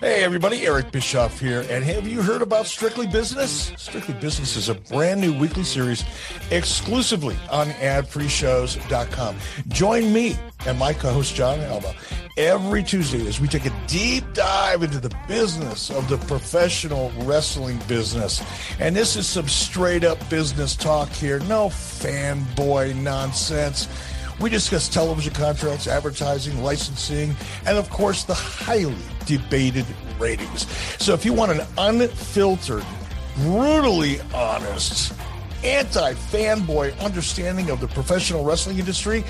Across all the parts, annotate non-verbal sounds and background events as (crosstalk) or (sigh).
Hey, everybody, Eric Bischoff here. And have you heard about Strictly Business? Strictly Business is a brand new weekly series exclusively on adfreeshows.com. Join me and my co host, Jon Alba, every Tuesday as we take a deep dive into the business of the professional wrestling business. And this is some straight up business talk here, no fanboy nonsense. We discuss television contracts, advertising, licensing, and of course, the highly debated ratings. So if you want an unfiltered, brutally honest, anti fanboy understanding of the professional wrestling industry,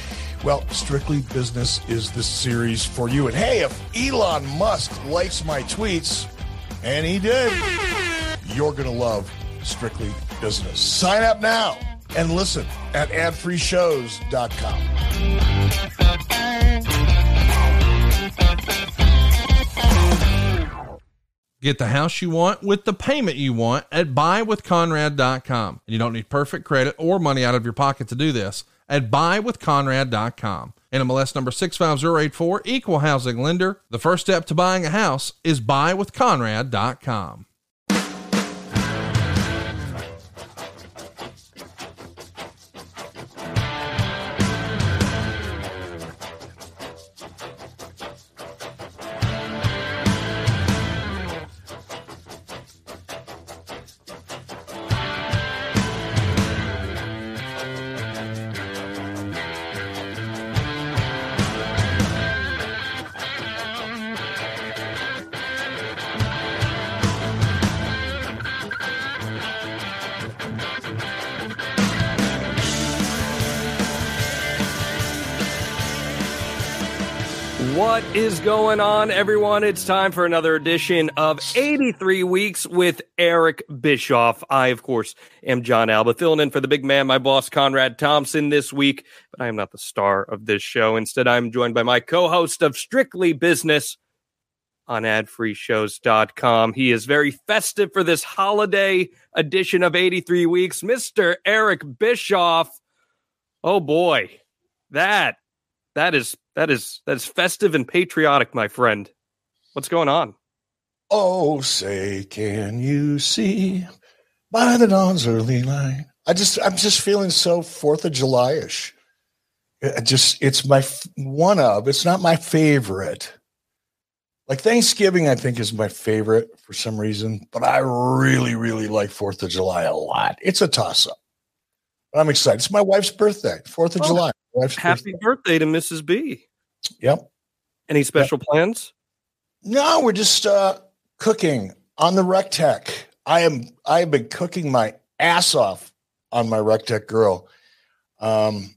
well, Strictly Business is the series for you. And hey, if Elon Musk likes my tweets, and he did, you're going to love Strictly Business. Sign up now and listen at adfreeshows.com. Get the house you want with the payment you want at buywithconrad.com. And you don't need perfect credit or money out of your pocket to do this at buywithconrad.com. NMLS number 65084, equal housing lender. The first step to buying a house is buywithconrad.com. What is going on, everyone? It's time for another edition of 83 Weeks with Eric Bischoff. I, of course, am Jon Alba, filling in for the big man, my boss, Conrad Thompson, this week. But I am not the star of this show. Instead, I'm joined by my co host of Strictly Business on adfreeshows.com. He is very festive for this holiday edition of 83 Weeks, Mr. Eric Bischoff. Oh boy, that that is that is that is festive and patriotic, my friend. What's going on? Oh, say, can you see by the dawn's early light? I just, I'm just feeling so Fourth of July ish. It uh, uh, just, it's my one of. It's not my favorite. Like Thanksgiving, I think is my favorite for some reason, but I really, really like Fourth of July a lot. It's a toss up. I'm excited. It's my wife's birthday, Fourth of Oh, July. Happy birthday to Mrs. B. Yep. Any special plans? No, we're just uh, cooking on the Recteq. I am. I have been cooking my ass off on my Recteq Grill. Um,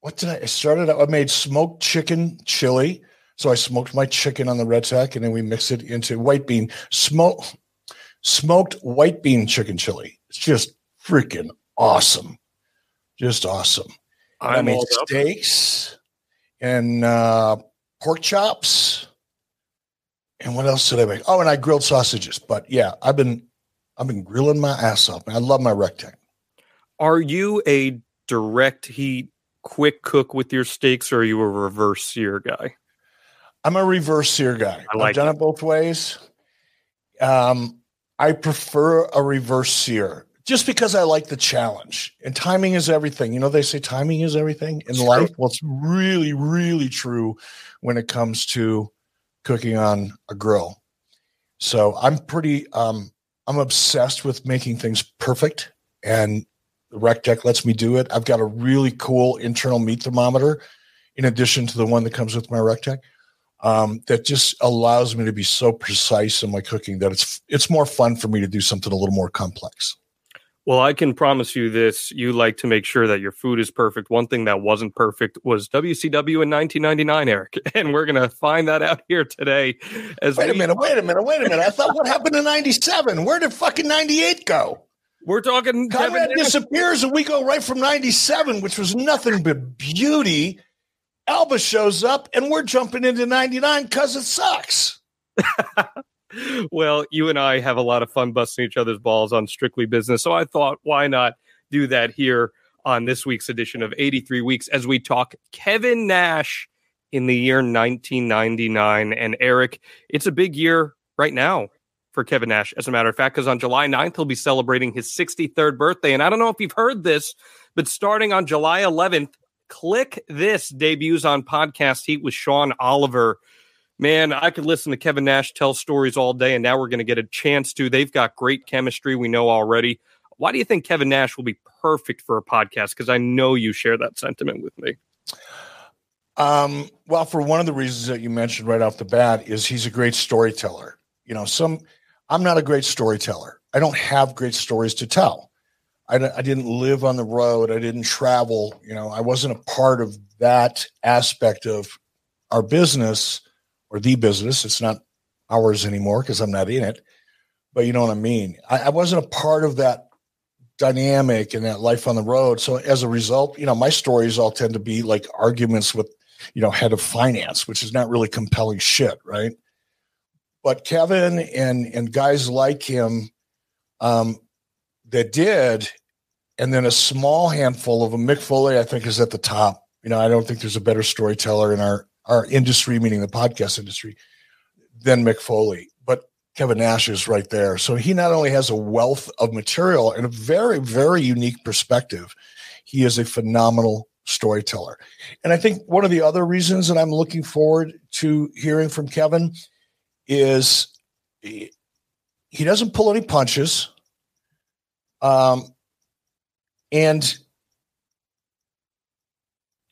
what did I, I started? out- I made smoked chicken chili. So I smoked my chicken on the Recteq, and then we mix it into white bean smoke smoked white bean chicken chili. It's just freaking awesome, just awesome. I made steaks and uh, pork chops. And what else did I make? Oh, and I grilled sausages. But yeah, I've been I've been grilling my ass off. I love my rectangle. Are you a direct heat, quick cook with your steaks, or are you a reverse sear guy? I'm a reverse sear guy. I like I've done it. it both ways. Um, I prefer a reverse sear just because I like the challenge. And timing is everything. You know, they say timing is everything in it's life. True. Well, it's really, really true when it comes to cooking on a grill. So I'm pretty um I'm obsessed with making things perfect and the Recteq lets me do it. I've got a really cool internal meat thermometer in addition to the one that comes with my Recteq um, that just allows me to be so precise in my cooking that it's it's more fun for me to do something a little more complex. Well, I can promise you this: you like to make sure that your food is perfect. One thing that wasn't perfect was WCW in 1999, Eric, (laughs) and we're gonna find that out here today. As wait we- a minute, wait a minute, wait a minute. I thought what happened in '97? Where did fucking '98 go? We're talking Conrad disappears, and we go right from '97, which was nothing but beauty Alba shows up and we're jumping into 99 because it sucks. (laughs) well, you and I have a lot of fun busting each other's balls on Strictly Business. So I thought, why not do that here on this week's edition of 83 Weeks as we talk Kevin Nash in the year 1999. And Eric, it's a big year right now for Kevin Nash, as a matter of fact, because on July 9th, he'll be celebrating his 63rd birthday. And I don't know if you've heard this, but starting on July 11th, Kliq This debuts on Podcast Heat with Sean Oliver. Man, I could listen to Kevin Nash tell stories all day, and now we're going to get a chance to. They've got great chemistry, we know already. Why do you think Kevin Nash will be perfect for a podcast? Because I know you share that sentiment with me. Um, well, for one of the reasons that you mentioned right off the bat is he's a great storyteller. You know, some I'm not a great storyteller. I don't have great stories to tell. I, I didn't live on the road. I didn't travel. You know, I wasn't a part of that aspect of our business or the business. It's not ours anymore because I'm not in it. But you know what I mean? I, I wasn't a part of that dynamic and that life on the road. So as a result, you know, my stories all tend to be like arguments with, you know, head of finance, which is not really compelling shit, right? But Kevin and and guys like him um, that did, and then a small handful of them. Mick Foley, I think, is at the top. You know, I don't think there's a better storyteller in our our industry, meaning the podcast industry, than Mick Foley. But Kevin Nash is right there. So he not only has a wealth of material and a very, very unique perspective, he is a phenomenal storyteller. And I think one of the other reasons that I'm looking forward to hearing from Kevin is he doesn't pull any punches. Um, and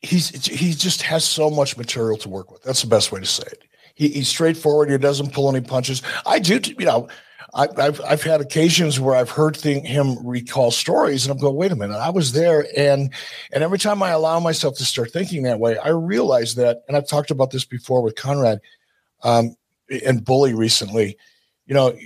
he's he just has so much material to work with. That's the best way to say it. He, he's straightforward. He doesn't pull any punches. I do, you know. I, have I've had occasions where I've heard thing, him recall stories, and I'm going, wait a minute, I was there, and and every time I allow myself to start thinking that way, I realize that, and I've talked about this before with Conrad, um, and Bully recently. You know,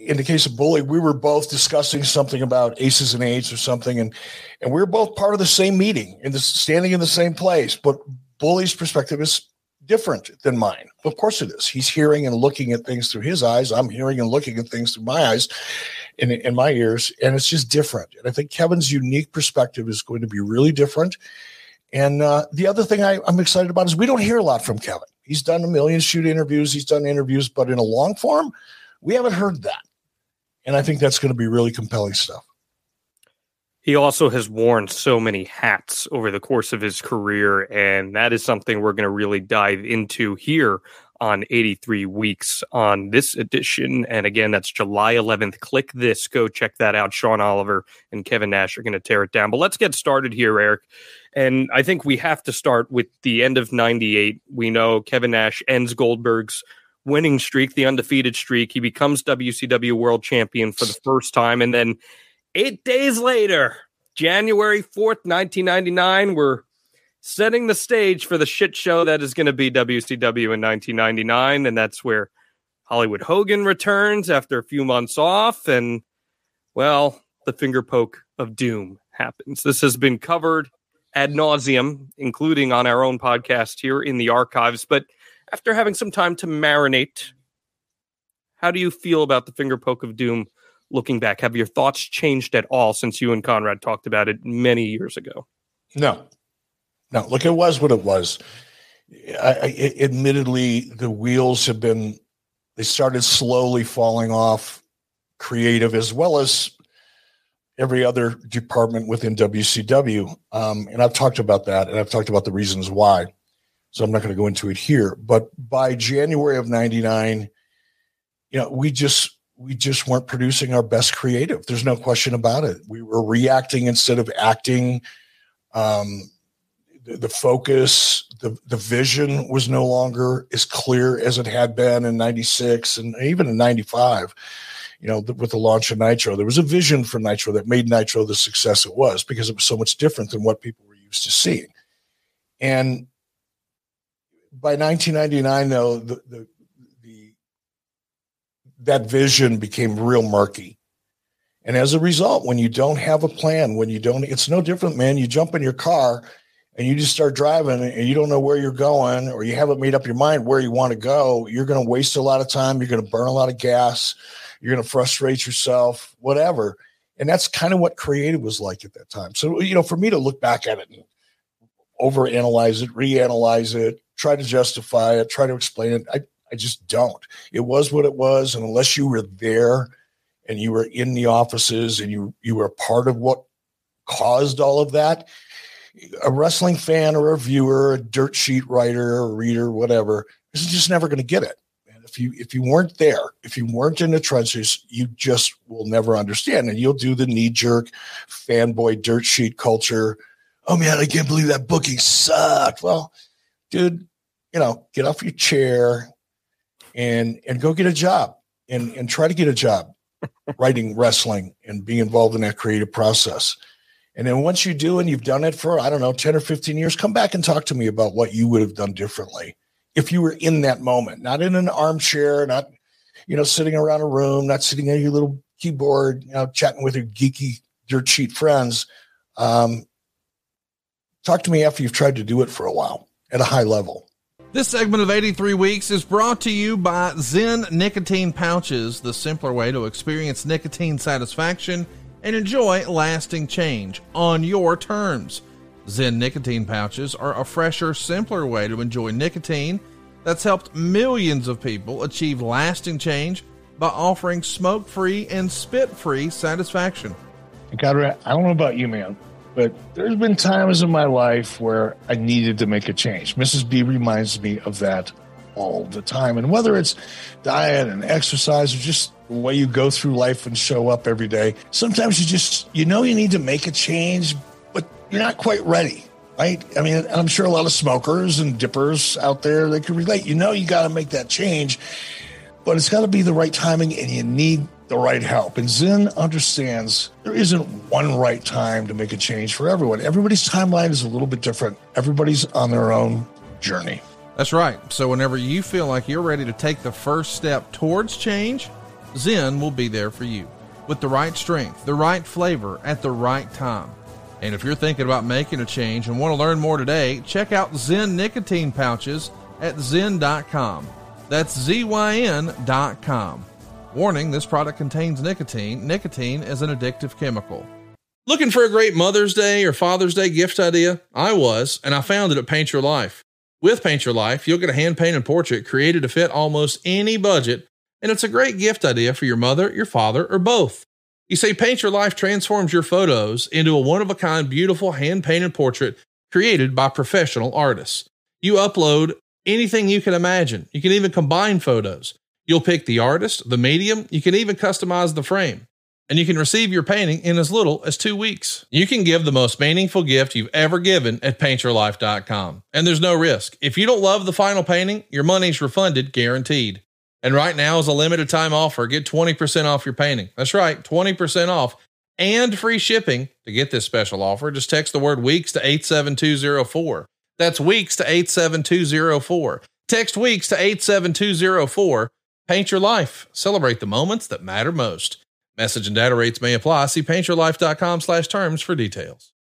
in the case of Bully, we were both discussing something about aces and eights or something, and and we were both part of the same meeting in the standing in the same place. But Bully's perspective is different than mine. Of course it is. He's hearing and looking at things through his eyes. I'm hearing and looking at things through my eyes in, in my ears. And it's just different. And I think Kevin's unique perspective is going to be really different. And uh, the other thing I, I'm excited about is we don't hear a lot from Kevin. He's done a million shoot interviews, he's done interviews, but in a long form, we haven't heard that. And I think that's going to be really compelling stuff. He also has worn so many hats over the course of his career, and that is something we're going to really dive into here on 83 weeks on this edition. And again, that's July 11th. Kliq This, go check that out. Sean Oliver and Kevin Nash are going to tear it down. But let's get started here, Eric. And I think we have to start with the end of 98. We know Kevin Nash ends Goldberg's winning streak, the undefeated streak. He becomes WCW World Champion for the first time. And then eight days later, January 4th, 1999, we're setting the stage for the shit show that is going to be WCW in 1999. And that's where Hollywood Hogan returns after a few months off. And, well, the finger poke of doom happens. This has been covered ad nauseum, including on our own podcast here in the archives. But after having some time to marinate, how do you feel about the finger poke of doom looking back? Have your thoughts changed at all since you and Conrad talked about it many years ago? No, no. Look, it was what it was. I, I, admittedly, the wheels have been, they started slowly falling off creative as well as every other department within WCW. Um, and I've talked about that and I've talked about the reasons why. So I'm not going to go into it here. But by January of 99, you know, we just, we just weren't producing our best creative. There's no question about it. We were reacting instead of acting. Um, the, the focus, the, the vision was no longer as clear as it had been in 96 and even in 95 you know, with the launch of Nitro, there was a vision for Nitro that made Nitro the success it was because it was so much different than what people were used to seeing. And by 1999, though, the, the, the that vision became real murky. And as a result, when you don't have a plan, when you don't, it's no different, man. You jump in your car and you just start driving and you don't know where you're going or you haven't made up your mind where you want to go. You're going to waste a lot of time. You're going to burn a lot of gas you're going to frustrate yourself, whatever. And that's kind of what creative was like at that time. So, you know, for me to look back at it and overanalyze it, reanalyze it, try to justify it, try to explain it, I, I just don't. It was what it was. And unless you were there and you were in the offices and you you were part of what caused all of that, a wrestling fan or a viewer, a dirt sheet writer, a reader, whatever, is just never going to get it if you if you weren't there, if you weren't in the trenches, you just will never understand. And you'll do the knee jerk fanboy dirt sheet culture. Oh man, I can't believe that booking sucked. Well, dude, you know, get off your chair and and go get a job and and try to get a job (laughs) writing wrestling and be involved in that creative process. And then once you do and you've done it for, I don't know, 10 or 15 years, come back and talk to me about what you would have done differently if you were in that moment, not in an armchair, not, you know, sitting around a room, not sitting at your little keyboard, you know, chatting with your geeky dirt sheet friends. Um, talk to me after you've tried to do it for a while at a high level. This segment of 83 Weeks is brought to you by ZYN Nicotine Pouches, the simpler way to experience nicotine satisfaction and enjoy lasting change on your terms. ZYN nicotine pouches are a fresher, simpler way to enjoy nicotine that's helped millions of people achieve lasting change by offering smoke free and spit free satisfaction. Conrad, I don't know about you, man, but there's been times in my life where I needed to make a change. Mrs. B reminds me of that all the time. And whether it's diet and exercise or just the way you go through life and show up every day, sometimes you just, you know, you need to make a change, but you're not quite ready, right? I mean, I'm sure a lot of smokers and dippers out there they could relate. You know, you got to make that change, but it's got to be the right timing, and you need the right help. And ZYN understands there isn't one right time to make a change for everyone. Everybody's timeline is a little bit different. Everybody's on their own journey. That's right. So whenever you feel like you're ready to take the first step towards change, ZYN will be there for you with the right strength, the right flavor at the right time. And if you're thinking about making a change and want to learn more today, check out ZYN nicotine pouches at zyn.com. That's Z-Y-N.com. Warning, this product contains nicotine. Nicotine is an addictive chemical. Looking for a great Mother's Day or Father's Day gift idea? I was, and I found it at Paint Your Life. With Paint Your Life, you'll get a hand painted portrait created to fit almost any budget, and it's a great gift idea for your mother, your father, or both. You say Paint Your Life transforms your photos into a one of a kind, beautiful hand painted portrait created by professional artists. You upload anything you can imagine. You can even combine photos. You'll pick the artist, the medium, you can even customize the frame. And you can receive your painting in as little as two weeks. You can give the most meaningful gift you've ever given at paintyourlife.com. And there's no risk. If you don't love the final painting, your money's refunded guaranteed. And right now is a limited time offer. Get 20% off your painting. That's right, 20% off and free shipping. To get this special offer, just text the word weeks to 87204. That's weeks to 87204. Text weeks to 87204. Paint your life. Celebrate the moments that matter most. Message and data rates may apply. See paintyourlife.com slash terms for details.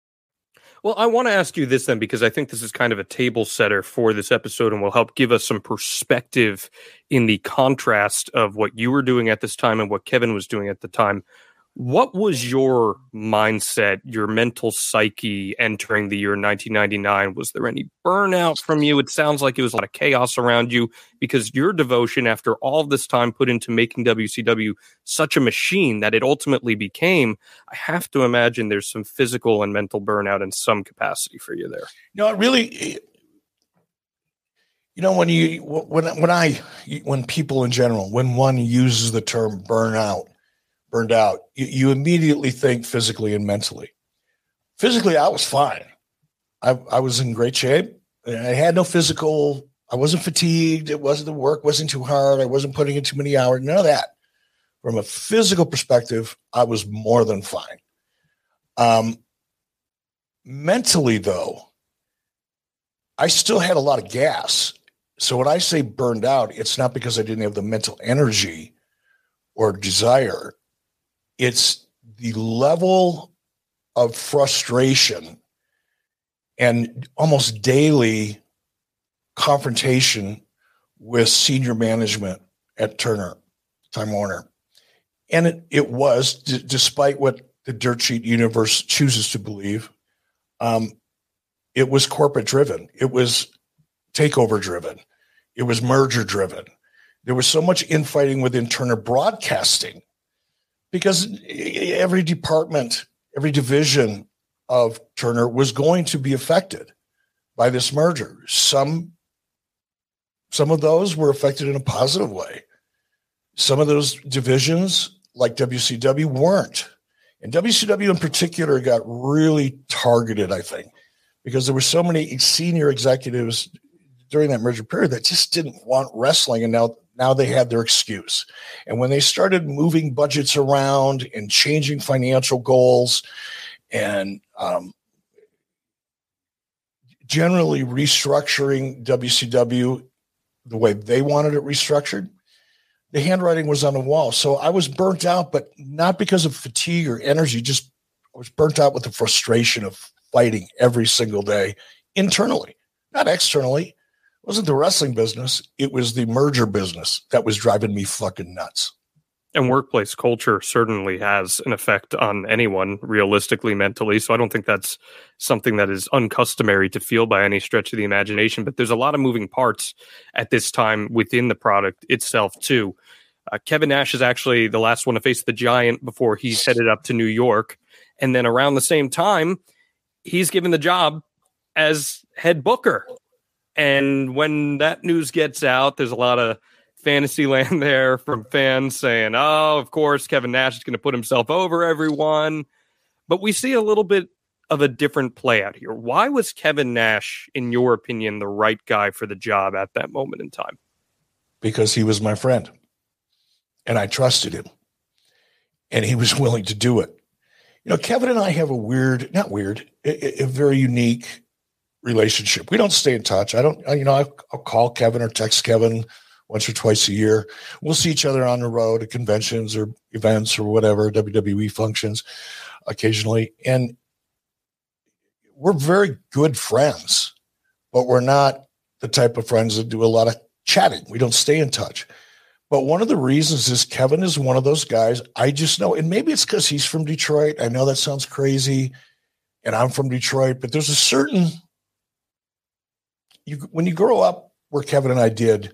Well, I want to ask you this then, because I think this is kind of a table setter for this episode and will help give us some perspective in the contrast of what you were doing at this time and what Kevin was doing at the time. What was your mindset, your mental psyche entering the year 1999? Was there any burnout from you? It sounds like it was a lot of chaos around you because your devotion, after all this time put into making WCW such a machine that it ultimately became, I have to imagine there's some physical and mental burnout in some capacity for you there. Know, it really, you know, when you, when, when I, when people in general, when one uses the term burnout, burned out, you, you immediately think physically and mentally. Physically, I was fine. I, I was in great shape. I had no physical, I wasn't fatigued. It wasn't the work wasn't too hard. I wasn't putting in too many hours. None of that. From a physical perspective, I was more than fine. Um, mentally, though, I still had a lot of gas. So when I say burned out, it's not because I didn't have the mental energy or desire it's the level of frustration and almost daily confrontation with senior management at Turner, Time Warner. And it, it was, d- despite what the dirt sheet universe chooses to believe, um, it was corporate driven. It was takeover driven. It was merger driven. There was so much infighting within Turner Broadcasting because every department, every division of Turner was going to be affected by this merger. Some some of those were affected in a positive way. Some of those divisions, like WCW, weren't. And WCW in particular got really targeted, I think, because there were so many senior executives during that merger period that just didn't want wrestling. And now now they had their excuse. And when they started moving budgets around and changing financial goals and um, generally restructuring WCW the way they wanted it restructured, the handwriting was on the wall. So I was burnt out, but not because of fatigue or energy, just I was burnt out with the frustration of fighting every single day internally, not externally wasn't the wrestling business, it was the merger business that was driving me fucking nuts. And workplace culture certainly has an effect on anyone realistically, mentally. So I don't think that's something that is uncustomary to feel by any stretch of the imagination. But there's a lot of moving parts at this time within the product itself, too. Uh, Kevin Nash is actually the last one to face the Giant before he's headed up to New York. And then around the same time, he's given the job as head booker and when that news gets out, there's a lot of fantasy (laughs) land there from fans saying, oh, of course, Kevin Nash is going to put himself over everyone. But we see a little bit of a different play out here. Why was Kevin Nash, in your opinion, the right guy for the job at that moment in time? Because he was my friend and I trusted him and he was (laughs) willing to do it. You know, Kevin and I have a weird, not weird, a, a very unique relationship. We don't stay in touch. I don't, you know, I'll, call Kevin or text Kevin once or twice a year. We'll see each other on the road at conventions or events or whatever, WWE functions occasionally. And we're very good friends, but we're not the type of friends that do a lot of chatting. We don't stay in touch. But one of the reasons is Kevin is one of those guys I just know, and maybe it's because he's from Detroit. I know that sounds crazy, and I'm from Detroit, but there's a certain you when you grow up where Kevin and I did,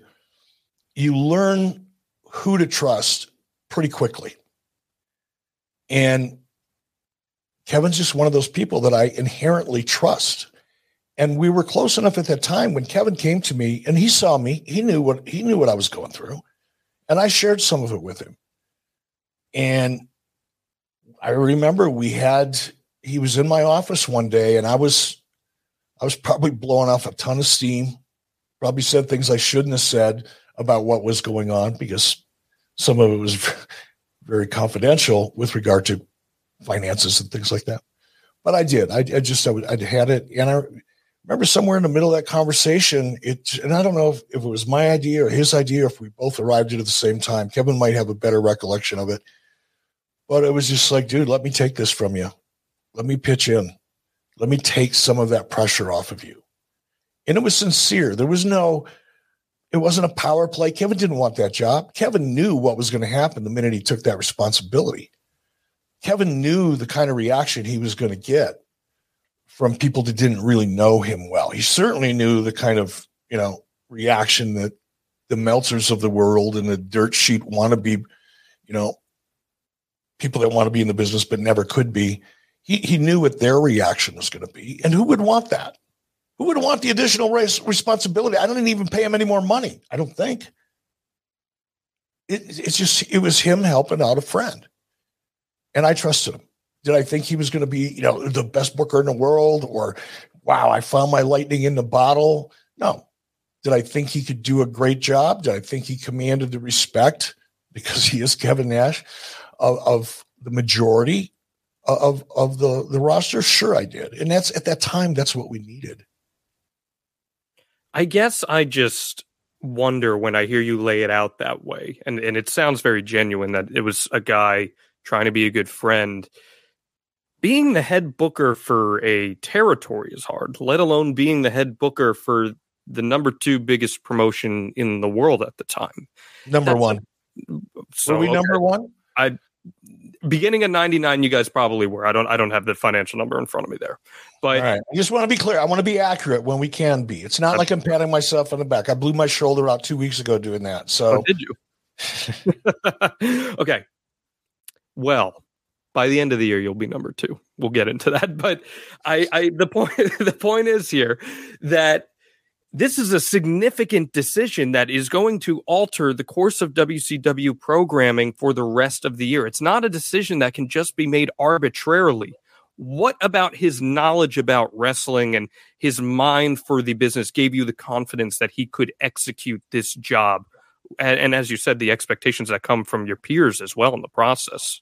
you learn who to trust pretty quickly. And Kevin's just one of those people that I inherently trust. And we were close enough at that time when Kevin came to me and he saw me, he knew what he knew what I was going through. And I shared some of it with him. And I remember we had he was in my office one day and I was I was probably blowing off a ton of steam, probably said things I shouldn't have said about what was going on because some of it was (laughs) very confidential with regard to finances and things like that. But I did. I, I just, I, would, had it. And I remember somewhere in the middle of that conversation, it, and I don't know if, if it was my idea or his idea, if we both arrived at it at the same time. Kevin might have a better recollection of it. But it was just like, dude, let me take this from you. Let me pitch in Let me take some of that pressure off of you. And it was sincere. There was no, it wasn't a power play. Kevin didn't want that job. Kevin knew what was going to happen the minute he took that responsibility. Kevin knew the kind of reaction he was going to get from people that didn't really know him well. He certainly knew the kind of, you know, reaction that the Meltzers of the world and the dirt sheet want to be, you know, people that want to be in the business but never could be. He, he knew what their reaction was going to be. And who would want that? Who would want the additional race responsibility? I didn't even pay him any more money. I don't think. It, it's just, it was him helping out a friend. And I trusted him. Did I think he was going to be, you know, the best booker in the world or, wow, I found my lightning in the bottle? No. Did I think he could do a great job? Did I think he commanded the respect because he is Kevin Nash of, of the majority of of the the roster? Sure, I did, and that's at that time. That's what we needed. I guess I just wonder when I hear you lay it out that way, and and it sounds very genuine that it was a guy trying to be a good friend. Being the head booker for a territory is hard, let alone being the head booker for the number two biggest promotion in the world at the time. Number That's, one. So, Were we okay. number one? I beginning of 99 you guys probably were. I don't i don't have the financial number in front of me there but i just want to be clear. I want to be accurate when we can be. It's not like i'm patting myself on the back. I blew my shoulder out two weeks ago doing that so oh, did you? (laughs) Okay. Well by the end of the year you'll be number two. We'll get into that but i i the point (laughs) the point is here that this is a significant decision that is going to alter the course of WCW programming for the rest of the year. It's not a decision that can just be made arbitrarily. What about his knowledge about wrestling and his mind for the business gave you the confidence that he could execute this job? And, and as you said, the expectations that come from your peers as well in the process.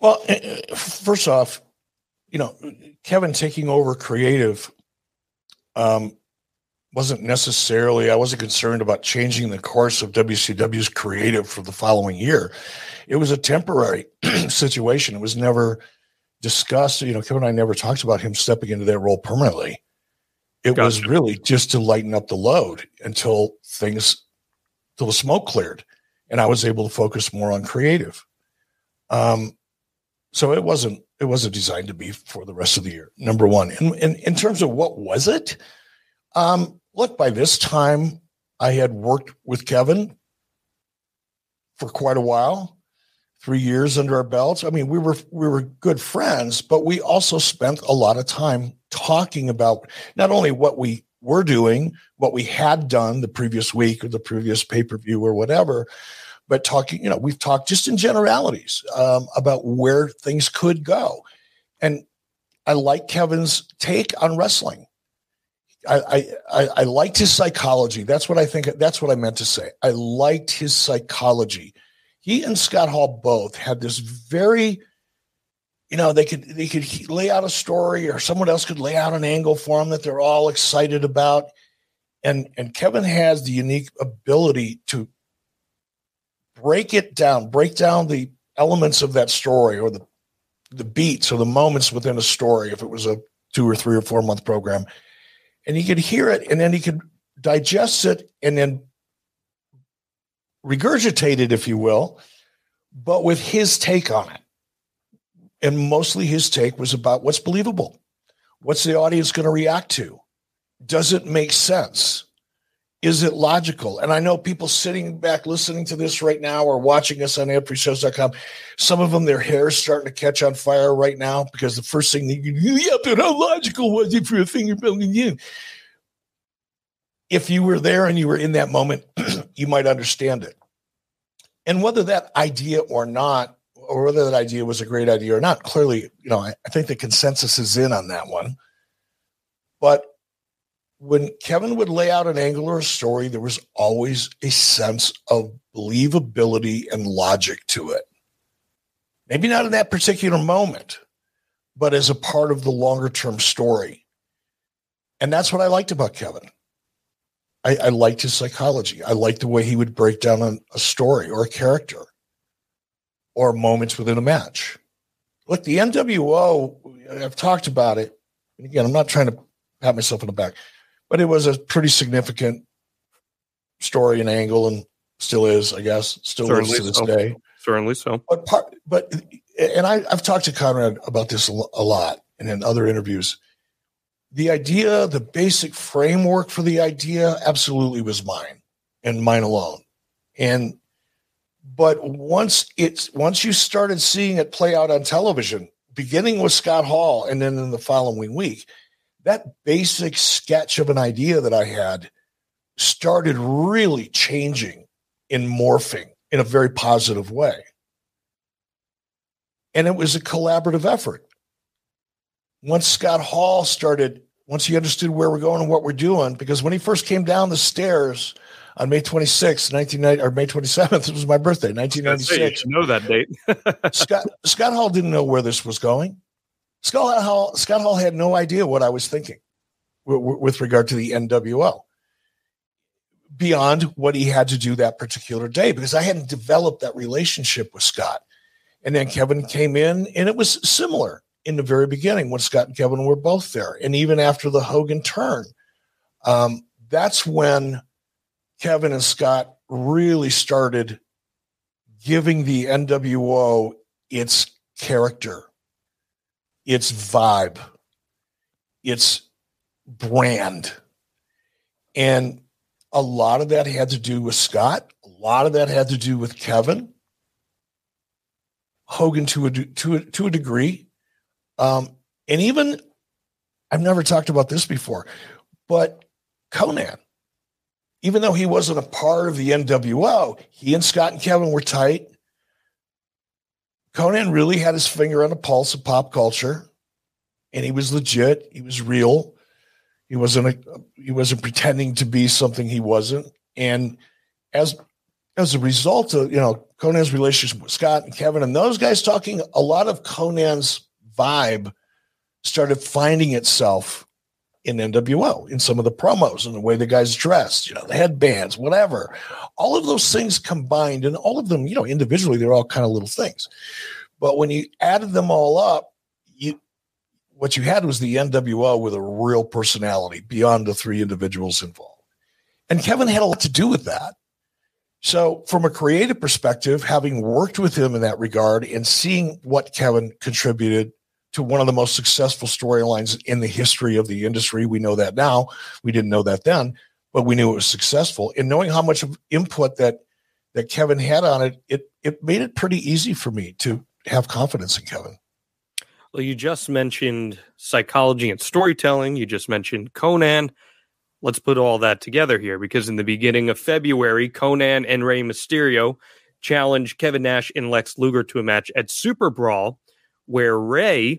Well, eh, eh, first off, you know, Kevin taking over creative um, wasn't necessarily I wasn't concerned about changing the course of WCW's creative for the following year. It was a temporary (clears throat) situation. It was never discussed. You know, Kevin and I never talked about him stepping into that role permanently. It gotcha. was really just to lighten up the load until things, till the smoke cleared, and I was able to focus more on creative. Um, so it wasn't it wasn't designed to be for the rest of the year. Number one, and in, terms of what was it, um, look, by this time, I had worked with Kevin for quite a while, three years under our belts. I mean, we were we were good friends, but we also spent a lot of time talking about not only what we were doing, what we had done the previous week or the previous pay per view or whatever, but talking. You know, we've talked just in generalities um, about where things could go, and I like Kevin's take on wrestling. I, I, I liked his psychology. That's what I think. That's what I meant to say. I liked his psychology. He and Scott Hall both had this very, you know, they could they could lay out a story, or someone else could lay out an angle for them that they're all excited about. And and Kevin has the unique ability to break it down, break down the elements of that story, or the the beats or the moments within a story. If it was a two or three or four month program and he could hear it and then he could digest it and then regurgitate it, if you will, but with his take on it. And mostly his take was about what's believable. What's the audience going to react to? Does it make sense? Is it logical? And I know people sitting back listening to this right now or watching us on adfreeshows.com, some of them, their hair is starting to catch on fire right now because the first thing they yeah, but how logical was it for a finger building in? If you were there and you were in that moment, (clears throat) you might understand it. And whether that idea or not, or whether that idea was a great idea or not, clearly, you know, I, I think the consensus is in on that one. But when Kevin would lay out an angle or a story, there was always a sense of believability and logic to it. Maybe not in that particular moment, but as a part of the longer term story. And that's what I liked about Kevin. I, I liked his psychology. I liked the way he would break down a, a story or a character or moments within a match. Look, the NWO, I've talked about it And again, I'm not trying to pat myself on the back, but it was a pretty significant story and angle, and still is, I guess, still Certainly is to this so. day. Certainly so. But part, but and I, I've talked to Conrad about this a lot, and in other interviews. The idea, the basic framework for the idea, absolutely was mine and mine alone. And but once it's once you started seeing it play out on television, beginning with Scott Hall and then in the following week, that basic sketch of an idea that I had started really changing and morphing in a very positive way. And it was a collaborative effort. Once Scott Hall started, once he understood where we're going and what we're doing, because when he first came down the stairs on May 26th, 1990, or May 27th, (laughs) it was my birthday, 1996. You know that date. (laughs) Scott, Scott Hall didn't know where this was going. Scott Hall, Scott Hall had no idea what I was thinking with, with regard to the NWO beyond what he had to do that particular day because I hadn't developed that relationship with Scott. And then Kevin came in, and it was similar in the very beginning when Scott and Kevin were both there. And even after the Hogan turn, um, that's when Kevin and Scott really started giving the NWO its character, its vibe, its brand. And a lot of that had to do with Scott. A lot of that had to do with Kevin. Hogan to a to a, to a degree, um, and even I've never talked about this before, but Konnan, even though he wasn't a part of the NWO, he and Scott and Kevin were tight. Konnan really had his finger on the pulse of pop culture, and he was legit. He was real. He wasn't a, he wasn't pretending to be something he wasn't. And as as a result of you know Konnan's relationship with Scott and Kevin and those guys talking, a lot of Konnan's vibe started finding itself in NWO in some of the promos and the way the guys dressed, you know, the headbands, whatever. All of those things combined, and all of them, you know, individually, they're all kind of little things. But when you added them all up, you what you had was the NWO with a real personality beyond the three individuals involved. And Kevin had a lot to do with that. So, from a creative perspective, having worked with him in that regard and seeing what Kevin contributed to one of the most successful storylines in the history of the industry, we know that now. We didn't know that then, but we knew it was successful. And knowing how much of input that that Kevin had on it, it it made it pretty easy for me to have confidence in Kevin. Well, you just mentioned psychology and storytelling. You just mentioned Konnan. Let's put all that together here because in the beginning of February, Konnan and Rey Mysterio challenged Kevin Nash and Lex Luger to a match at Super Brawl, where Rey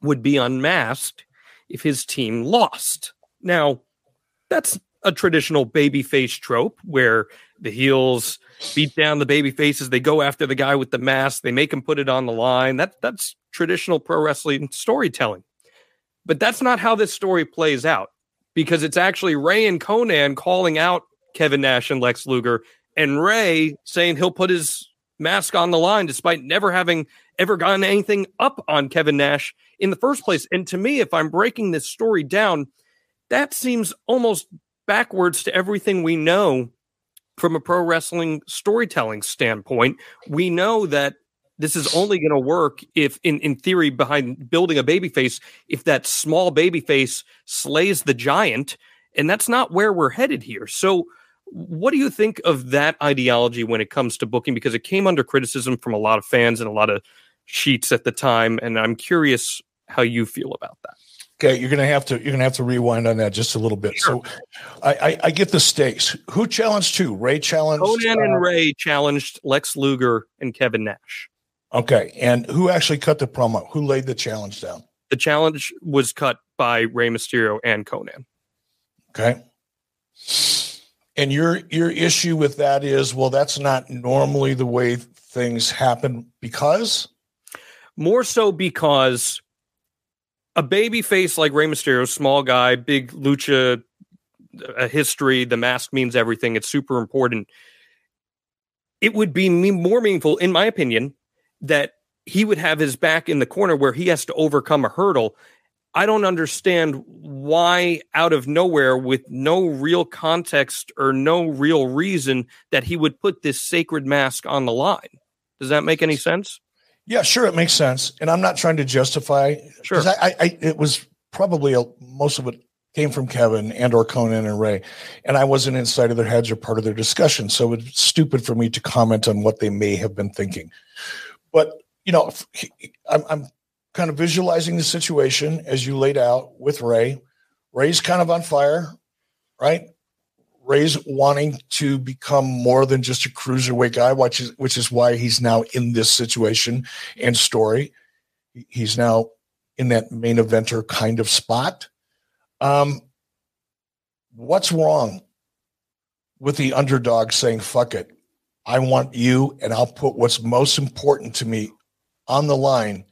would be unmasked if his team lost. Now, that's a traditional babyface trope where the heels beat down the baby faces, they go after the guy with the mask, they make him put it on the line. That that's traditional pro wrestling storytelling. But that's not how this story plays out because it's actually Rey and Konnan calling out Kevin Nash and Lex Luger, and Rey saying he'll put his mask on the line despite never having ever gotten anything up on Kevin Nash in the first place. And to me, if I'm breaking this story down, that seems almost backwards to everything we know from a pro wrestling storytelling standpoint. We know that this is only going to work if in, in theory behind building a baby face if that small baby face slays the giant and that's not where we're headed here so what do you think of that ideology when it comes to booking because it came under criticism from a lot of fans and a lot of sheets at the time and i'm curious how you feel about that Okay, you're gonna have to you're gonna have to rewind on that just a little bit. Sure. So, I, I, I get the stakes. Who challenged who? Rey challenged. Konnan uh, and Rey challenged Lex Luger and Kevin Nash. Okay. And who actually cut the promo? Who laid the challenge down? The challenge was cut by Rey Mysterio and Konnan. Okay. And your your issue with that is, well, that's not normally the way things happen because more so because a baby face like Rey Mysterio, small guy, big lucha a history, the mask means everything. It's super important. It would be more meaningful, in my opinion, that he would have his back in the corner where he has to overcome a hurdle. I don't understand why, out of nowhere, with no real context or no real reason, that he would put this sacred mask on the line. Does that make any sense? Yeah, sure, it makes sense, and I'm not trying to justify. Sure, I, I, I, it was probably a, most of it came from Kevin and or Konnan and Rey, and I wasn't inside of their heads or part of their discussion, so it's stupid for me to comment on what they may have been thinking. But you know, I'm, I'm kind of visualizing the situation as you laid out with Rey. Rey's kind of on fire, right? Rey's wanting to become more than just a cruiserweight guy, which is which is why he's now in this situation and story. He's now in that main eventer kind of spot. Um, what's wrong with the underdog saying "fuck it"? I want you, and I'll put what's most important to me on the line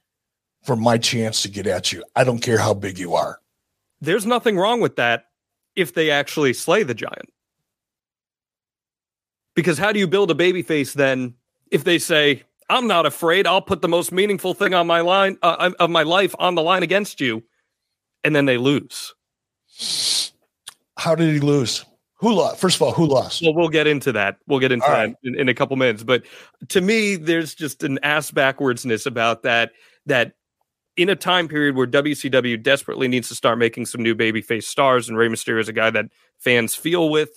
for my chance to get at you. I don't care how big you are. There's nothing wrong with that if they actually slay the giant. Because how do you build a baby face then if they say, I'm not afraid, I'll put the most meaningful thing on my line uh, of my life on the line against you, and then they lose? How did he lose? Who lost? First of all, who lost? Well, we'll get into that. We'll get into all that right. in, in a couple minutes. But to me, there's just an ass backwardsness about that. That in a time period where WCW desperately needs to start making some new babyface stars, and Rey Mysterio is a guy that fans feel with.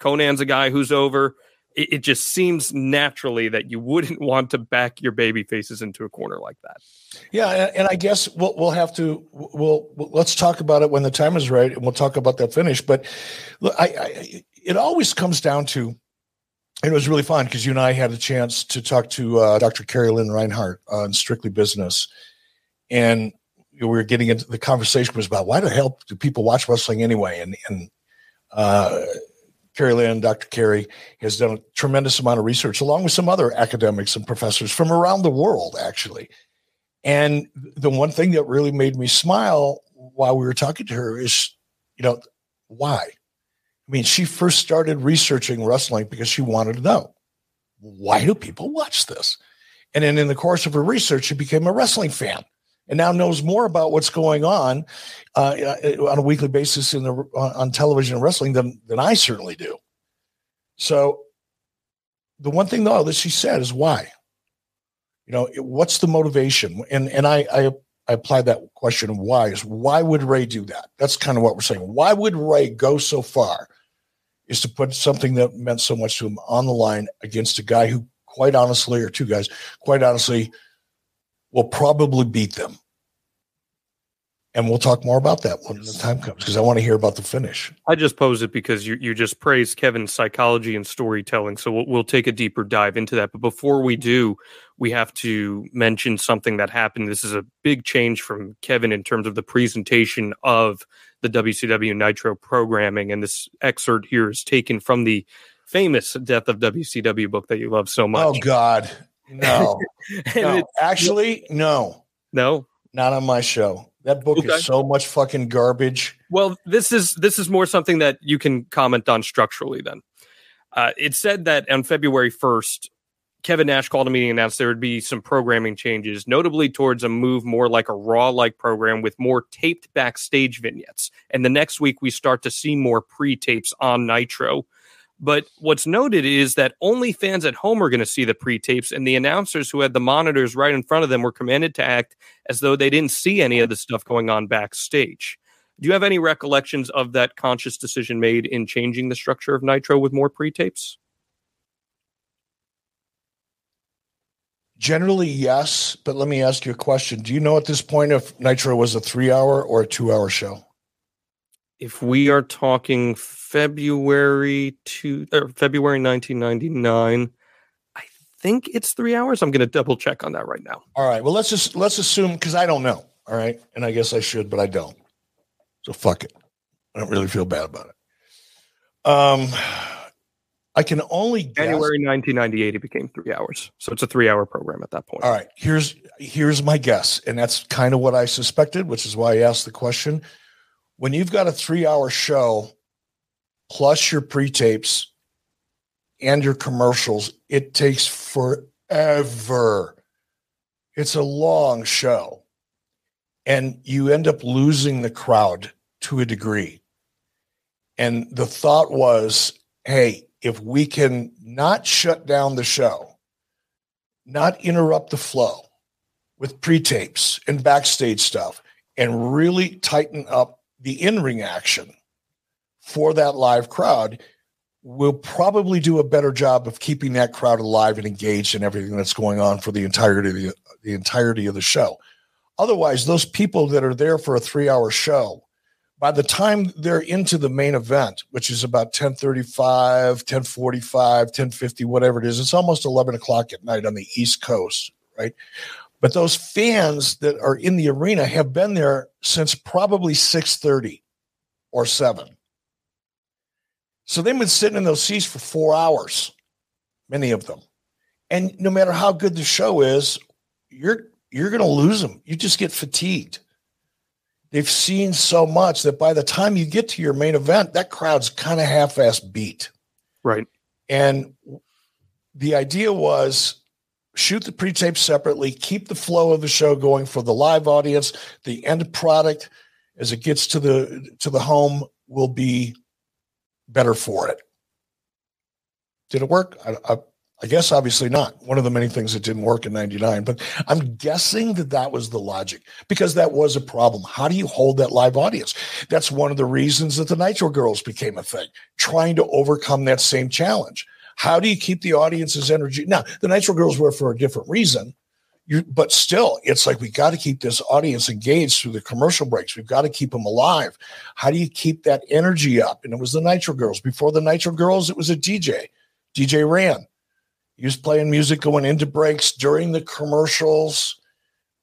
Konnan's a guy who's over it, it just seems naturally that you wouldn't (laughs) want to back your baby faces into a corner like that. Yeah, and, I guess we'll we'll have to we'll, we'll, let's talk about it when the time is right, and we'll talk about that finish. But look, I, I it always comes down to it was really fun because you and I had a chance to talk to uh, Dr. Carrie Lynn Reinhard on Strictly Business, and we were getting into the conversation was about why the hell do people watch wrestling anyway? And and uh, Carrie Lynn, Dr. Carrie, has done a tremendous amount of research along with some other academics and professors from around the world, actually. And the one thing that really made me smile while we were talking to her is, you know, why? I mean, she first started researching wrestling because she wanted to know why do people watch this? And then in the course of her research, she became a wrestling fan and now knows more about what's going on uh, on a weekly basis in the on television and wrestling than than I certainly do. So, the one thing though that she said is why. You know, what's the motivation? And and I I, I applied that question of why is why would Rey do that? That's kind of what we're saying. Why would Rey go so far? Is to put something that meant so much to him on the line against a guy who, quite honestly, or two guys, quite honestly, will probably beat them. And we'll talk more about that when the time comes because I want to hear about the finish. I just pose it because you, you just praised Kevin's psychology and storytelling. So we'll, we'll take a deeper dive into that. But before we do, we have to mention something that happened. This is a big change from Kevin in terms of the presentation of the WCW Nitro programming. And this excerpt here is taken from the famous Death of WCW book that you love so oh, much. Oh, God. No. (laughs) no. Actually, no. No. Not on my show. That book okay. is so much fucking garbage. Well, this is this is more something that you can comment on structurally. Then uh, it said that on February first, Kevin Nash called a meeting and announced there would be some programming changes, notably towards a move more like a Raw like program with more taped backstage vignettes. And the next week, we start to see more pre tapes on Nitro. But what's noted is that only fans at home are going to see the pre tapes, and the announcers who had the monitors right in front of them were commanded to act as though they didn't see any of the stuff going on backstage. Do you have any recollections of that conscious decision made in changing the structure of Nitro with more pre tapes? Generally, yes. But let me ask you a question. Do you know at this point if Nitro was a three hour or a two hour show? If we are talking February two or February 1999. I think it's three hours. I'm going to double check on that right now. All right. Well, let's just let's assume because I don't know. All right, and I guess I should, but I don't. So fuck it. I don't really feel bad about it. Um, I can only guess. January 1998. It became three hours, so it's a three-hour program at that point. All right. Here's here's my guess, and that's kind of what I suspected, which is why I asked the question. When you've got a three-hour show plus your pre-tapes and your commercials, it takes forever. It's a long show. and you end up losing the crowd to a degree. And the thought was, hey, if we can not shut down the show, not interrupt the flow with pre-tapes and backstage stuff, and really tighten up the in-ring action for that live crowd, we'll probably do a better job of keeping that crowd alive and engaged in everything that's going on for the entirety of the, the entirety of the show. Otherwise, those people that are there for a three-hour show by the time they're into the main event, which is about 1035, 1045, 1050, whatever it is, it's almost 11 o'clock at night on the East Coast, right? But those fans that are in the arena have been there since probably 630 or 7. So they've been sitting in those seats for four hours, many of them. And no matter how good the show is, you're you're going to lose them. You just get fatigued they've seen so much that by the time you get to your main event, that crowd's kind of half-ass beat. Right. And the idea was shoot the pre-tape separately, keep the flow of the show going for the live audience. The end product as it gets to the to the home will be better for it. Did it work? I, I, I guess obviously not. One of the many things that didn't work in 99, but I'm guessing that that was the logic because that was a problem. How do you hold that live audience? That's one of the reasons that the Nitro Girls became a thing, trying to overcome that same challenge. How do you keep the audience's energy? Now, the Nitro Girls were for a different reason, you, but still, it's like we got to keep this audience engaged through the commercial breaks. We've got to keep them alive. How do you keep that energy up? And it was the Nitro Girls. Before the Nitro Girls, it was a DJ, DJ Ran he was playing music going into breaks during the commercials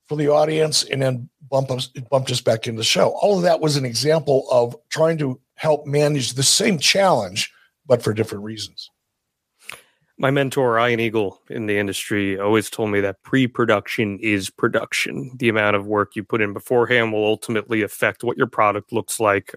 for the audience and then bump us, bumped us back into the show. All of that was an example of trying to help manage the same challenge, but for different reasons. My mentor, Ian Eagle in the industry, always told me that pre production is production. The amount of work you put in beforehand will ultimately affect what your product looks like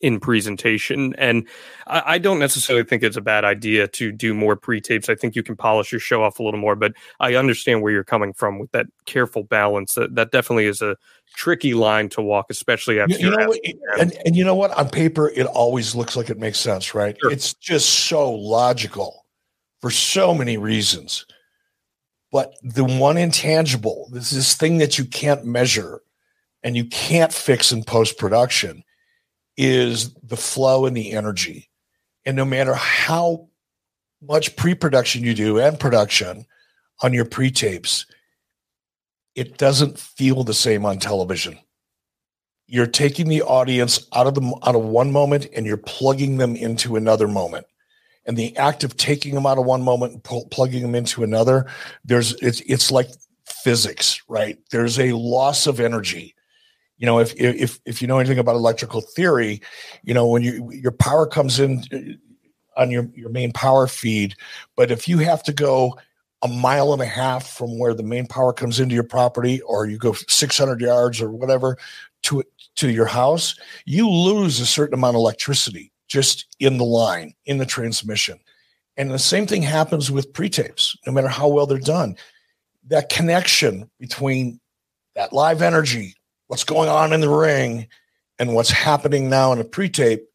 in presentation. And I, I, don't necessarily think it's a bad idea to do more pre tapes. I think you can polish your show off a little more, but I understand where you're coming from with that careful balance. That, that definitely is a tricky line to walk, especially after you, you know, and, and you know what? On paper, it always looks like it makes sense, right? Sure. It's just so logical for so many reasons. But the one intangible, this this thing that you can't measure and you can't fix in post production is the flow and the energy. And no matter how much pre production you do and production on your pre tapes, it doesn't feel the same on television. You're taking the audience out of the out of one moment and you're plugging them into another moment. And the act of taking them out of one moment and pl- plugging them into another, there's it's it's like physics, right? There's a loss of energy you know if if if you know anything about electrical theory you know when you your power comes in uh, on your your main power feed but if you have to go a mile and a half from where the main power comes into your property or you go 600 yards or whatever to to your house you lose a certain amount of electricity just in the line in the transmission and the same thing happens with pre-tapes no matter how well they're done that connection between that live energy what's going on in the ring and what's happening now in a pre-tape,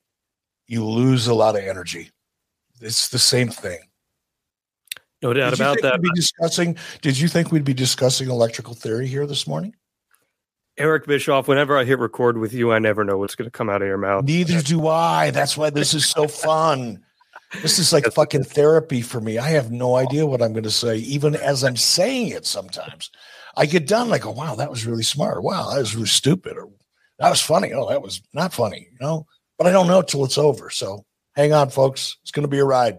you lose a lot of energy. It's the same thing. No doubt about that. Be discussing. Did you think we'd be discussing electrical theory here this morning? Eric Bischoff, whenever I hit record with you, I never know what's going to come out of your mouth. Neither do I. That's why this is so fun. This is like fucking therapy for me. I have no idea what I'm going to say, even as I'm saying it sometimes. I get done, I go, wow, that was really smart. Wow, that was really stupid. Or that was funny. Oh, that was not funny, you know? But I don't know till it's over. So hang on, folks. It's going to be a ride.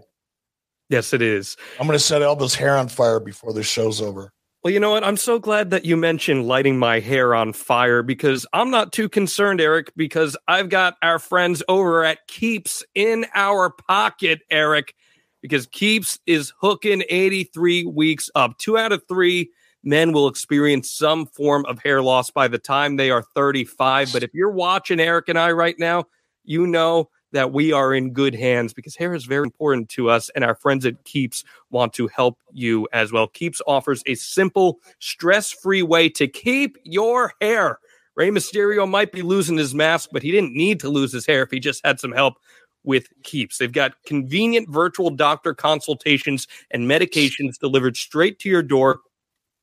Yes, it is. I'm going to set Alba's hair on fire before this show's over. Well, you know what? I'm so glad that you mentioned lighting my hair on fire because I'm not too concerned, Eric, because I've got our friends over at Keeps in our pocket, Eric, because Keeps is hooking 83 weeks up. Two out of three men will experience some form of hair loss by the time they are 35. But if you're watching Eric and I right now, you know that we are in good hands because hair is very important to us and our friends at Keeps want to help you as well. Keeps offers a simple, stress-free way to keep your hair Rey Mysterio might be losing his mask, but he didn't need to lose his hair if he just had some help with Keeps. They've got convenient virtual doctor consultations and medications delivered straight to your door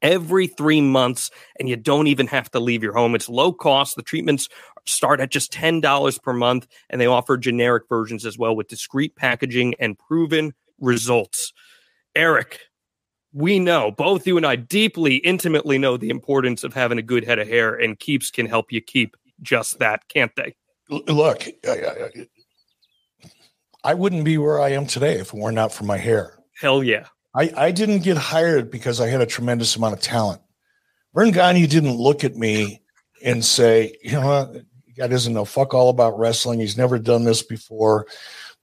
every three months, and you don't even have to leave your home. It's low cost. The treatments start at just $10 per month, and they offer generic versions as well with discreet packaging and proven results. Eric, we know, both you and I deeply, intimately know the importance of having a good head of hair, and Keeps can help you keep just that, can't they? Look, I wouldn't be where I am today if it were not for my hair. Hell yeah. I, I didn't get hired because I had a tremendous amount of talent. Verne Gagne didn't look at me and say, you know what, guy doesn't know fuck all about wrestling. He's never done this before,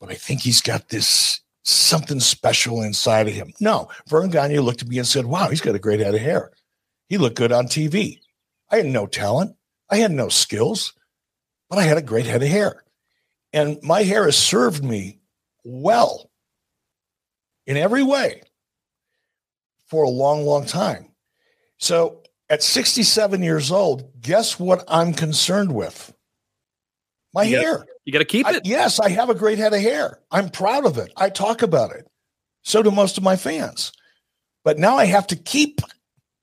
but I think he's got this something special inside of him. No, Verne Gagne looked at me and said, wow, he's got a great head of hair. He looked good on TV. I had no talent. I had no skills, but I had a great head of hair. And my hair has served me well in every way for a long, long time. So at 67 years old, guess what I'm concerned with? My you hair. Gotta, you got to keep it. I, yes, I have a great head of hair. I'm proud of it. I talk about it. So do most of my fans. But now I have to keep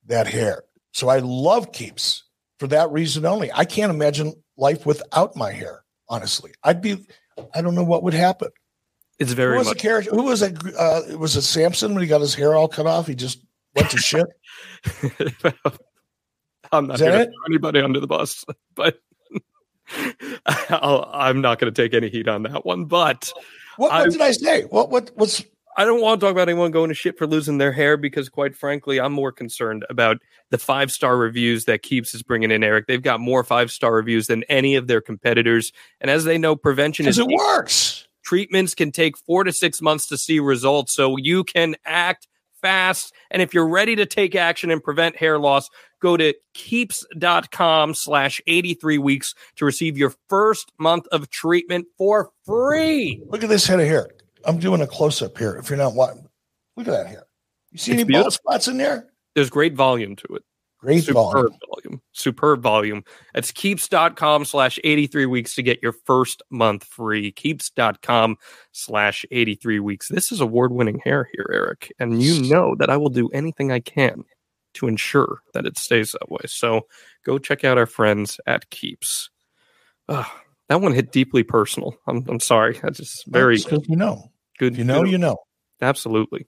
that hair. So I love keeps for that reason only. I can't imagine life without my hair, honestly. I'd be, I don't know what would happen. It's very who was much. the character? Who was it? Uh, was it Samson when he got his hair all cut off? He just went to shit. (laughs) I'm not going to throw anybody under the bus, (laughs) but I'll, I'm not going to take any heat on that one. But What, what I- did I say? What what what's I don't want to talk about anyone going to shit for losing their hair because, quite frankly, I'm more concerned about the five star reviews that Keeps is bringing in. Eric, they've got more five star reviews than any of their competitors, and as they know, prevention is it works. treatments can take four to six months to see results. So you can act fast. And if you're ready to take action and prevent hair loss, go to keeps.com slash 83 weeks to receive your first month of treatment for free. Look at this head of hair. I'm doing a close up here. If you're not watching, look at that hair. You see It's any beautiful. bald spots in there? There's great volume to it. Great Superb volume. volume. Superb volume. That's keeps.com slash 83 weeks to get your first month free. Keeps.com slash 83 weeks. This is award winning hair here, Eric. And you know that I will do anything I can to ensure that it stays that way. So go check out our friends at Keeps. That one hit deeply personal. I'm, I'm sorry. That's just very It's 'cause you know. good. You know, good- you know. Absolutely.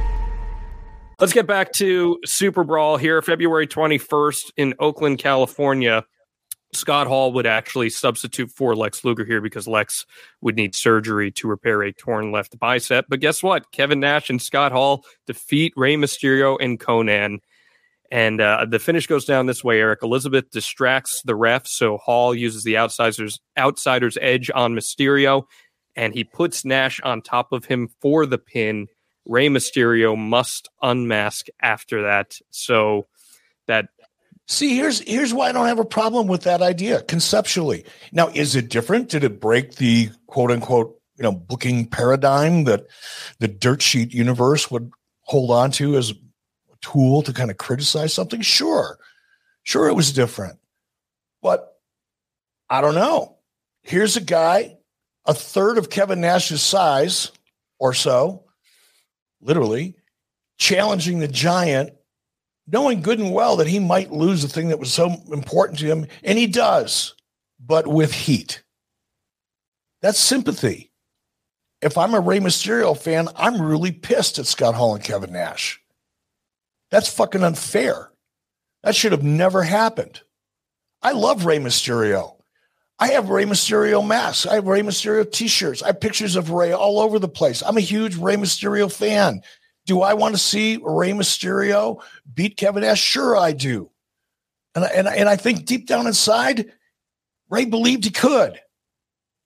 Let's get back to Super Brawl here, February 21st in Oakland, California. Scott Hall would actually substitute for Lex Luger here because Lex would need surgery to repair a torn left bicep. But guess what? Kevin Nash and Scott Hall defeat Rey Mysterio and Konnan. And uh, the finish goes down this way, Eric. Elizabeth distracts the ref, so Hall uses the outsiders outsider's edge on Mysterio, and he puts Nash on top of him for the pin. Rey Mysterio must unmask after that. So that See, here's here's why I don't have a problem with that idea conceptually. Now, is it different? Did it break the quote unquote you know booking paradigm that the dirt sheet universe would hold on to as a tool to kind of criticize something? Sure, sure, it was different, but I don't know. Here's a guy a third of Kevin Nash's size or so, literally challenging the giant knowing good and well that he might lose the thing that was so important to him, and he does, but with heat. That's sympathy. If I'm a Rey Mysterio fan, I'm really pissed at Scott Hall and Kevin Nash. That's fucking unfair. That should have never happened. I love Rey Mysterio. I have Rey Mysterio masks. I have Rey Mysterio t-shirts. I have pictures of Rey all over the place. I'm a huge Rey Mysterio fan. Do I want to see Rey Mysterio beat Kevin Nash? Sure, I do. And I, and I, and I think deep down inside, Rey believed he could.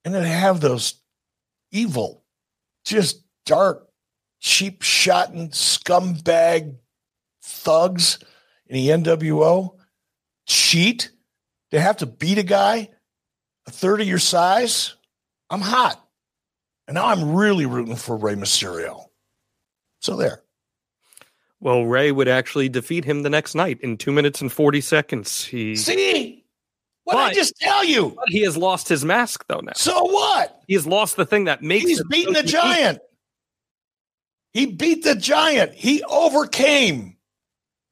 And then have those evil, just dark, cheap shot and scumbag thugs in the NWO cheat to have to beat a guy a third of your size. I'm hot. And now I'm really rooting for Rey Mysterio. So there. Well, Rey would actually defeat him the next night in two minutes and 40 seconds. He See? What did I just tell you? But he has lost his mask though now. So what? He has lost the thing that makes He's him beating so the giant. He beat the giant. He overcame.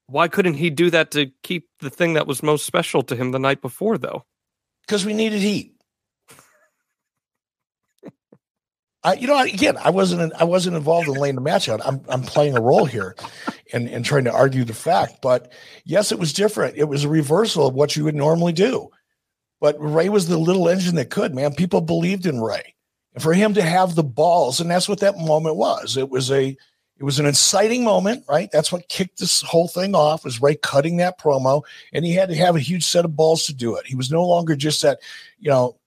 Why couldn't he do that to keep the thing that was most special to him the night before though? Because we needed heat. I, you know, again, I wasn't, I wasn't involved in laying the match out. I'm, I'm playing a role here, and and trying to argue the fact. But yes, it was different. It was a reversal of what you would normally do. But Rey was the little engine that could. Man, people believed in Rey, and for him to have the balls, and that's what that moment was. It was a, it was an inciting moment, right? That's what kicked this whole thing off. Was Rey cutting that promo, and he had to have a huge set of balls to do it. He was no longer just that, you know,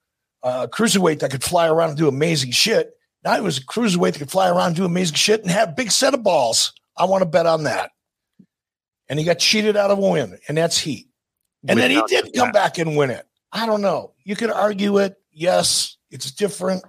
uh, cruiserweight that could fly around and do amazing shit. Now he was a cruiserweight that could fly around and do amazing shit and have a big set of balls. I want to bet on that. And he got cheated out of a win, and that's heat. And then he did come back and win it. I don't know. You could argue it. Yes, it's different,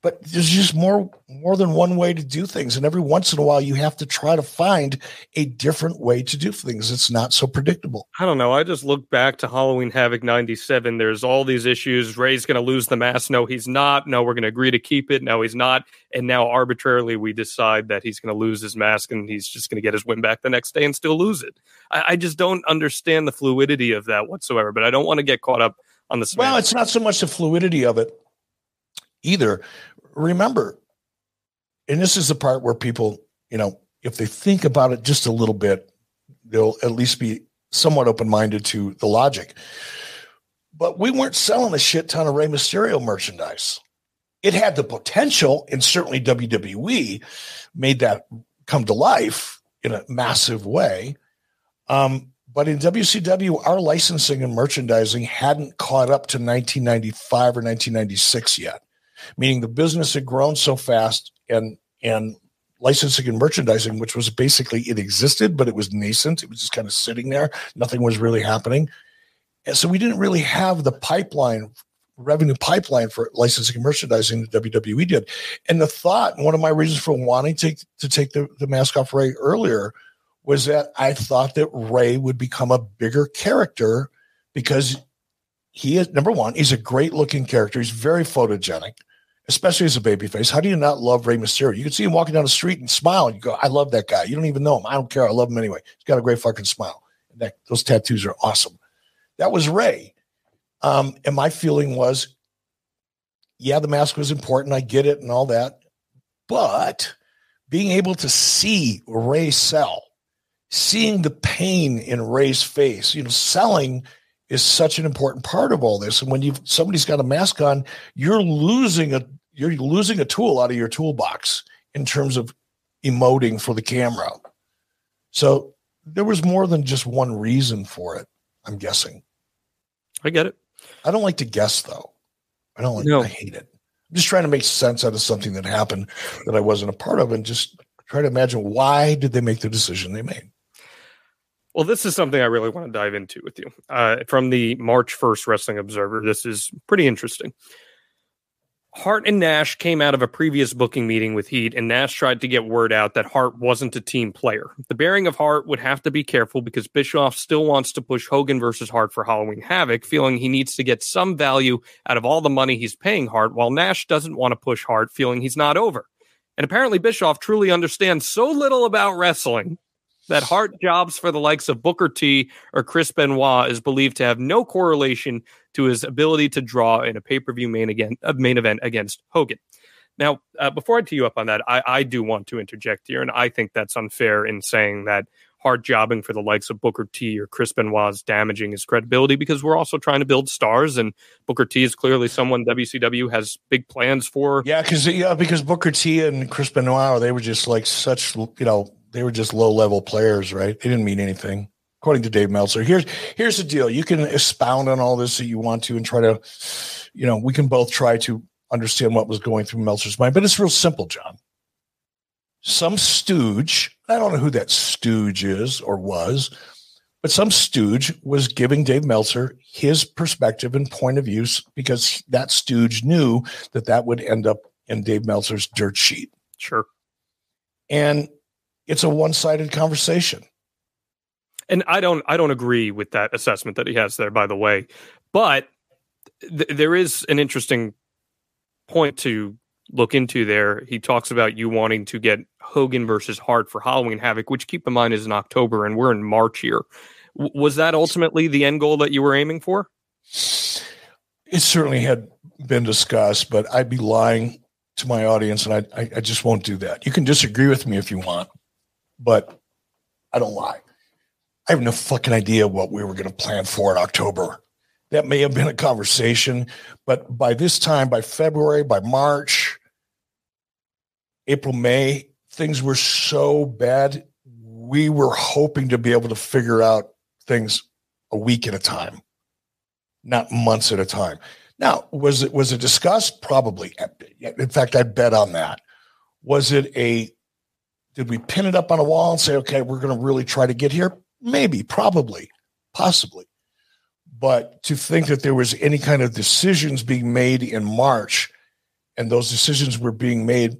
but there's just more more than one way to do things. And every once in a while, you have to try to find a different way to do things. It's not so predictable. I don't know. I just look back to Halloween Havoc 97. There's all these issues. Rey's going to lose the mask. No, he's not. No, we're going to agree to keep it. No, he's not. And now arbitrarily we decide that he's going to lose his mask and he's just going to get his win back the next day and still lose it. I, I just don't understand the fluidity of that whatsoever, but I don't want to get caught up on the Well, it's not so much the fluidity of it either. Remember, and this is the part where people, you know, if they think about it just a little bit, they'll at least be somewhat open minded to the logic. But we weren't selling a shit ton of Rey Mysterio merchandise. It had the potential, and certainly WWE made that come to life in a massive way. Um, but in WCW, our licensing and merchandising hadn't caught up to 1995 or 1996 yet, meaning the business had grown so fast and and licensing and merchandising, which was basically it existed, but it was nascent. It was just kind of sitting there. Nothing was really happening. And so we didn't really have the pipeline, revenue pipeline for licensing and merchandising that WWE did. And the thought, one of my reasons for wanting to, to take the, the mask off Rey earlier was that I thought that Rey would become a bigger character because he is number one, he's a great looking character. He's very photogenic, especially as a babyface. How do you not love Rey Mysterio? You can see him walking down the street and smile, and you go, I love that guy. You don't even know him. I don't care. I love him anyway. He's got a great fucking smile. That those tattoos are awesome. That was Rey. Um, and my feeling was, yeah, the mask was important. I get it and all that. But being able to see Rey sell, seeing the pain in Rey's face, you know, selling is such an important part of all this. And when you somebody's got a mask on, you're losing a you're losing a tool out of your toolbox in terms of emoting for the camera. So there was more than just one reason for it, I'm guessing. I get it. I don't like to guess though. I don't like No. I hate it. I'm just trying to make sense out of something that happened that I wasn't a part of and just try to imagine why did they make the decision they made. Well, this is something I really want to dive into with you. Uh, from the March 1st Wrestling Observer, this is pretty interesting. Hart and Nash came out of a previous booking meeting with Heat, and Nash tried to get word out that Hart wasn't a team player. The bearing of Hart would have to be careful because Bischoff still wants to push Hogan versus Hart for Halloween Havoc, feeling he needs to get some value out of all the money he's paying Hart, while Nash doesn't want to push Hart, feeling he's not over. And apparently, Bischoff truly understands so little about wrestling that Hart jobs for the likes of Booker T or Chris Benoit is believed to have no correlation to his ability to draw in a pay per view main uh, main event against Hogan. Now, uh, before I tee you up on that, I, I do want to interject here, and I think that's unfair in saying that Hart jobbing for the likes of Booker T or Chris Benoit is damaging his credibility because we're also trying to build stars, and Booker T is clearly someone WCW has big plans for. Yeah, because yeah, because Booker T and Chris Benoit, they were just like such, you know, they were just low level players, right? They didn't mean anything. According to Dave Meltzer. Here's here's the deal. You can expound on all this that you want to and try to, you know, we can both try to understand what was going through Meltzer's mind, but it's real simple, Jon. Some stooge, I don't know who that stooge is or was, but some stooge was giving Dave Meltzer his perspective and point of view because that stooge knew that that would end up in Dave Meltzer's dirt sheet. Sure. And it's a one-sided conversation. And I don't I don't agree with that assessment that he has there by the way. But th- there is an interesting point to look into there. He talks about you wanting to get Hogan versus Hart for Halloween Havoc, which keep in mind is in October and we're in March here. W- was that ultimately the end goal that you were aiming for? It certainly had been discussed, but I'd be lying to my audience and I, I, I just won't do that. You can disagree with me if you want, but I don't lie. I have no fucking idea what we were going to plan for in October. That may have been a conversation, but by this time, by February, by March, April, May, things were so bad. We were hoping to be able to figure out things a week at a time, not months at a time. Now, was it was it discussed? Probably. In fact, I bet on that. Was it a did we pin it up on a wall and say, okay, we're going to really try to get here? Maybe, probably, possibly. But to think that there was any kind of decisions being made in March and those decisions were being made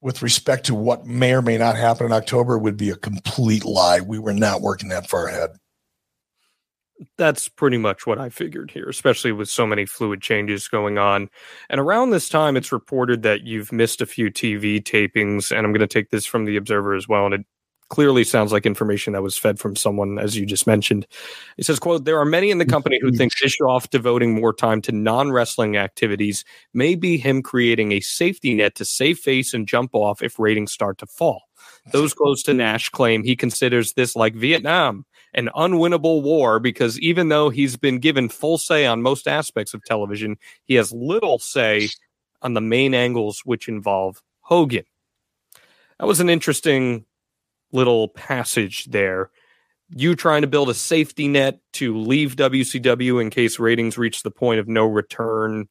with respect to what may or may not happen in October would be a complete lie. We were not working that far ahead. That's pretty much what I figured here, especially with so many fluid changes going on. And around this time, it's reported that you've missed a few TV tapings, and I'm going to take this from the Observer as well. And it clearly sounds like information that was fed from someone, as you just mentioned. It says, quote, there are many in the company who think Bischoff devoting more time to non-wrestling activities may be him creating a safety net to save face and jump off if ratings start to fall. Those close to Nash claim he considers this like Vietnam, an unwinnable war, because even though he's been given full say on most aspects of television, he has little say on the main angles which involve Hogan. That was an interesting little passage there. You trying to build a safety net to leave WCW in case ratings reach the point of no return.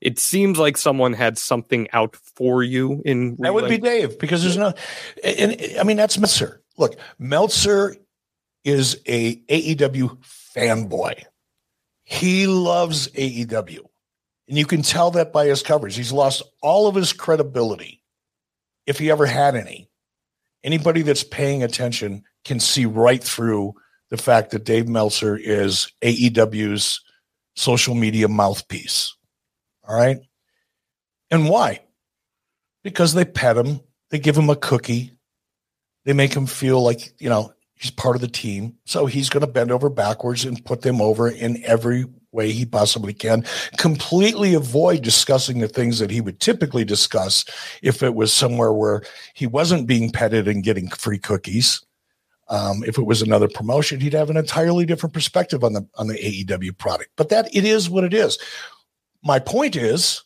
It seems like someone had something out for you in that would be Dave because there's no, and, I mean that's Meltzer. Look, Meltzer is a AEW fanboy. He loves AEW, and you can tell that by his coverage. He's lost all of his credibility, if he ever had any, anybody that's paying attention can see right through the fact that Dave Meltzer is AEW's social media mouthpiece. All right. And why? Because they pet him, they give him a cookie, they make him feel like, you know, he's part of the team. So he's going to bend over backwards and put them over in every way he possibly can, completely avoid discussing the things that he would typically discuss if it was somewhere where he wasn't being petted and getting free cookies. Um, if it was another promotion, he'd have an entirely different perspective on the on the AEW product. But that it is what it is. My point is,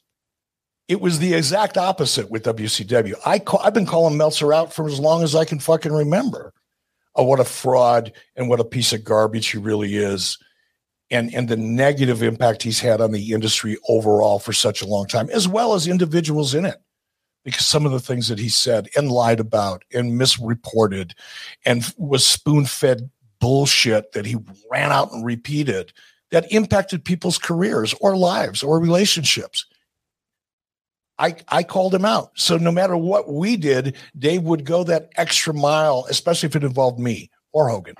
it was the exact opposite with WCW. I I've been calling Meltzer out for as long as I can fucking remember. Oh, what a fraud and what a piece of garbage he really is and and the negative impact he's had on the industry overall for such a long time, as well as individuals in it. Because some of the things that he said and lied about and misreported and was spoon fed bullshit that he ran out and repeated that impacted people's careers or lives or relationships. I, I called him out. So no matter what we did, Dave would go that extra mile, especially if it involved me or Hogan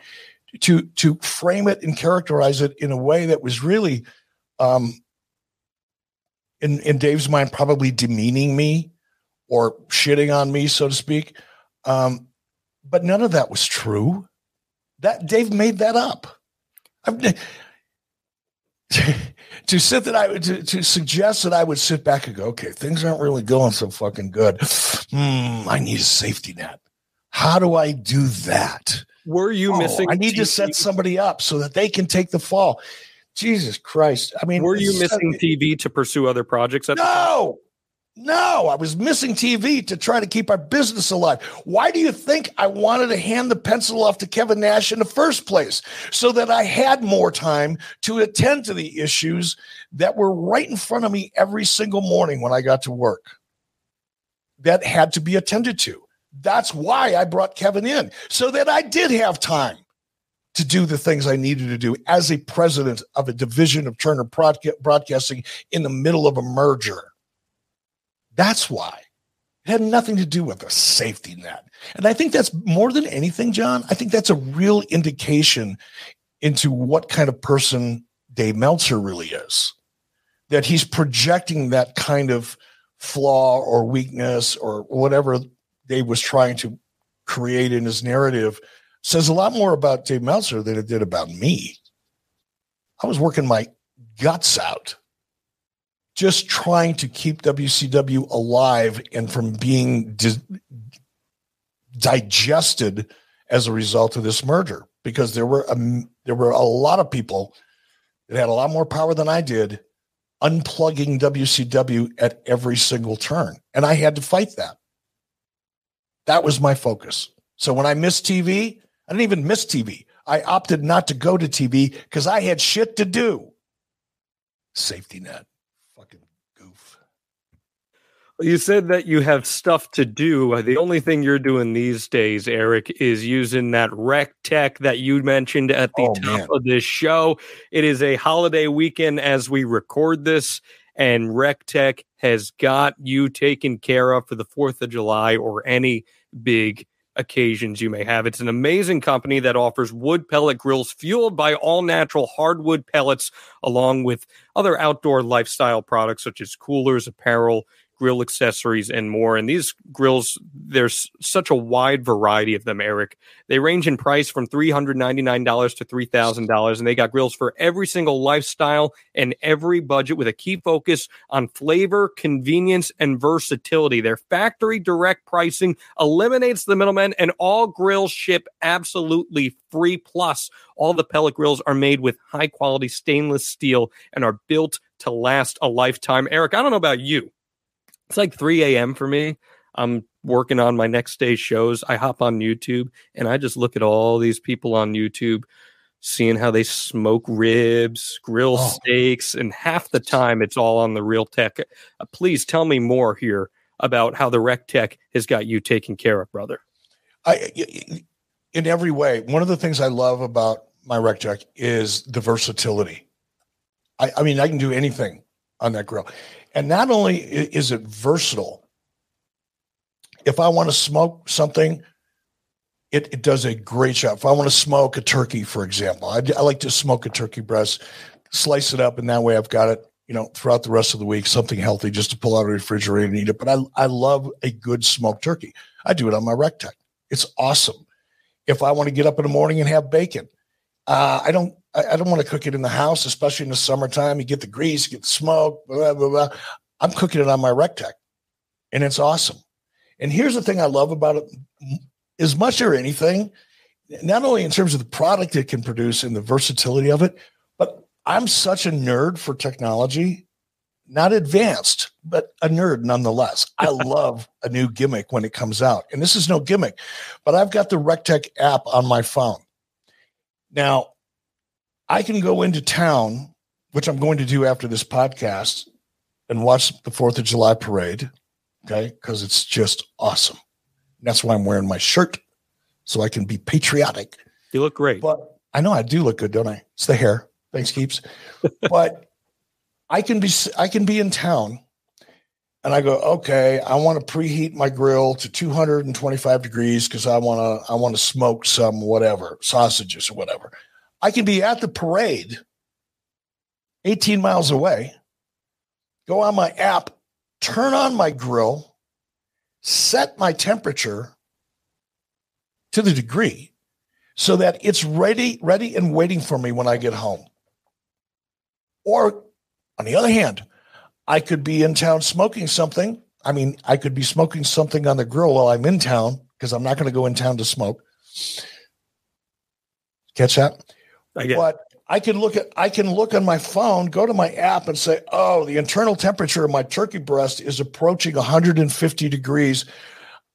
to to frame it and characterize it in a way that was really um in in Dave's mind probably demeaning me or shitting on me so to speak. Um but none of that was true. That Dave made that up. To, (laughs) to sit that I to, to suggest that I would sit back and go, okay, things aren't really going so fucking good. Hmm, I need a safety net. How do I do that? Were you oh, missing? I need TV? to set somebody up so that they can take the fall. Jesus Christ! I mean, were you missing TV to pursue other projects? At no, No, I was missing TV to try to keep our business alive. Why do you think I wanted to hand the pencil off to Kevin Nash in the first place? So that I had more time to attend to the issues that were right in front of me every single morning when I got to work that had to be attended to. That's why I brought Kevin in, so that I did have time to do the things I needed to do as a president of a division of Turner Broadcasting in the middle of a merger. That's why. It had nothing to do with a safety net. And I think that's more than anything, Jon. I think that's a real indication into what kind of person Dave Meltzer really is. That he's projecting that kind of flaw or weakness or whatever Dave was trying to create in his narrative says a lot more about Dave Meltzer than it did about me. I was working my guts out just trying to keep WCW alive and from being di- digested as a result of this merger because there were a, there were a lot of people that had a lot more power than I did unplugging WCW at every single turn and I had to fight that. That was my focus. So when I missed TV, I didn't even miss TV. I opted not to go to TV because I had shit to do. Safety net. You said that you have stuff to do. Uh, the only thing you're doing these days, Eric, is using that Recteq that you mentioned at the oh, top man. of this show. It is a holiday weekend as we record this, and Recteq has got you taken care of for the 4th of July or any big occasions you may have. It's an amazing company that offers wood pellet grills fueled by all natural hardwood pellets, along with other outdoor lifestyle products such as coolers, apparel grill accessories, and more. And these grills, there's such a wide variety of them, Eric. They range in price from $399 to $3,000, and they got grills for every single lifestyle and every budget with a key focus on flavor, convenience, and versatility. Their factory direct pricing eliminates the middleman, and all grills ship absolutely free. Plus, all the pellet grills are made with high quality stainless steel and are built to last a lifetime. Eric, I don't know about you, it's like 3 a.m. for me. I'm working on my next day shows. I hop on YouTube and I just look at all these people on YouTube seeing how they smoke ribs, grill oh. steaks, and half the time it's all on the Recteq. Uh, please tell me more here about how the Recteq has got you taken care of, brother. I, in every way, one of the things I love about my Recteq is the versatility. I, I mean, I can do anything on that grill. And not only is it versatile, if I want to smoke something, it, it does a great job. If I want to smoke a turkey, for example, I, I like to smoke a turkey breast, slice it up, and that way I've got it, you know, throughout the rest of the week, something healthy just to pull out of the refrigerator and eat it. But I, I love a good smoked turkey. I do it on my Recteq. It's awesome. If I want to get up in the morning and have bacon, uh, I don't I, I don't want to cook it in the house, especially in the summertime. You get the grease, you get the smoke, blah, blah, blah. I'm cooking it on my Recteq and it's awesome. And here's the thing I love about it as much or anything, not only in terms of the product it can produce and the versatility of it, but I'm such a nerd for technology, not advanced, but a nerd nonetheless. I (laughs) love a new gimmick when it comes out. And this is no gimmick, but I've got the Recteq app on my phone. Now, I can go into town, which I'm going to do after this podcast, and watch the Fourth of July parade. Okay, because it's just awesome. And that's why I'm wearing my shirt, so I can be patriotic. You look great. But I know I do look good, don't I? It's the hair. Thanks, keeps. (laughs) but I can be I can be in town and I go, okay, I want to preheat my grill to 225 degrees because I want to I want to smoke some whatever sausages or whatever. I can be at the parade 18 miles away, go on my app, turn on my grill, set my temperature to the degree so that it's ready, ready and waiting for me when I get home. Or on the other hand, I could be in town smoking something. I mean, I could be smoking something on the grill while I'm in town because I'm not going to go in town to smoke. Catch that? I get but I can look at I can look on my phone, go to my app and say, "Oh, the internal temperature of my turkey breast is approaching 150 degrees.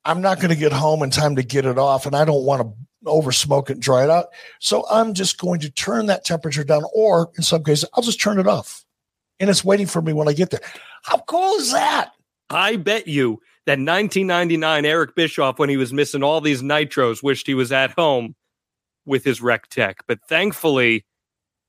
I'm not going to get home in time to get it off and I don't want to over smoke it, and dry it out. So I'm just going to turn that temperature down or in some cases I'll just turn it off. And it's waiting for me when I get there. How cool is that? I bet you that 1999 Eric Bischoff when he was missing all these nitros wished he was at home with his Recteq. But thankfully,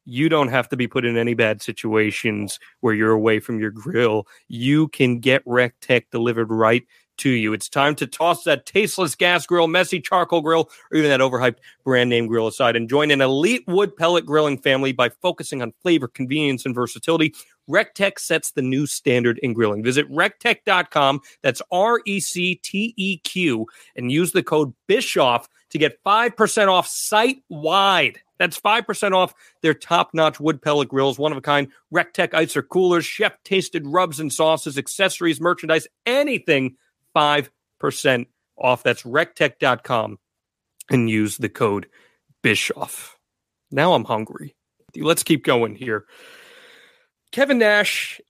you don't have to be put in any bad situations where you're away from your grill. You can get Recteq delivered right to you. It's time to toss that tasteless gas grill, messy charcoal grill, or even that overhyped brand name grill aside and join an elite wood pellet grilling family by focusing on flavor, convenience, and versatility. Recteq sets the new standard in grilling. Visit recteq.com. That's R E C T E Q and use the code Bischoff to get 5% off site wide. That's 5% off their top notch wood pellet grills, one of a kind Recteq icer coolers, chef tasted rubs and sauces, accessories, merchandise, anything 5% off. That's recteq.com and use the code Bischoff. Now I'm hungry. Let's keep going here. Kevin Nash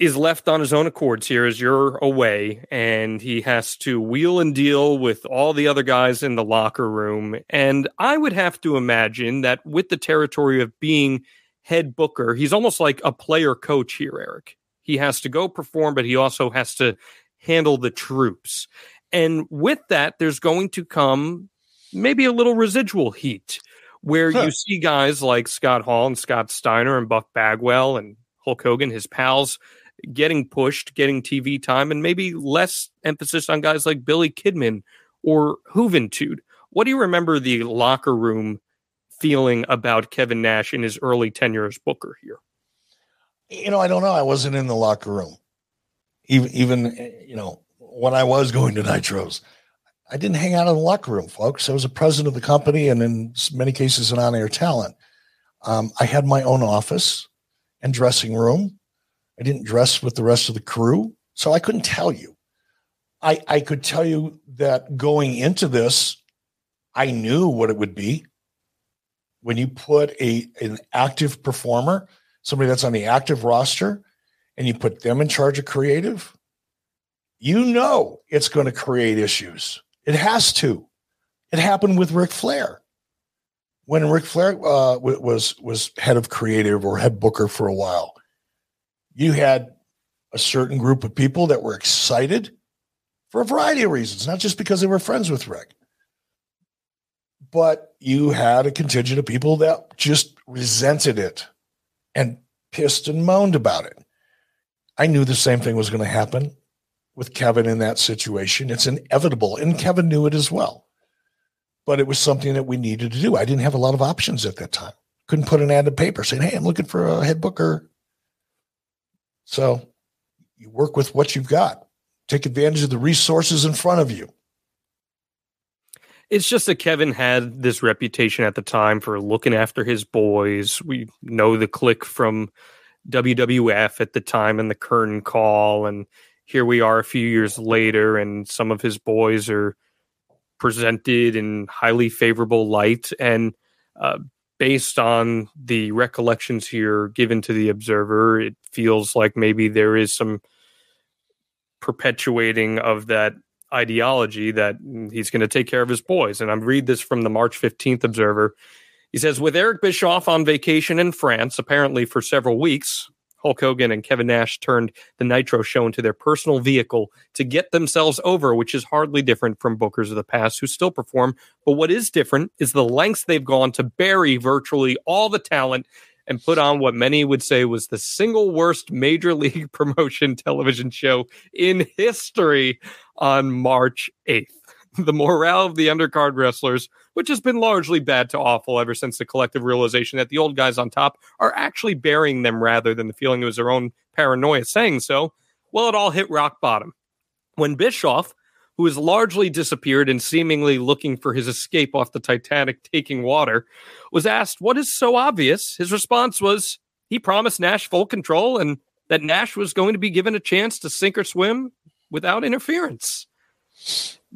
is left on his own accords here as you're away, and he has to wheel and deal with all the other guys in the locker room. And I would have to imagine that with the territory of being head booker, he's almost like a player coach here, Eric. He has to go perform, but he also has to handle the troops. And with that, there's going to come maybe a little residual heat where huh. you see guys like Scott Hall and Scott Steiner and Buff Bagwell and Hulk Hogan, his pals, getting pushed, getting TV time, and maybe less emphasis on guys like Billy Kidman or Juventud. What do you remember the locker room feeling about Kevin Nash in his early tenure as Booker here? You know, I don't know. I wasn't in the locker room. Even, even you know, when I was going to Nitros, I didn't hang out in the locker room, folks. I was a president of the company and in many cases an on air talent. Um, I had my own office and dressing room. I didn't dress with the rest of the crew, so I couldn't tell you. I, I could tell you that going into this, I knew what it would be. When you put a an active performer, somebody that's on the active roster, and you put them in charge of creative, you know it's going to create issues. It has to. It happened with Ric Flair. When Ric Flair uh, was was head of creative or head booker for a while, you had a certain group of people that were excited for a variety of reasons, not just because they were friends with Rick, but you had a contingent of people that just resented it and pissed and moaned about it. I knew the same thing was going to happen with Kevin in that situation. It's inevitable. And Kevin knew it as well. But it was something that we needed to do. I didn't have a lot of options at that time. Couldn't put an ad in paper saying, Hey, I'm looking for a head booker so you work with what you've got, take advantage of the resources in front of you. It's just that Kevin had this reputation at the time for looking after his boys. We know the Kliq from WWF at the time and the curtain call. And here we are a few years later, and some of his boys are presented in highly favorable light. And uh, based on the recollections here given to the observer, it feels like maybe there is some perpetuating of that ideology that mm, he's going to take care of his boys. And I read this from the March 15th Observer. He says, with Eric Bischoff on vacation in France, apparently for several weeks, Hulk Hogan and Kevin Nash turned the Nitro show into their personal vehicle to get themselves over, which is hardly different from bookers of the past who still perform. But what is different is the lengths they've gone to bury virtually all the talent and put on what many would say was the single worst major (laughs) league promotion television show in history on March 8th. (laughs) The morale of the undercard wrestlers which has been largely bad to awful ever since the collective realization that the old guys on top are actually burying them rather than the feeling it was their own paranoia saying so. Well, it all hit rock bottom. When Bischoff, who has largely disappeared and seemingly looking for his escape off the Titanic taking water, was asked what is so obvious, his response was he promised Nash full control and that Nash was going to be given a chance to sink or swim without interference.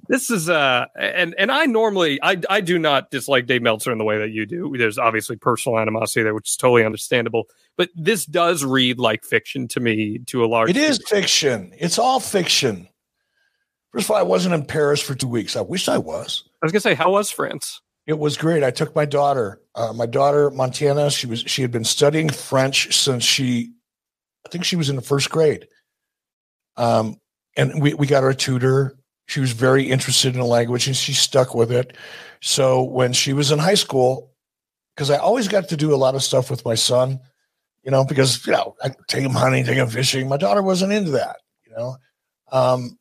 This is uh and and I normally I I do not dislike Dave Meltzer in the way that you do. There's obviously personal animosity there, which is totally understandable. But this does read like fiction to me to a large. It is fiction. It's all fiction. First of all, I wasn't in Paris for two weeks. I wish I was. I was gonna say, how was France? It was great. I took my daughter, uh, my daughter Montana. She was she had been studying French since she, I think she was in the first grade. Um, and we we got her a tutor. She was very interested in the language, and she stuck with it. So when she was in high school, because I always got to do a lot of stuff with my son, you know, because you know I take him hunting, take him fishing. My daughter wasn't into that, you know. Um,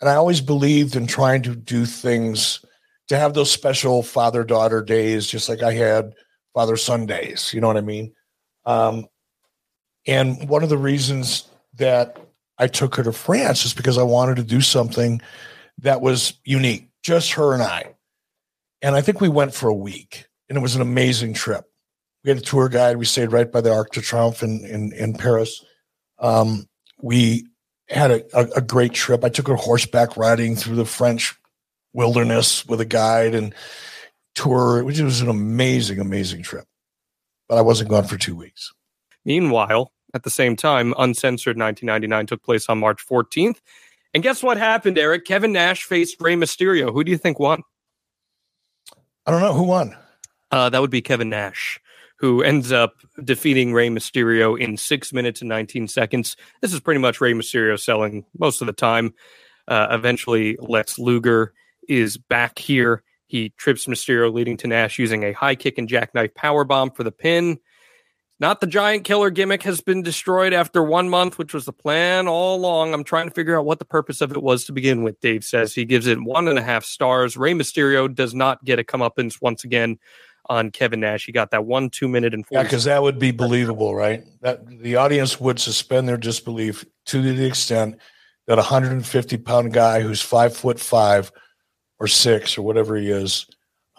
and I always believed in trying to do things to have those special father daughter days, just like I had father son days. You know what I mean? Um, and one of the reasons that I took her to France is because I wanted to do something that was unique, just her and I. And I think we went for a week, and it was an amazing trip. We had a tour guide. We stayed right by the Arc de Triomphe in in, in Paris. Um, we had a, a, a great trip. I took her horseback riding through the French wilderness with a guide and tour, which was an amazing, amazing trip. But I wasn't gone for two weeks. Meanwhile, at the same time, Uncensored 1999 took place on March 14th. And guess what happened, Eric? Kevin Nash faced Rey Mysterio. Who do you think won? I don't know who won. Uh, that would be Kevin Nash, who ends up defeating Rey Mysterio in six minutes and 19 seconds. This is pretty much Rey Mysterio selling most of the time. Uh, eventually, Lex Luger is back here. He trips Mysterio, leading to Nash using a high kick and jackknife power bomb for the pin. Not the giant killer gimmick has been destroyed after one month, which was the plan all along. I'm trying to figure out what the purpose of it was to begin with. Dave says he gives it one and a half stars. Rey Mysterio does not get a comeuppance once again on Kevin Nash. He got that one, two minute and yeah, because that would be believable, right? That the audience would suspend their disbelief to the extent that a 150 pound guy who's five foot five or six or whatever he is,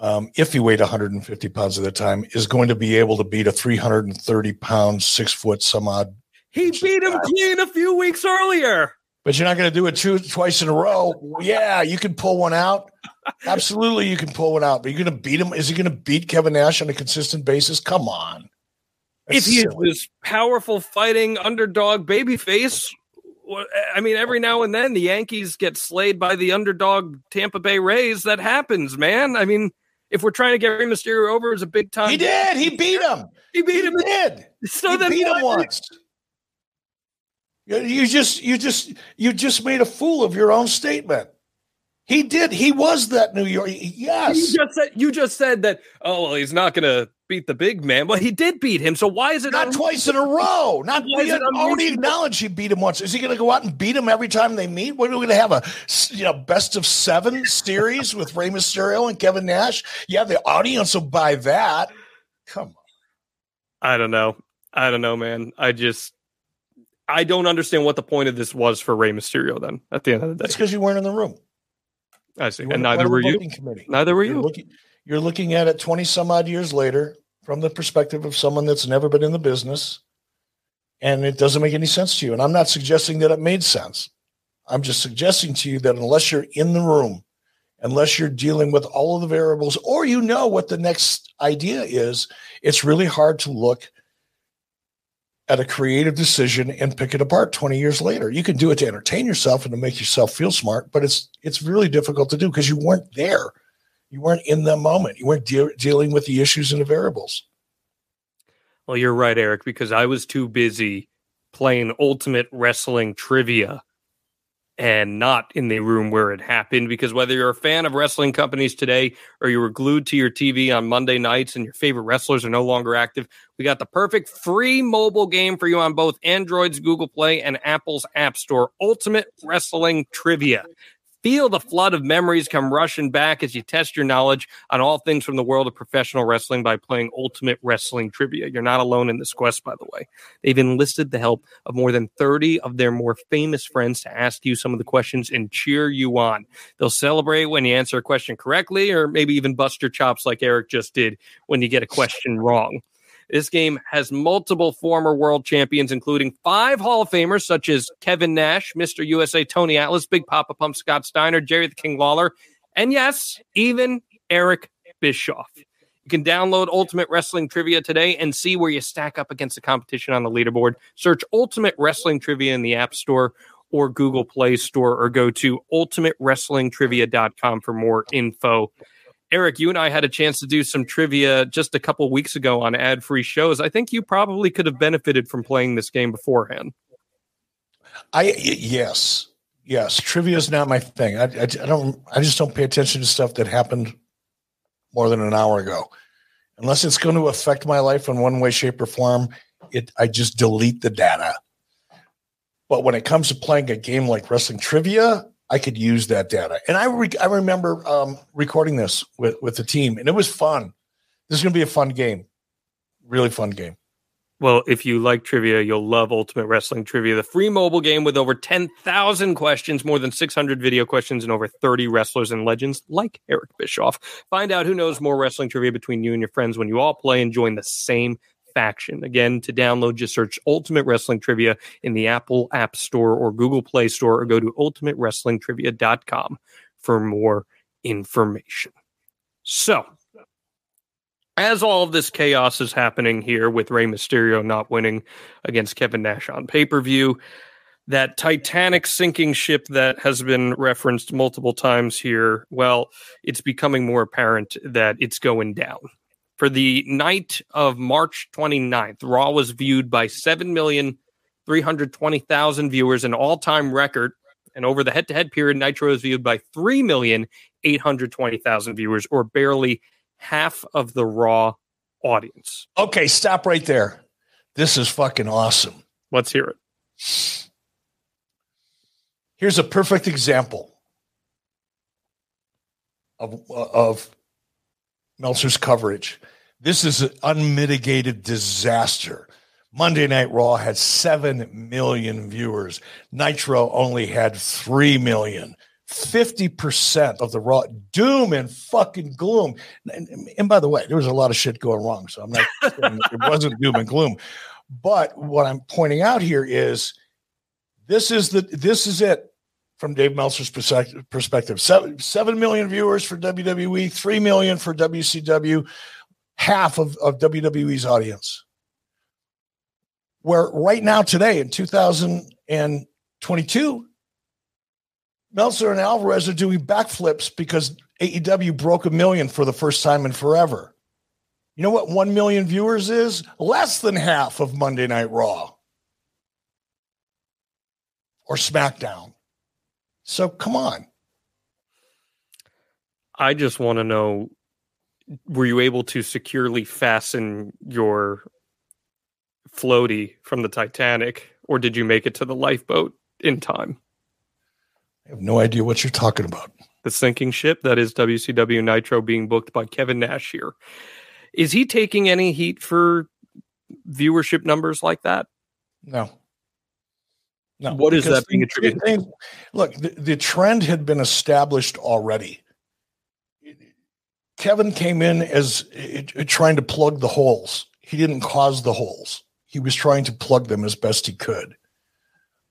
um, if he weighed 150 pounds at the time, is going to be able to beat a 330 pound, six foot some odd. He beat him clean a few weeks earlier. But you're not going to do it two twice in a row. Yeah, you can pull one out. Absolutely, you can pull one out. But you're going to beat him. Is he going to beat Kevin Nash on a consistent basis? Come on. That's if he silly. is this powerful fighting underdog babyface, I mean, every now and then the Yankees get slayed by the underdog Tampa Bay Rays. That happens, man. I mean, if we're trying to get Rey Mysterio over as a big time, he did. He beat him. He beat him. He did. So he beat him once. You just, you just, you just made a fool of your own statement. He did. He was that New York. Yes. You just said. You just said that. Oh well, he's not going to beat the big man. Well, he did beat him. So why is it not twice in a row? Not he already acknowledged he beat him once. Is he going to go out and beat him every time they meet? What are we going to have a you know best of seven series with Rey Mysterio and Kevin Nash? Yeah, the audience will buy that. Come on. I don't know. I don't know, man. I just I don't understand what the point of this was for Rey Mysterio. Then at the end of the day, it's because you weren't in the room. I see, and neither were you. Neither were you. You're looking at it twenty some odd years later from the perspective of someone that's never been in the business, and it doesn't make any sense to you. And I'm not suggesting that it made sense. I'm just suggesting to you that unless you're in the room, unless you're dealing with all of the variables, or you know what the next idea is, it's really hard to look at a creative decision and pick it apart 20 years later. You can do it to entertain yourself and to make yourself feel smart, but it's it's really difficult to do because you weren't there. You weren't in the moment. You weren't de- dealing with the issues and the variables. Well, you're right, Eric, because I was too busy playing ultimate wrestling trivia and not in the room where it happened. Because whether you're a fan of wrestling companies today or you were glued to your TV on Monday nights and your favorite wrestlers are no longer active, we got the perfect free mobile game for you on both Android's Google Play and Apple's App Store Ultimate Wrestling Trivia. Feel the flood of memories come rushing back as you test your knowledge on all things from the world of professional wrestling by playing Ultimate Wrestling Trivia. You're not alone in this quest, by the way. They've enlisted the help of more than 30 of their more famous friends to ask you some of the questions and cheer you on. They'll celebrate when you answer a question correctly, or maybe even bust your chops like Eric just did when you get a question wrong. This game has multiple former world champions, including five Hall of Famers such as Kevin Nash, Mr. USA Tony Atlas, Big Papa Pump Scott Steiner, Jerry the King Lawler, and yes, even Eric Bischoff. You can download Ultimate Wrestling Trivia today and see where you stack up against the competition on the leaderboard. Search Ultimate Wrestling Trivia in the App Store or Google Play Store or go to ultimatewrestlingtrivia.com for more info. Eric, you and I had a chance to do some trivia just a couple weeks ago on ad free shows. I think you probably could have benefited from playing this game beforehand. I yes, yes. Trivia is not my thing. I, I, I don't. I just don't pay attention to stuff that happened more than an hour ago, unless it's going to affect my life in one way, shape, or form. It. I just delete the data. But when it comes to playing a game like wrestling trivia, I could use that data. And I re- I remember um, recording this with with the team, and it was fun. This is going to be a fun game, really fun game. Well, if you like trivia, you'll love Ultimate Wrestling Trivia, the free mobile game with over 10,000 questions, more than 600 video questions, and over 30 wrestlers and legends like Eric Bischoff. Find out who knows more wrestling trivia between you and your friends when you all play and join the same faction. Again, to download, just search Ultimate Wrestling Trivia in the Apple App Store or Google Play Store or go to ultimatewrestlingtrivia.com for more information. So, as all of this chaos is happening here with Rey Mysterio not winning against Kevin Nash on pay per view, that Titanic sinking ship that has been referenced multiple times here, well, it's becoming more apparent that it's going down. For the night of March 29th, Raw was viewed by 7,320,000 viewers, an all time record. And over the head to head period, Nitro was viewed by 3,820,000 viewers, or barely half of the Raw audience. Okay, stop right there. This is fucking awesome. Let's hear it. Here's a perfect example of, of Meltzer's coverage. This is an unmitigated disaster. Monday Night Raw had 7 million viewers. Nitro only had 3 million. 50% of the Raw doom and fucking gloom. And, and, by the way, there was a lot of shit going wrong. So I'm not, (laughs) it wasn't doom and gloom. But what I'm pointing out here is this is the, this is it from Dave Meltzer's perspective. Seven, 7 million viewers for WWE, 3 million for WCW half of, of WWE's audience. Where right now, today in 2022, Meltzer and Alvarez are doing backflips because AEW broke a million for the first time in forever. You know what 1 million viewers is? Less than half of Monday Night Raw or SmackDown. So come on. I just want to know were you able to securely fasten your floaty from the Titanic, or did you make it to the lifeboat in time? I have no idea what you're talking about. The sinking ship that is WCW Nitro being booked by Kevin Nash here. Is he taking any heat for viewership numbers like that? No. No. What is that being attributed? Look, the, the trend had been established already. Kevin came in as it, it, trying to plug the holes. He didn't cause the holes. He was trying to plug them as best he could.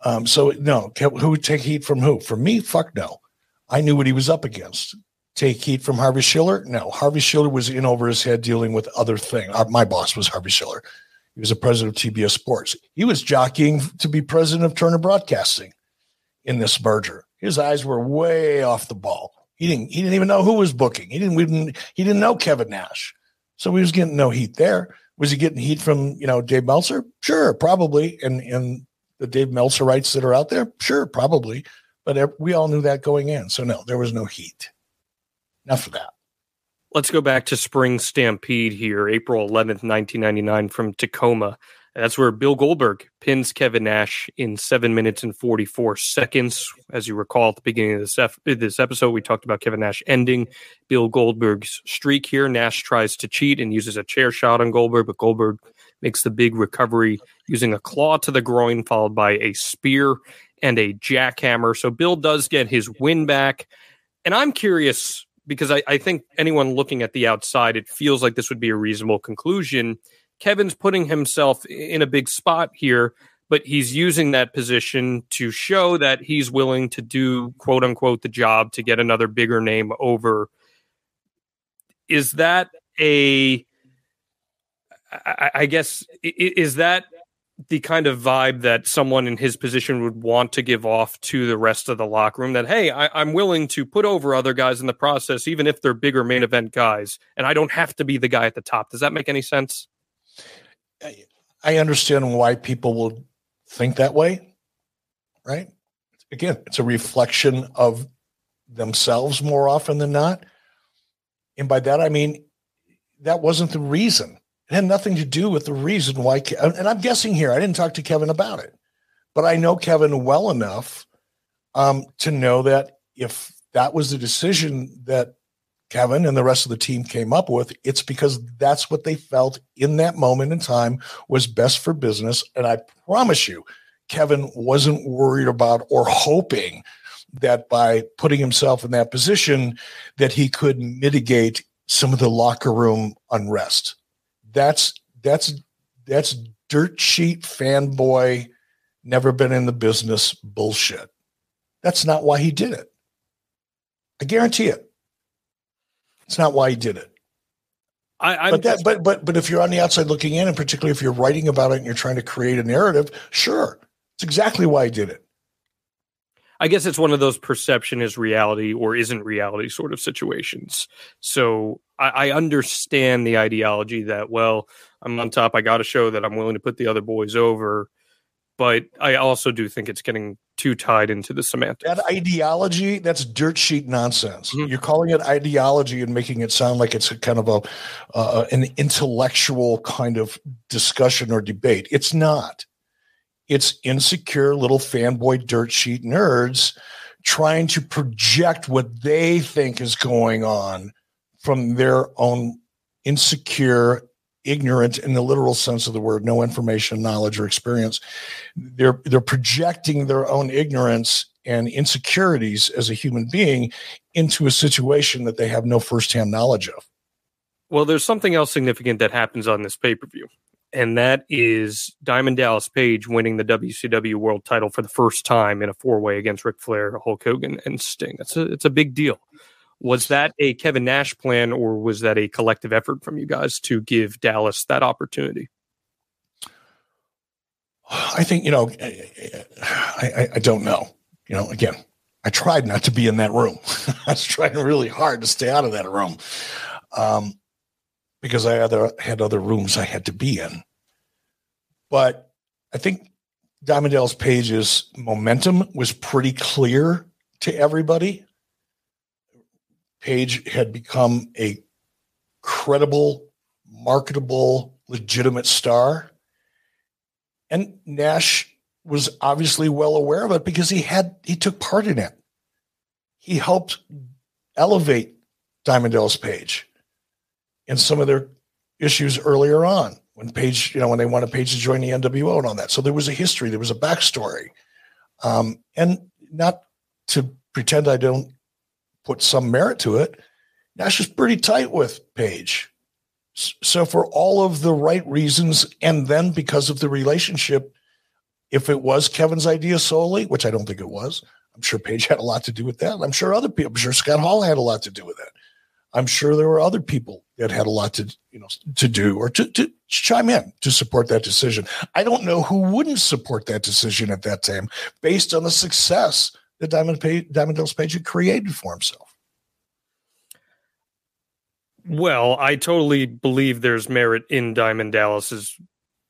Um, so no, who would take heat from who? From me? Fuck no. I knew what he was up against. Take heat from Harvey Schiller? No. Harvey Schiller was in over his head dealing with other things. Uh, my boss was Harvey Schiller. He was the president of TBS Sports. He was jockeying to be president of Turner Broadcasting in this merger. His eyes were way off the ball. He didn't. He didn't even know who was booking. He didn't. even. he didn't know Kevin Nash, so he was getting no heat there. Was he getting heat from you know Dave Meltzer? Sure, probably. And and the Dave Meltzer rights that are out there, sure, probably. But we all knew that going in, so no, there was no heat. Enough of that. Let's go back to Spring Stampede here, April 11th, 1999, from Tacoma. That's where Bill Goldberg pins Kevin Nash in seven minutes and 44 seconds. As you recall at the beginning of this, ef- this episode, we talked about Kevin Nash ending Bill Goldberg's streak here. Nash tries to cheat and uses a chair shot on Goldberg, but Goldberg makes the big recovery using a claw to the groin, followed by a spear and a jackhammer. So Bill does get his win back. And I'm curious because I, I think anyone looking at the outside, it feels like this would be a reasonable conclusion Kevin's putting himself in a big spot here, but he's using that position to show that he's willing to do quote unquote the job to get another bigger name over. Is that a I, I guess is that the kind of vibe that someone in his position would want to give off to the rest of the locker room that hey I, am willing to put over other guys in the process even if they're bigger main event guys and i don't have to be the guy at the top. Does that make any sense? I understand why people will think that way right? Again it's a reflection of themselves more often than not. And by that i mean that wasn't the reason it had nothing to do with the reason why. And I'm guessing here, I didn't talk to Kevin about it, but I know Kevin well enough um, to know that if that was the decision that Kevin and the rest of the team came up with, it's because that's what they felt in that moment in time was best for business. And I promise you, Kevin wasn't worried about or hoping that by putting himself in that position that he could mitigate some of the locker room unrest that's that's that's dirt sheet fanboy, never been in the business bullshit. That's not why he did it. I guarantee it. It's not why he did it. I, but that, but but but if you're on the outside looking in, and particularly if you're writing about it and you're trying to create a narrative, sure, it's exactly why he did it. I guess it's one of those perception is reality or isn't reality sort of situations. So I, I understand the ideology that, well, I'm on top. I got to show that I'm willing to put the other boys over. But I also do think it's getting too tied into the semantics. That ideology, that's dirt sheet nonsense. Mm-hmm. You're calling it ideology and making it sound like it's a kind of a uh, an intellectual kind of discussion or debate. It's not it's insecure little fanboy dirt sheet nerds trying to project what they think is going on from their own insecure ignorant in the literal sense of the word no information knowledge or experience they're they're projecting their own ignorance and insecurities as a human being into a situation that they have no firsthand knowledge of well there's something else significant that happens on this pay-per-view and that is Diamond Dallas Page winning the WCW World Title for the first time in a four way against Ric Flair, Hulk Hogan, and Sting. That's a it's a big deal. Was that a Kevin Nash plan, or was that a collective effort from you guys to give Dallas that opportunity? I think you know, I, I, I don't know. You know, again, I tried not to be in that room. (laughs) I was trying really hard to stay out of that room. Um, because I other had other rooms I had to be in. But I think Diamond Dallas Page's momentum was pretty clear to everybody. Page had become a credible, marketable, legitimate star. And Nash was obviously well aware of it because he had he took part in it. He helped elevate Diamond Dallas Page in some of their issues earlier on when Page, you know, when they wanted Page to join the NWO and all that. So there was a history, there was a backstory. Um, and not to pretend I don't put some merit to it, Nash is pretty tight with Page. So for all of the right reasons, and then because of the relationship, if it was Kevin's idea solely, which I don't think it was, I'm sure Page had a lot to do with that. I'm sure other people, I'm sure Scott Hall had a lot to do with that. I'm sure there were other people that had a lot to you know to do or to, to chime in to support that decision. I don't know who wouldn't support that decision at that time based on the success that Diamond Page, Diamond Dallas Page had created for himself. Well, I totally believe there's merit in Diamond Dallas's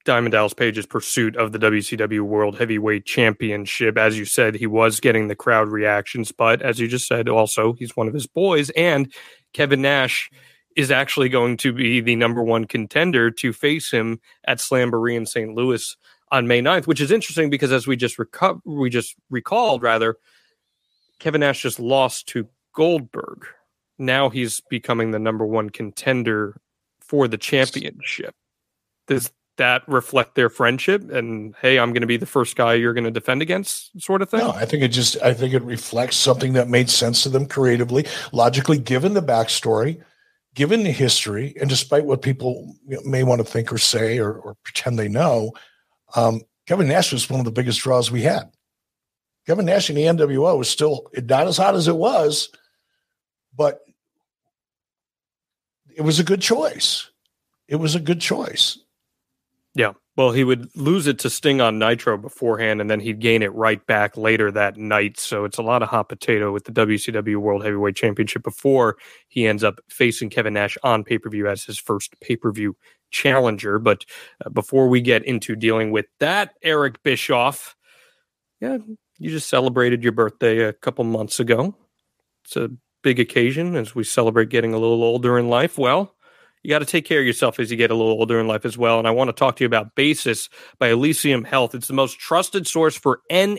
Diamond Dallas Page's pursuit of the WCW World Heavyweight Championship. As you said, he was getting the crowd reactions, but as you just said, also he's one of his boys, and Kevin Nash is actually going to be the number one contender to face him at Slamboree in St. Louis on May 9th, which is interesting because as we just reco- we just recalled rather, Kevin Nash just lost to Goldberg. Now he's becoming the number one contender for the championship. Does that reflect their friendship and hey i'm going to be the first guy you're going to defend against sort of thing no i think it just i think it reflects something that made sense to them creatively logically given the backstory given the history, and despite what people may want to think or say or, or pretend they know, um, Kevin Nash was one of the biggest draws we had. Kevin Nash in the NWO was still not as hot as it was, but it was a good choice. It was a good choice. Yeah. Well, he would lose it to Sting on Nitro beforehand, and then he'd gain it right back later that night. So it's a lot of hot potato with the WCW World Heavyweight Championship before he ends up facing Kevin Nash on pay per view as his first pay per view challenger. But uh, before we get into dealing with that, Eric Bischoff, yeah, you just celebrated your birthday a couple months ago. It's a big occasion as we celebrate getting a little older in life. Well, you got to take care of yourself as you get a little older in life as well. And I want to talk to you about Basis by Elysium Health. It's the most trusted source for NAD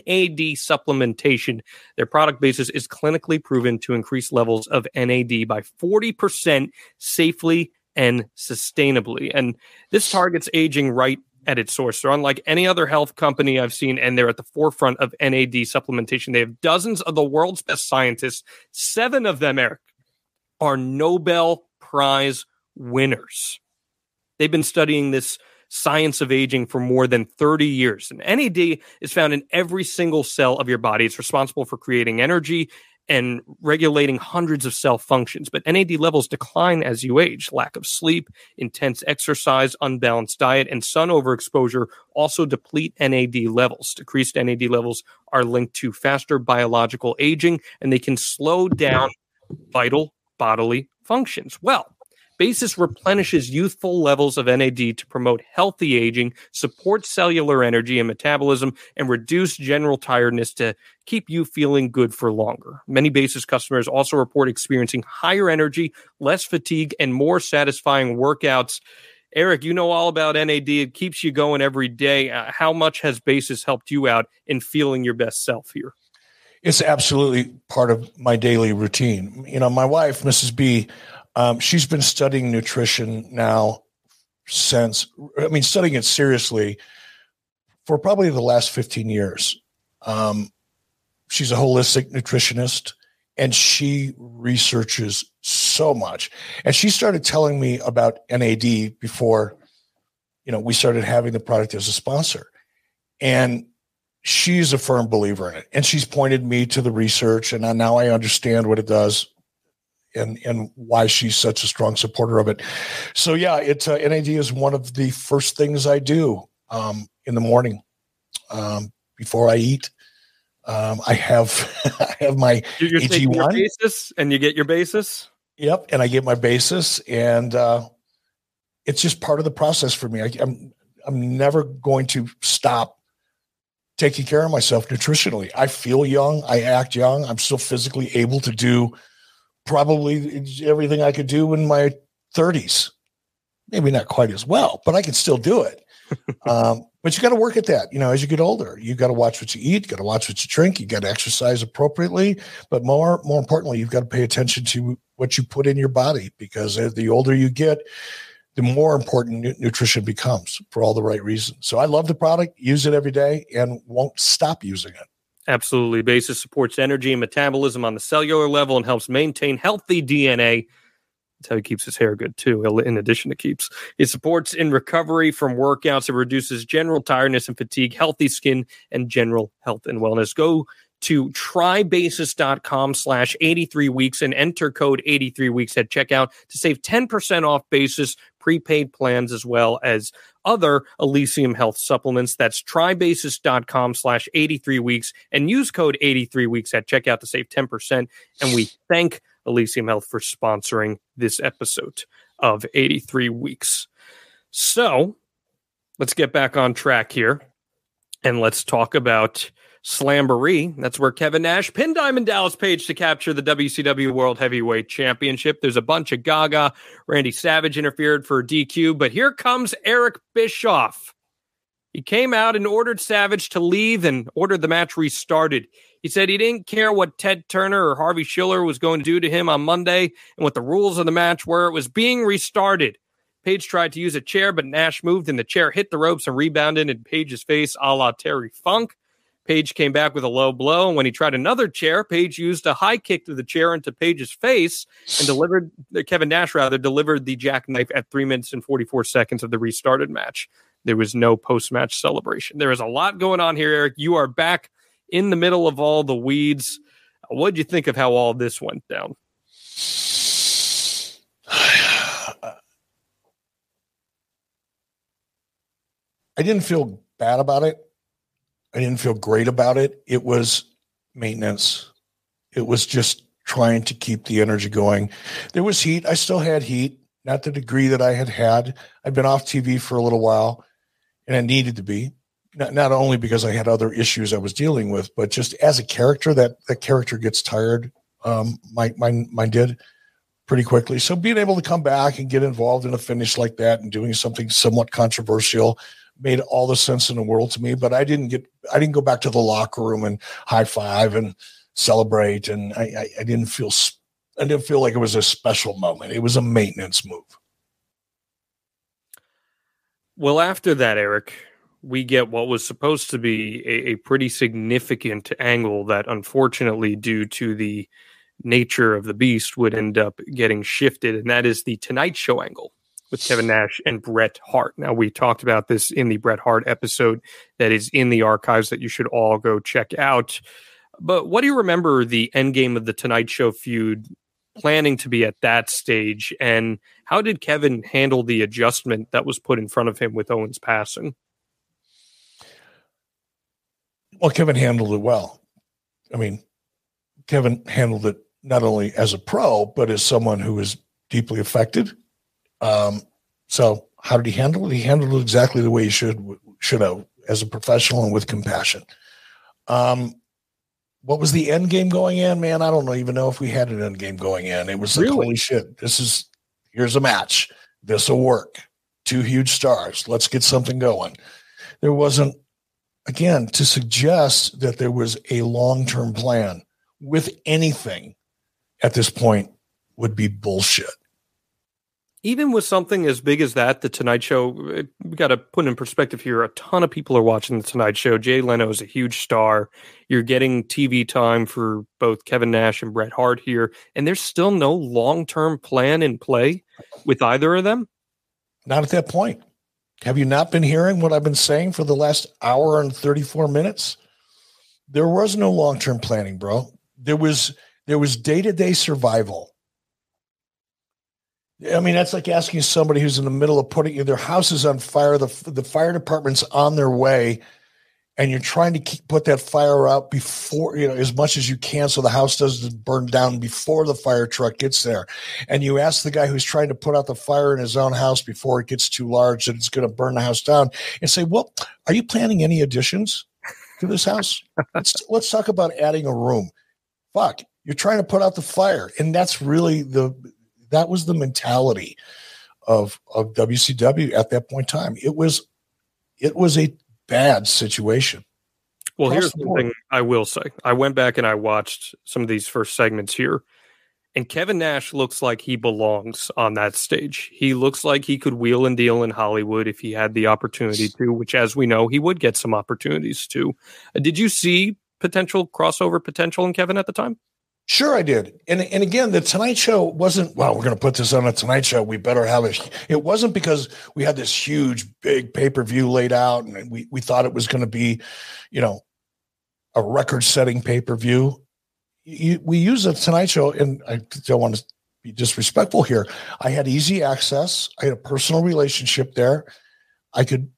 supplementation. Their product basis is clinically proven to increase levels of NAD by 40% safely and sustainably. And this targets aging right at its source. They're unlike any other health company I've seen, and they're at the forefront of NAD supplementation. They have dozens of the world's best scientists. Seven of them, Eric, are Nobel Prize winners. They've been studying this science of aging for more than 30 years. And NAD is found in every single cell of your body. It's responsible for creating energy and regulating hundreds of cell functions. But NAD levels decline as you age. Lack of sleep, intense exercise, unbalanced diet, and sun overexposure also deplete NAD levels. Decreased NAD levels are linked to faster biological aging and they can slow down vital bodily functions. Well, Basis replenishes youthful levels of NAD to promote healthy aging, support cellular energy and metabolism, and reduce general tiredness to keep you feeling good for longer. Many Basis customers also report experiencing higher energy, less fatigue, and more satisfying workouts. Eric, you know all about NAD. It keeps you going every day. Uh, how much has Basis helped you out in feeling your best self here? It's absolutely part of my daily routine. You know, my wife, Mrs. B, um, she's been studying nutrition now since, I mean, studying it seriously for probably the last 15 years. Um, she's a holistic nutritionist and she researches so much. And she started telling me about NAD before, you know, we started having the product as a sponsor. And she's a firm believer in it. And she's pointed me to the research, and now I understand what it does and and why she's such a strong supporter of it. So yeah, it's uh, NAD is one of the first things I do um, in the morning um, before I eat. Um, I have (laughs) I have my you're taking your basis, and you get your basis. Yep, and I get my basis, and uh, it's just part of the process for me. I, I'm I'm never going to stop taking care of myself nutritionally. I feel young. I act young. I'm still physically able to do probably everything I could do in my 30s. Maybe not quite as well, but I can still do it. (laughs) um, but you got to work at that. You know, as you get older, you got to watch what you eat, you got to watch what you drink, you got to exercise appropriately. But more, more importantly, you've got to pay attention to what you put in your body because the older you get, the more important nutrition becomes for all the right reasons. So I love the product, use it every day, and won't stop using it. Absolutely. Basis supports energy and metabolism on the cellular level and helps maintain healthy DNA. That's how he keeps his hair good too, in addition to keeps. It supports in recovery from workouts. It reduces general tiredness and fatigue, healthy skin, and general health and wellness. Go to trybasis.com slash 83 weeks and enter code 83 weeks at checkout to save 10% off basis prepaid plans as well as other Elysium Health supplements. That's trybasis.com slash 83 weeks and use code 83 weeks at checkout to save 10%. And we thank Elysium Health for sponsoring this episode of 83 weeks. So let's get back on track here and let's talk about Slamboree. That's where Kevin Nash pinned Diamond Dallas Page to capture the WCW World Heavyweight Championship. There's a bunch of gaga. Randy Savage interfered for DQ, but here comes Eric Bischoff. He came out and ordered Savage to leave and ordered the match restarted. He said he didn't care what Ted Turner or Harvey Schiller was going to do to him on Monday and what the rules of the match were. It was being restarted. Page tried to use a chair, but Nash moved and the chair hit the ropes and rebounded in Page's face a la Terry Funk. Page came back with a low blow, and when he tried another chair, Page used a high kick to the chair into Page's face and delivered uh, Kevin Nash rather delivered the jackknife at three minutes and 44 seconds of the restarted match. There was no post match celebration. There is a lot going on here, Eric. You are back in the middle of all the weeds. What did you think of how all this went down? (sighs) I didn't feel bad about it. I didn't feel great about it. It was maintenance. It was just trying to keep the energy going. There was heat. I still had heat, not the degree that I had had. I'd been off TV for a little while and I needed to be. Not, not only because I had other issues I was dealing with, but just as a character, that that character gets tired. Um, my mine mine did pretty quickly. So being able to come back and get involved in a finish like that and doing something somewhat controversial made all the sense in the world to me. But I didn't get I didn't go back to the locker room and high five and celebrate, and I, I, I didn't feel I didn't feel like it was a special moment. It was a maintenance move. Well, after that, Eric, we get what was supposed to be a, a, pretty significant angle that, unfortunately, due to the nature of the beast, would end up getting shifted, and that is the Tonight Show angle with Kevin Nash and Bret Hart. Now, we talked about this in the Bret Hart episode that is in the archives that you should all go check out. But what do you remember the end game of the Tonight Show feud planning to be at that stage? And how did Kevin handle the adjustment that was put in front of him with Owens passing? Well, Kevin handled it well. I mean, Kevin handled it not only as a pro, but as someone who was deeply affected um, so how did he handle it? He handled it exactly the way he should should have, as a professional and with compassion. Um, what was the end game going in? Man, I don't even know if we had an end game going in. It was like, holy shit, this is here's a match. This will work. Two huge stars. Let's get something going. There wasn't again to suggest that there was a long-term plan with anything at this point would be bullshit even with something as big as that, the Tonight Show, uh, we got to put in perspective here. A ton of people are watching the Tonight Show. Jay Leno is a huge star. You're getting TV time for both Kevin Nash and Bret Hart here, and there's still no long term plan in play with either of them. Not at that point. Have you not been hearing what I've been saying for the last hour and 34 minutes? There was no long term planning, bro. There was there was day to day survival I mean, that's like asking somebody who's in the middle of putting their house is on fire, the the fire department's on their way, and you're trying to keep, put that fire out before you know as much as you can, so the house doesn't burn down before the fire truck gets there. And you ask the guy who's trying to put out the fire in his own house before it gets too large that it's going to burn the house down, and say, "Well, are you planning any additions to this house? (laughs) let's let's talk about adding a room." Fuck, you're trying to put out the fire, and that's really the that was the mentality of of WCW at that point in time. It was it was a bad situation. Well, here's the thing I will say. I went back and I watched some of these first segments here. And Kevin Nash looks like he belongs on that stage. He looks like he could wheel and deal in Hollywood if he had the opportunity to, which, as we know, he would get some opportunities to. Did you see potential crossover potential in Kevin at the time? Sure, I did. And and again, the Tonight Show wasn't. Well, we're going to put this on a Tonight Show. We better have it. It wasn't because we had this huge, big pay per view laid out, and we we thought it was going to be, you know, a record setting pay per view. We use the Tonight Show, and I don't want to be disrespectful here. I had easy access. I had a personal relationship there. I could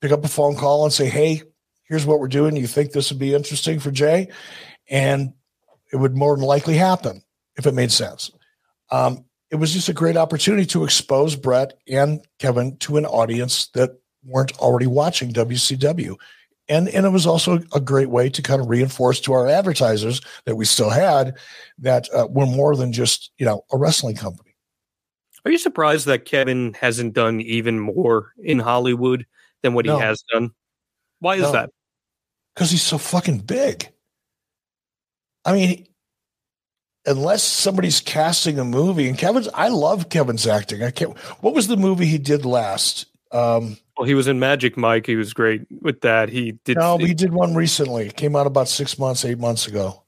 pick up a phone call and say, "Hey, here's what we're doing. You think this would be interesting for Jay?" And it would more than likely happen if it made sense. Um, it was just a great opportunity to expose Bret and Kevin to an audience that weren't already watching WCW. And, and it was also a great way to kind of reinforce to our advertisers that we still had that uh, we're more than just you know a wrestling company. Are you surprised that Kevin hasn't done even more in Hollywood than what no. he has done? Why is no. that? Because he's so fucking big. I mean, unless somebody's casting a movie, and Kevin's, I love Kevin's acting. I can't. What was the movie he did last? Um, Well, he was in Magic Mike. He was great with that. He did. No, he did one recently. It came out about six months, eight months ago.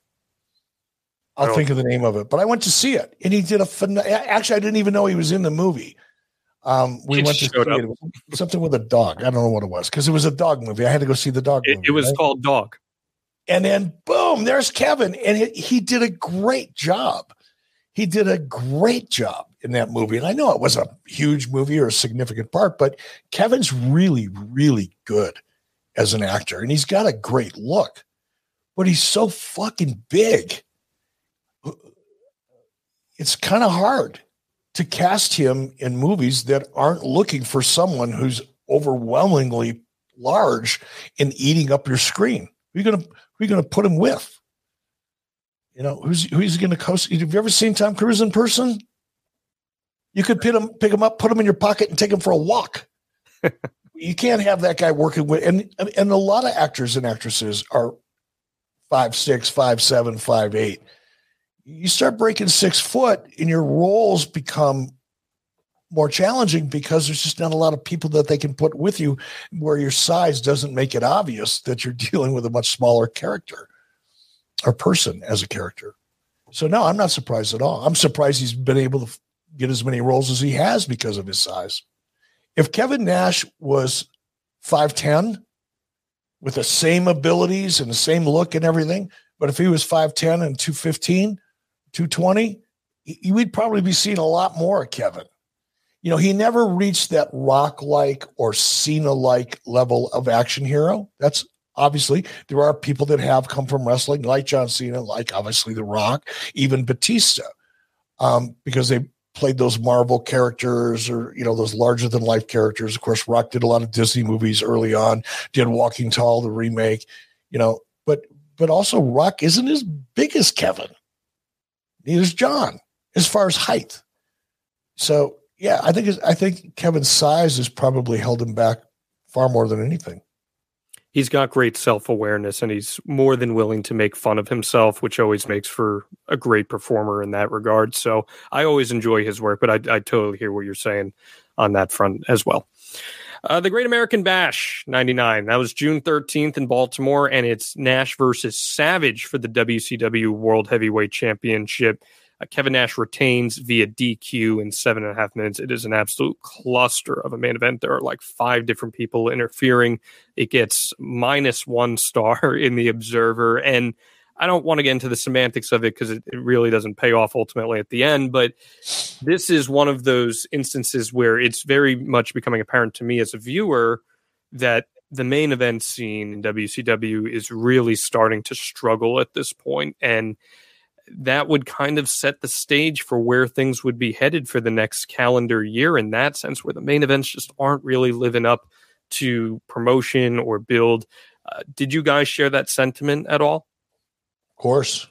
I'll think of the name of it, but I went to see it, and he did a. Phen- actually, I didn't even know he was in the movie. Um, we He went to see up. it. It something with a dog. I don't know what it was because it was a dog movie. I had to go see the dog It, movie. it was right? called Dog. And then boom, there's Kevin. And he, he did a great job. He did a great job in that movie. And I know it was a huge movie or a significant part, but Kevin's really, really good as an actor. And he's got a great look, but he's so fucking big. It's kind of hard to cast him in movies that aren't looking for someone who's overwhelmingly large and eating up your screen. Who are gonna who are you gonna put him with? You know, who's who's gonna coast? Have you ever seen Tom Cruise in person? You could pick him, pick him up, put him in your pocket, and take him for a walk. (laughs) you can't have that guy working with and and a lot of actors and actresses are five six, five seven, five eight. You start breaking six foot, and your roles become more challenging because there's just not a lot of people that they can put with you where your size doesn't make it obvious that you're (laughs) dealing with a much smaller character or person as a character. So no, I'm not surprised at all. I'm surprised he's been able to get as many roles as he has because of his size. If Kevin Nash was 5'10 with the same abilities and the same look and everything, but if he was 5'10 and 215, 220, he- we'd probably be seeing a lot more of Kevin you know, he never reached that rock like or Cena like level of action hero. That's obviously there are people that have come from wrestling, like John Cena, like obviously The Rock, even Batista, um, because they played those Marvel characters or, you know, those larger than life characters. Of course, Rock did a lot of Disney movies early on, did Walking Tall, the remake, you know, but, but also Rock isn't as big as Kevin. Neither's John as far as height. So, yeah, I think I think Kevin's size has probably held him back far more than anything. He's got great self awareness and he's more than willing to make fun of himself, which always makes for a great performer in that regard. So I always enjoy his work, but I, I totally hear what you're saying on that front as well. Uh, the Great American Bash 99. That was June 13th in Baltimore, and it's Nash versus Savage for the WCW World Heavyweight Championship. Uh, Kevin Nash retains via DQ in seven and a half minutes. It is an absolute cluster of a main event. There are like five different people interfering. It gets minus one star (laughs) in the Observer. And I don't want to get into the semantics of it because it, it really doesn't pay off ultimately at the end. But this is one of those instances where it's very much becoming apparent to me as a viewer that the main event scene in WCW is really starting to struggle at this point, and that would kind of set the stage for where things would be headed for the next calendar year in that sense, where the main events just aren't really living up to promotion or build. Uh, did you guys share that sentiment at all? Of course,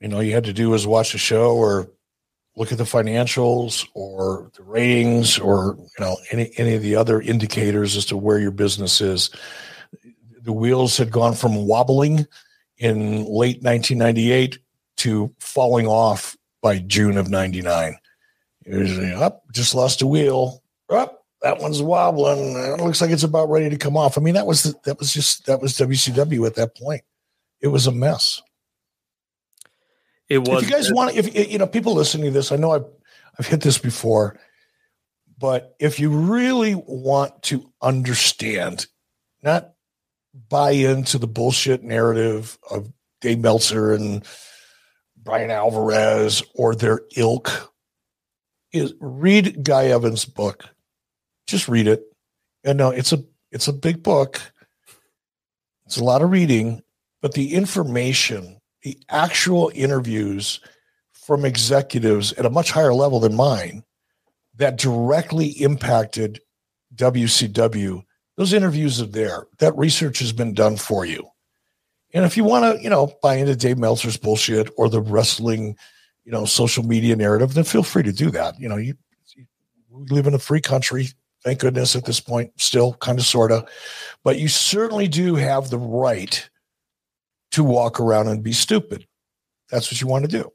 you know, you had to do was watch a show or look at the financials or the ratings or you know any any of the other indicators as to where your business is. The wheels had gone from wobbling in late 1998 to falling off by June of 99. It was up, just lost a wheel. Up, that one's wobbling. It looks like it's about ready to come off. I mean, that was that was just that was WCW at that point. It was a mess. It was. If you guys want, if you know, people listening to this, I know I've I've hit this before, but if you really want to understand, not buy into the bullshit narrative of Dave Meltzer and Bryan Alvarez or their ilk, is read Guy Evans' book. Just read it. And no, it's a it's a big book. It's a lot of reading, but the information the actual interviews from executives at a much higher level than mine that directly impacted WCW, those interviews are there. That research has been done for you. And if you want to, you know, buy into Dave Meltzer's bullshit or the wrestling, you know, social media narrative, then feel free to do that. You know, you, you we live in a free country, thank goodness at this point, still kind of sort of, but you certainly do have the right to walk around and be stupid. That's what you want to do.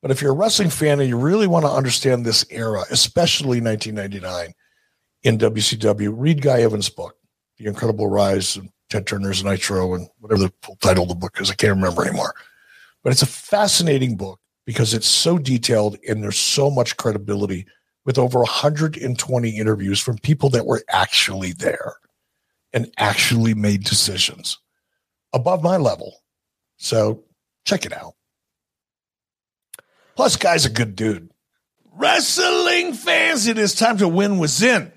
But if you're a wrestling fan and you really want to understand this era, especially 1999, in WCW. Read Guy Evans' book, The Incredible Rise of Ted Turner's Nitro, and whatever the full title of the book is. I can't remember anymore. But it's a fascinating book because it's so detailed and there's so much credibility with over 120 interviews from people that were actually there and actually made decisions above my level. So check it out. Plus, guy's a good dude. Wrestling fans, it is time to win with ZYN.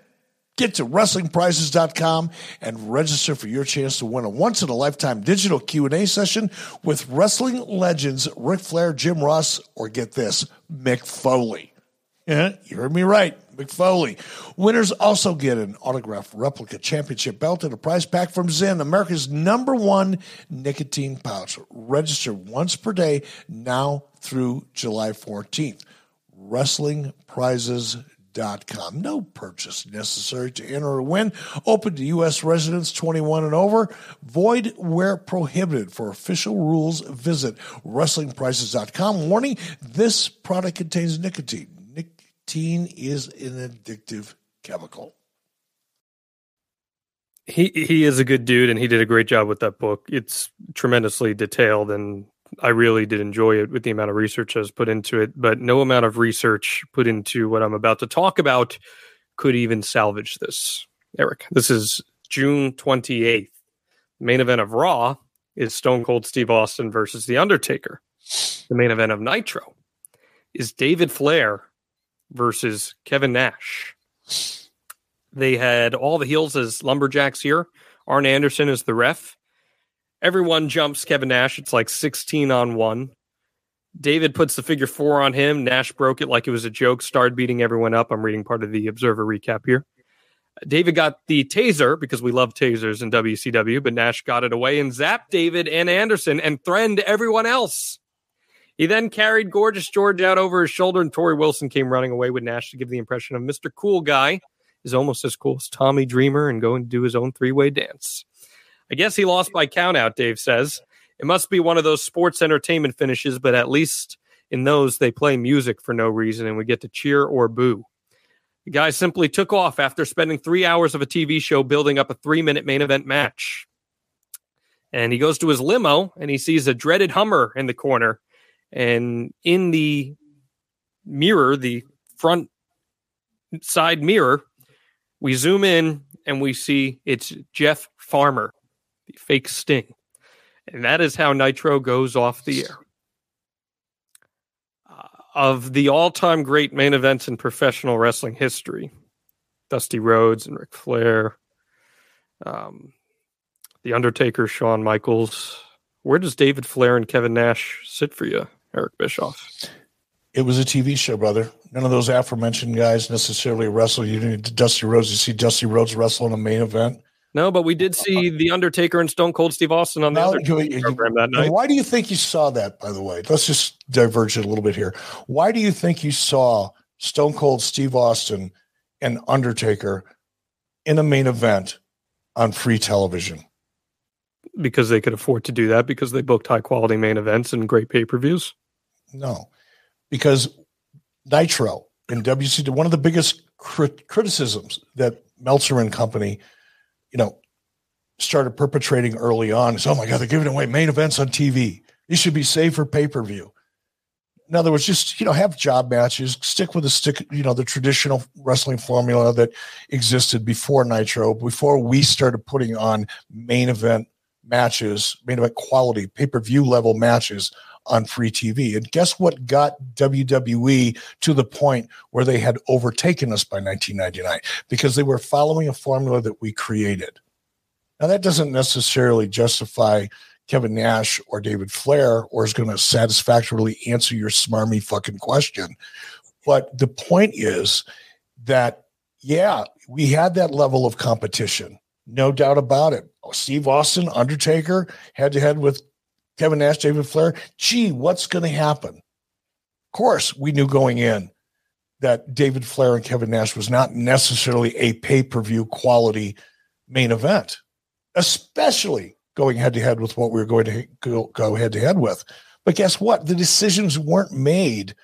Get to WrestlingPrizes.com and register for your chance to win a once-in-a-lifetime digital Q&A session with wrestling legends Ric Flair, Jim Ross, or get this, Mick Foley. Yeah, you heard me right. Mick Foley. Winners also get an autographed replica championship belt and a prize pack from ZYN, America's number one nicotine pouch. Register once per day now through July 14th. WrestlingPrizes.com. No purchase necessary to enter or win. Open to U.S. residents 21 and over. Void where prohibited. For official rules, visit WrestlingPrizes.com. Warning this product contains nicotine. Nicotine is an addictive chemical. He he is a good dude, and he did a great job with that book. It's tremendously detailed, and I really did enjoy it with the amount of research I was put into it. But no amount of research put into what I'm about to talk about could even salvage this. Eric, this is June 28th. main event of Raw is Stone Cold Steve Austin versus The Undertaker. The main event of Nitro is David Flair versus Kevin Nash. They had all the heels as lumberjacks here. Arn Anderson is the ref. Everyone jumps Kevin Nash. It's like 16 on one. David puts the figure four on him. Nash broke it like it was a joke, started beating everyone up. I'm reading part of the Observer recap here. David got the taser because we love tasers in WCW, but Nash got it away and zapped David and Anderson and threatened everyone else. He then carried Gorgeous George out over his shoulder, and Torrie Wilson came running away with Nash to give the impression of Mr. Cool Guy is almost as cool as Tommy Dreamer and going to do his own three way dance. I guess he lost by countout, Dave says. It must be one of those sports entertainment finishes, but at least in those, they play music for no reason and we get to cheer or boo. The guy simply took off after spending three hours of a TV show building up a three minute main event match. And he goes to his limo and he sees a dreaded Hummer in the corner. And in the mirror, the front side mirror, we zoom in and we see it's Jeff Farmer, the fake Sting. And that is how Nitro goes off the air. Uh, of the all time great main events in professional wrestling history, Dusty Rhodes and Ric Flair, um, The Undertaker, Shawn Michaels. Where does David Flair and Kevin Nash sit for you, Eric Bischoff? It was a TV show, brother. None of those aforementioned guys necessarily wrestle. You didn't Dusty Rhodes. You see Dusty Rhodes wrestle in a main event. No, but we did see uh, The Undertaker and Stone Cold Steve Austin on the Now, other you- program that night. Why do you think you saw that, by the way? Let's just diverge it a little bit here. Why do you think you saw Stone Cold Steve Austin and Undertaker in a main event on free television? Because they could afford to do that because they booked high quality main events and great pay per views. No, because Nitro and WCW, one of the biggest crit- criticisms that Meltzer and company, you know, started perpetrating early on is, oh my God, they're giving away main events on TV. These should be saved for pay per view. In other words, just you know, have job matches, stick with the stick, you know, the traditional wrestling formula that existed before Nitro, before we started putting on main event matches, main event quality pay per view level matches on free TV. And guess what got WWE to the point where they had overtaken us by 1999? Because they were following a formula that we created. Now, that doesn't necessarily justify Kevin Nash or David Flair or is going to satisfactorily answer your smarmy fucking question. But the point is that, yeah, we had that level of competition. No doubt about it. Steve Austin, Undertaker, head to head with Kevin Nash, David Flair. Gee, what's going to happen? Of course, we knew going in that David Flair and Kevin Nash was not necessarily a pay per view quality main event, especially going head to head with what we were going to go, head to head with. But guess what? The decisions weren't made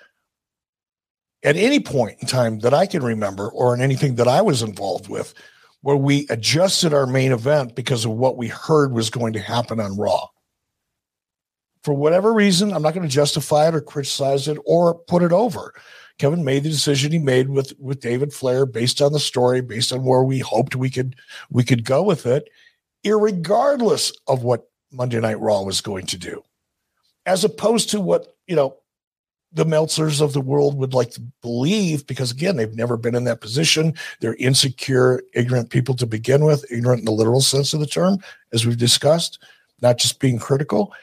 at any point in time that I can remember or in anything that I was involved with where we adjusted our main event because of what we heard was going to happen on Raw. For whatever reason, I'm not going to justify it or criticize it or put it over. Kevin made the decision he made with with David Flair based on the story, based on where we hoped we could we could go with it, regardless of what Monday Night Raw was going to do, as opposed to what you know the Meltzers of the world would like to believe, because again, they've never been in that position. They're insecure, ignorant people to begin with, ignorant in the literal sense of the term, as we've discussed, not just being critical.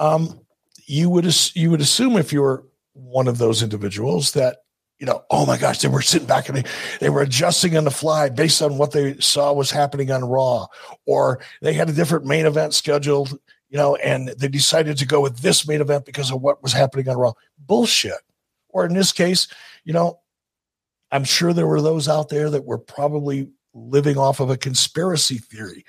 Um, you would you would assume if you were one of those individuals that you know, oh my gosh, they were sitting back and they, they were adjusting on the fly based on what they saw was happening on Raw, or they had a different main event scheduled, you know, and they decided to go with this main event because of what was happening on Raw. Bullshit. Or in this case, you know, I'm sure there were those out there that were probably living off of a conspiracy theory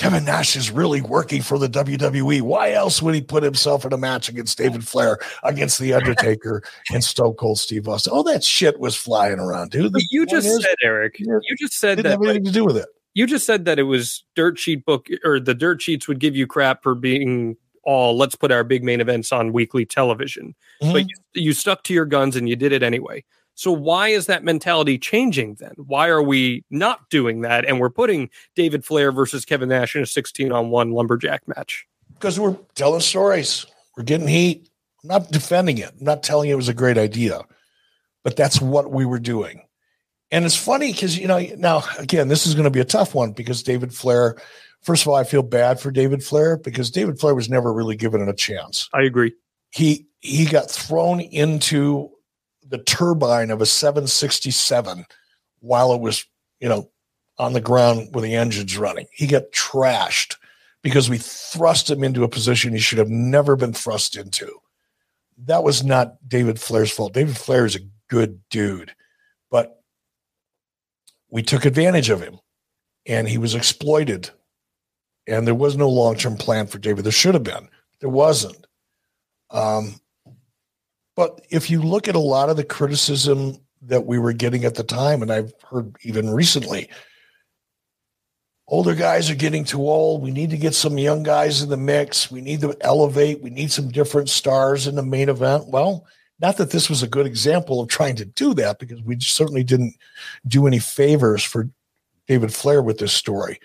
Kevin Nash is really working for the WWE. Why else would he put himself in a match against David Flair, against The Undertaker, and Stone Cold Steve Austin? All that shit was flying around, dude. But you just is, said, Eric, you just said didn't that have anything to do with it. You just said that it was dirt sheet book or the dirt sheets would give you crap for being all let's put our big main events on weekly television. Mm-hmm. But you, you stuck to your guns and you did it anyway. So why is that mentality changing then? Why are we not doing that and we're putting David Flair versus Kevin Nash in a 16 on 1 lumberjack match? Because we're telling stories. We're getting heat. I'm not defending it. I'm not telling you it was a great idea. But that's what we were doing. And it's funny because, you know, now again, this is going to be a tough one because David Flair, first of all, I feel bad for David Flair because David Flair was never really given a chance. I agree. He he got thrown into the turbine of a 767 while it was, you know, on the ground with the engines running. He got trashed because we thrust him into a position he should have never been thrust into. That was not David Flair's fault. David Flair is a good dude, but we took advantage of him and he was exploited. And there was no long term plan for David. There should have been. There wasn't. Um, but if you look at a lot of the criticism that we were getting at the time, and I've heard even recently, older guys are getting too old. We need to get some young guys in the mix. We need to elevate. We need some different stars in the main event. Well, not that this was a good example of trying to do that because we certainly didn't do any favors for David Flair with this story.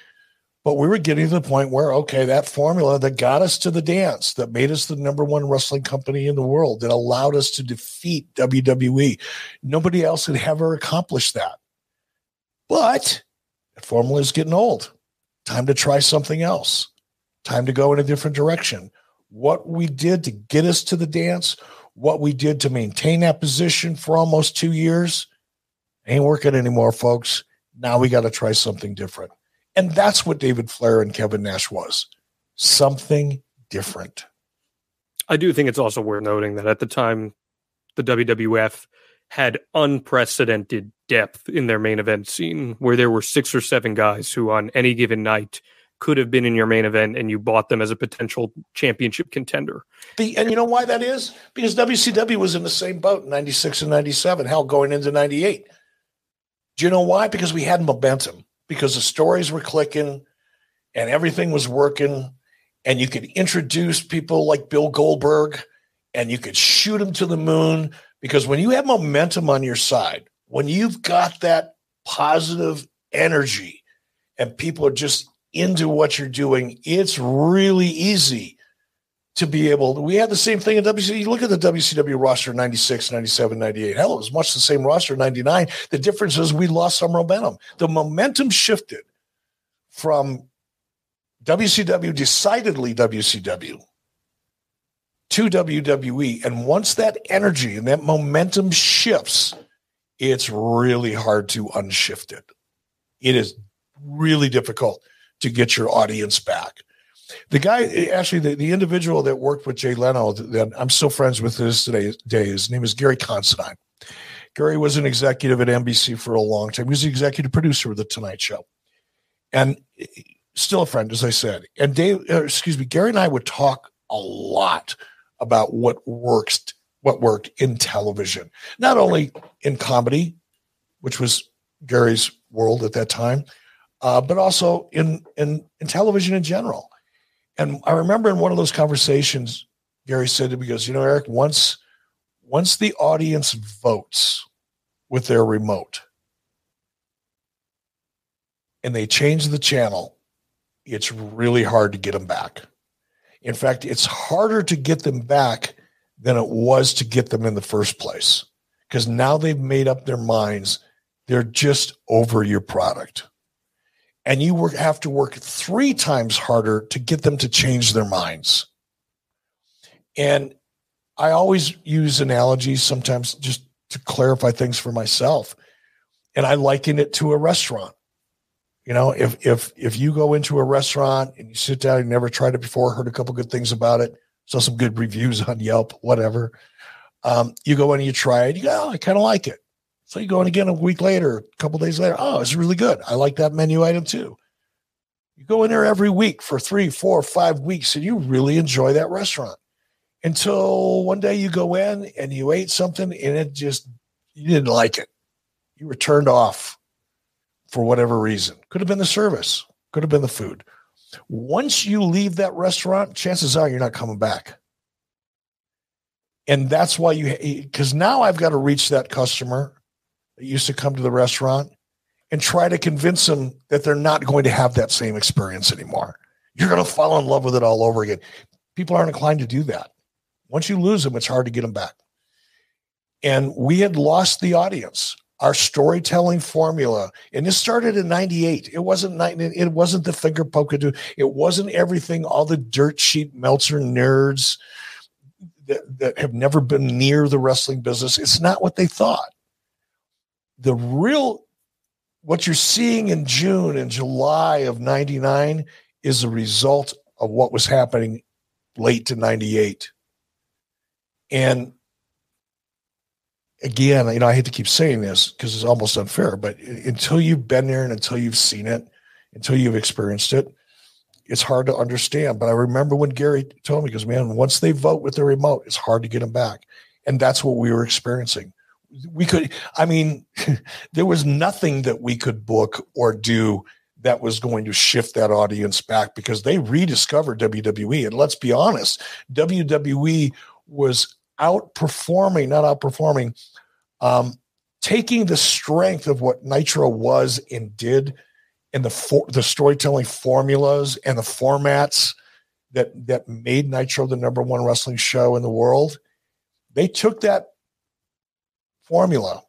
But we were getting to the point where, okay, that formula that got us to the dance, that made us the number one wrestling company in the world, that allowed us to defeat WWE. Nobody else had ever accomplished that. But that formula is getting old. Time to try something else. Time to go in a different direction. What we did to get us to the dance, what we did to maintain that position for almost two years, ain't working anymore, folks. Now we got to try something different. And that's what David Flair and Kevin Nash was something different. I do think it's also worth noting that at the time, the WWF had unprecedented depth in their main event scene, where there were six or seven guys who, on any given night, could have been in your main event and you bought them as a potential championship contender. and you know why that is? Because WCW was in the same boat in 96 and 97, hell, going into 98. Do you know why? Because we had momentum because the stories were clicking and everything was working and you could introduce people like Bill Goldberg and you could shoot them to the moon because when you have momentum on your side, when you've got that positive energy and people are just into what you're doing, it's really easy to be able to, we had the same thing in WCW. You look at the WCW roster 96, 97, 98. Hell, it was much the same roster 99. The difference is we lost some momentum. The momentum shifted from WCW, decidedly WCW, to WWE. And once that energy and that momentum shifts, it's really hard to unshift it. It is really difficult to get your audience back. The guy, actually, the, the individual that worked with Jay Leno, that I'm still friends with this today, day, his name is Gary Considine. Gary was an executive at NBC for a long time. He was the executive producer of The Tonight Show. And still a friend, as I said. And Dave, uh, excuse me, Gary and I would talk a lot about what works what worked in television, not only in comedy, which was Gary's world at that time, uh, but also in, in in television in general. And I remember in one of those conversations, Gary said to me, "Goes, you know, Eric, once once the audience votes with their remote, and they change the channel, it's really hard to get them back. In fact, it's harder to get them back than it was to get them in the first place because now they've made up their minds. They're just over your product. And you work, have to work three times harder to get them to change their minds. And I always use analogies sometimes just to clarify things for myself. And I liken it to a restaurant. You know, if if if you go into a restaurant and you sit down, you never tried it before, heard a couple good things about it, saw some good reviews on Yelp, whatever. Um, you go in and you try it, you go, oh, I kind of like it. So you go in again a week later, a couple days later, oh, it's really good. I like that menu item too. You go in there every week for three, four, five weeks, and you really enjoy that restaurant until one day you go in and you ate something and it just you didn't like it. You were turned off for whatever reason. Could have been the service, could have been the food. Once you leave that restaurant, chances are you're not coming back. And that's why you, because now I've got to reach that customer used to come to the restaurant and try to convince them that they're not going to have that same experience anymore. You're going to fall in love with it all over again. People aren't inclined to do that. Once you lose them, it's hard to get them back. And we had lost the audience our storytelling formula and this started in 98 it wasn't it wasn't the finger poke it wasn't everything all the dirt sheet meltzer nerds that, that have never been near the wrestling business it's not what they thought the real what you're seeing in june and july of 99 is a result of what was happening late to 98 and again, you know, I hate to keep saying this because it's almost unfair, but until you've been there and until you've seen it, until you've experienced it, it's hard to understand. But I remember when Gary told me, because man, once they vote with the remote, it's hard to get them back. And that's what we were experiencing. We could, I mean, (laughs) there was nothing that we could book or do that was going to shift that audience back because they rediscovered WWE. And let's be honest, WWE was outperforming, not outperforming, um, taking the strength of what Nitro was and did, and the for, the storytelling formulas and the formats that that made Nitro the number one wrestling show in the world. They took that formula,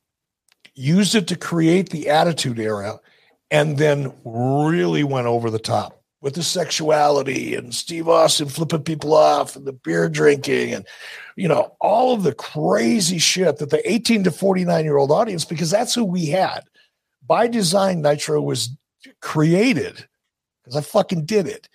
used it to create the Attitude Era, and then really went over the top with the sexuality and Steve Austin flipping people off and the beer drinking and you know all of the crazy shit that the 18 to 49 year old audience because that's who we had. By design Nitro was created because I fucking did it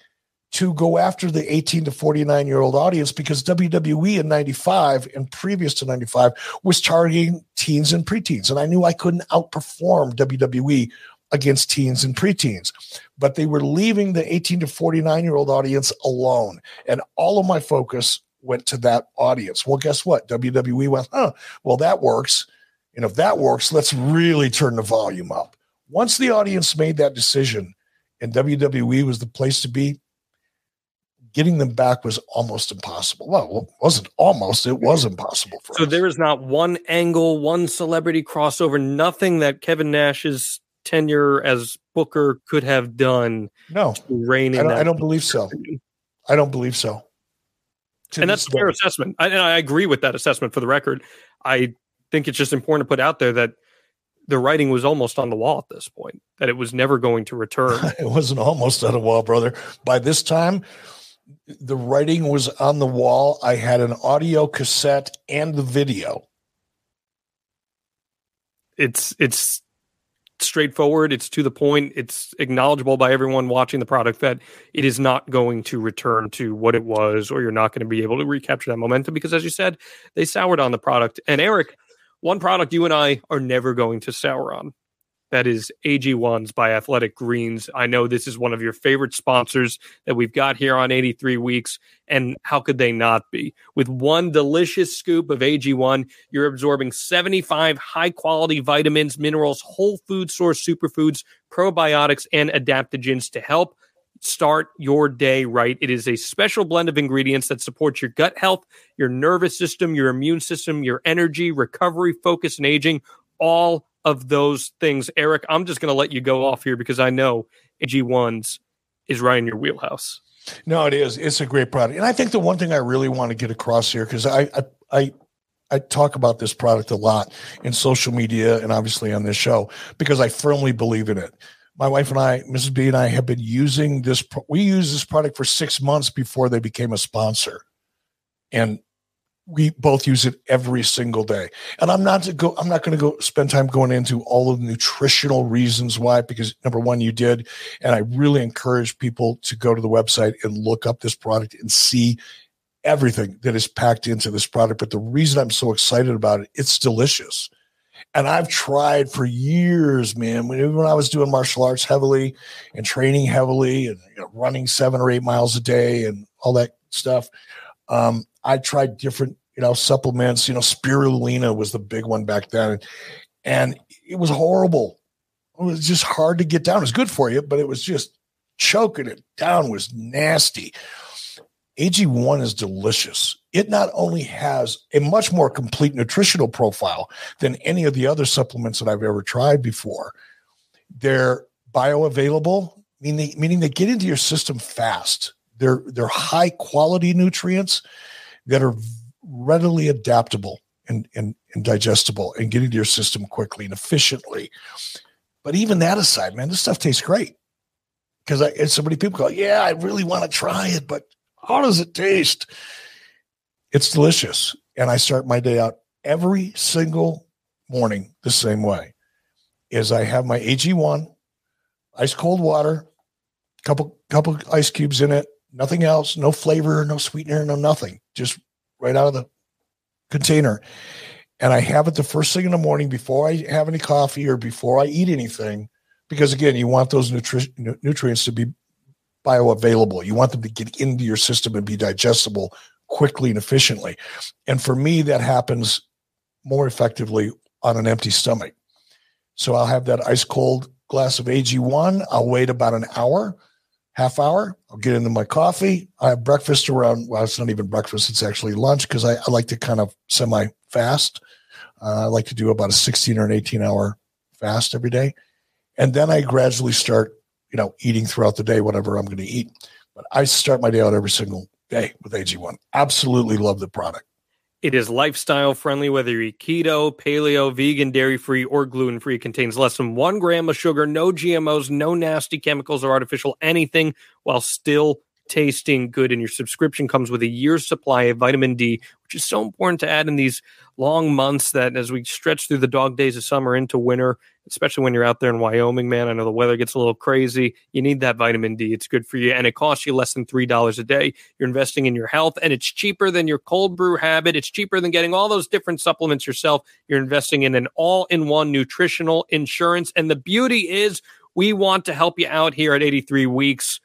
to go after the 18 to 49 year old audience because WWE in 95 and previous to 95 was targeting teens and preteens and I knew I couldn't outperform WWE against teens and preteens. But they were leaving the 18 to 49 year old audience alone. And all of my focus went to that audience. Well, guess what? WWE went, huh, well, that works. And if that works, let's really turn the volume up. Once the audience made that decision and WWE was the place to be, getting them back was almost impossible. Well, it wasn't almost, it was impossible for us. so us. there is not one angle, one celebrity crossover, nothing that Kevin Nash's tenure as Booker could have done. No, reign. I don't, I don't believe so. I don't believe so. To and that's a fair assessment. I, and I agree with that assessment. For the record, I think it's just important to put out there that the writing was almost on the wall at this point. That it was never going to return. (laughs) it wasn't almost on the wall, brother. By this time, the writing was on the wall. I had an audio cassette and the video. It's it's straightforward. It's to the point. It's acknowledgeable by everyone watching the product that it is not going to return to what it was, or you're not going to be able to recapture that momentum because, as you said, they soured on the product. And Eric, one product you and I are never going to sour on That is AG1s by Athletic Greens. I know this is one of your favorite sponsors that we've got here on 83 Weeks. And how could they not be? With one delicious scoop of AG1, you're absorbing 75 high quality vitamins, minerals, whole food source superfoods, probiotics, and adaptogens to help start your day right. It is a special blend of ingredients that supports your gut health, your nervous system, your immune system, your energy, recovery, focus, and aging. All of those things. Eric, I'm just going to let you go off here because I know AG1s is right in your wheelhouse. No, it is. It's a great product. And I think the one thing I really want to get across here, because I, I, I, I talk about this product a lot in social media and obviously on this show because I firmly believe in it. My wife and I, Mrs. B and I, have been using this. We used this product for six months before they became a sponsor, and we both use it every single day. And I'm not to go, I'm not going to go spend time going into all of the nutritional reasons why, because number one, you did. And I really encourage people to go to the website and look up this product and see everything that is packed into this product. But the reason I'm so excited about it, it's delicious. And I've tried for years, man. When, when I was doing martial arts heavily and training heavily and you know, running seven or eight miles a day and all that stuff, um, I tried different, you know, supplements. You know, spirulina was the big one back then, and it was horrible. It was just hard to get down. It was good for you, but it was just choking it down was nasty. AG1 is delicious. It not only has a much more complete nutritional profile than any of the other supplements that I've ever tried before. They're bioavailable, meaning meaning they get into your system fast. They're they're high quality nutrients that are readily adaptable and, and, and digestible and get into your system quickly and efficiently. But even that aside, man, this stuff tastes great. Because I so many people go, yeah, I really want to try it, but how does it taste? It's delicious. And I start my day out every single morning the same way. Is I have my AG1, ice cold water, couple couple ice cubes in it, nothing else, no flavor, no sweetener, no nothing, just right out of the container. And I have it the first thing in the morning before I have any coffee or before I eat anything, because again, you want those nutri- nutrients to be bioavailable. You want them to get into your system and be digestible quickly and efficiently. And for me, that happens more effectively on an empty stomach. So I'll have that ice cold glass of AG1. I'll wait about an hour half hour. I'll get into my coffee. I have breakfast around, well, it's not even breakfast, it's actually lunch because I, I, like to kind of semi fast. Uh, I like to do about a 16 or an 18 hour fast every day. And then I gradually start, you know, eating throughout the day, whatever I'm going to eat. But I start my day out every single day with AG1. Absolutely love the product. It is lifestyle friendly, whether you eat keto, paleo, vegan, dairy free, or gluten free. Contains less than one gram of sugar, no GMOs, no nasty chemicals or artificial anything, while still tasting good. And your subscription comes with a year's supply of vitamin D, which is so important to add in these long months that as we stretch through the dog days of summer into winter, especially when you're out there in Wyoming, man. I know the weather gets a little crazy. You need that vitamin D. It's good for you. And it costs you less than $3 a day. You're investing in your health and it's cheaper than your cold brew habit. It's cheaper than getting all those different supplements yourself. You're investing in an all in one nutritional insurance. And the beauty is we want to help you out here at 83 weeks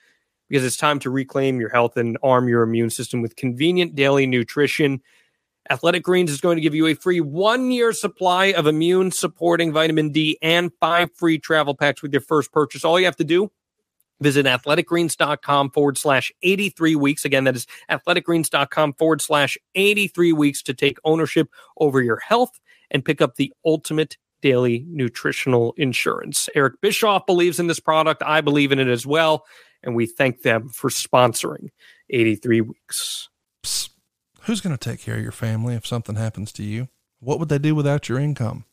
because it's time to reclaim your health and arm your immune system with convenient daily nutrition. Athletic Greens is going to give you a free one year supply of immune supporting vitamin D and five free travel packs with your first purchase. All you have to do, visit athleticgreens.com forward slash 83 weeks. Again, that is athleticgreens.com forward slash 83 weeks to take ownership over your health and pick up the ultimate daily nutritional insurance. Eric Bischoff believes in this product. I believe in it as well. And we thank them for sponsoring 83 weeks. Psst. Who's going to take care of your family if something happens to you? What would they do without your income?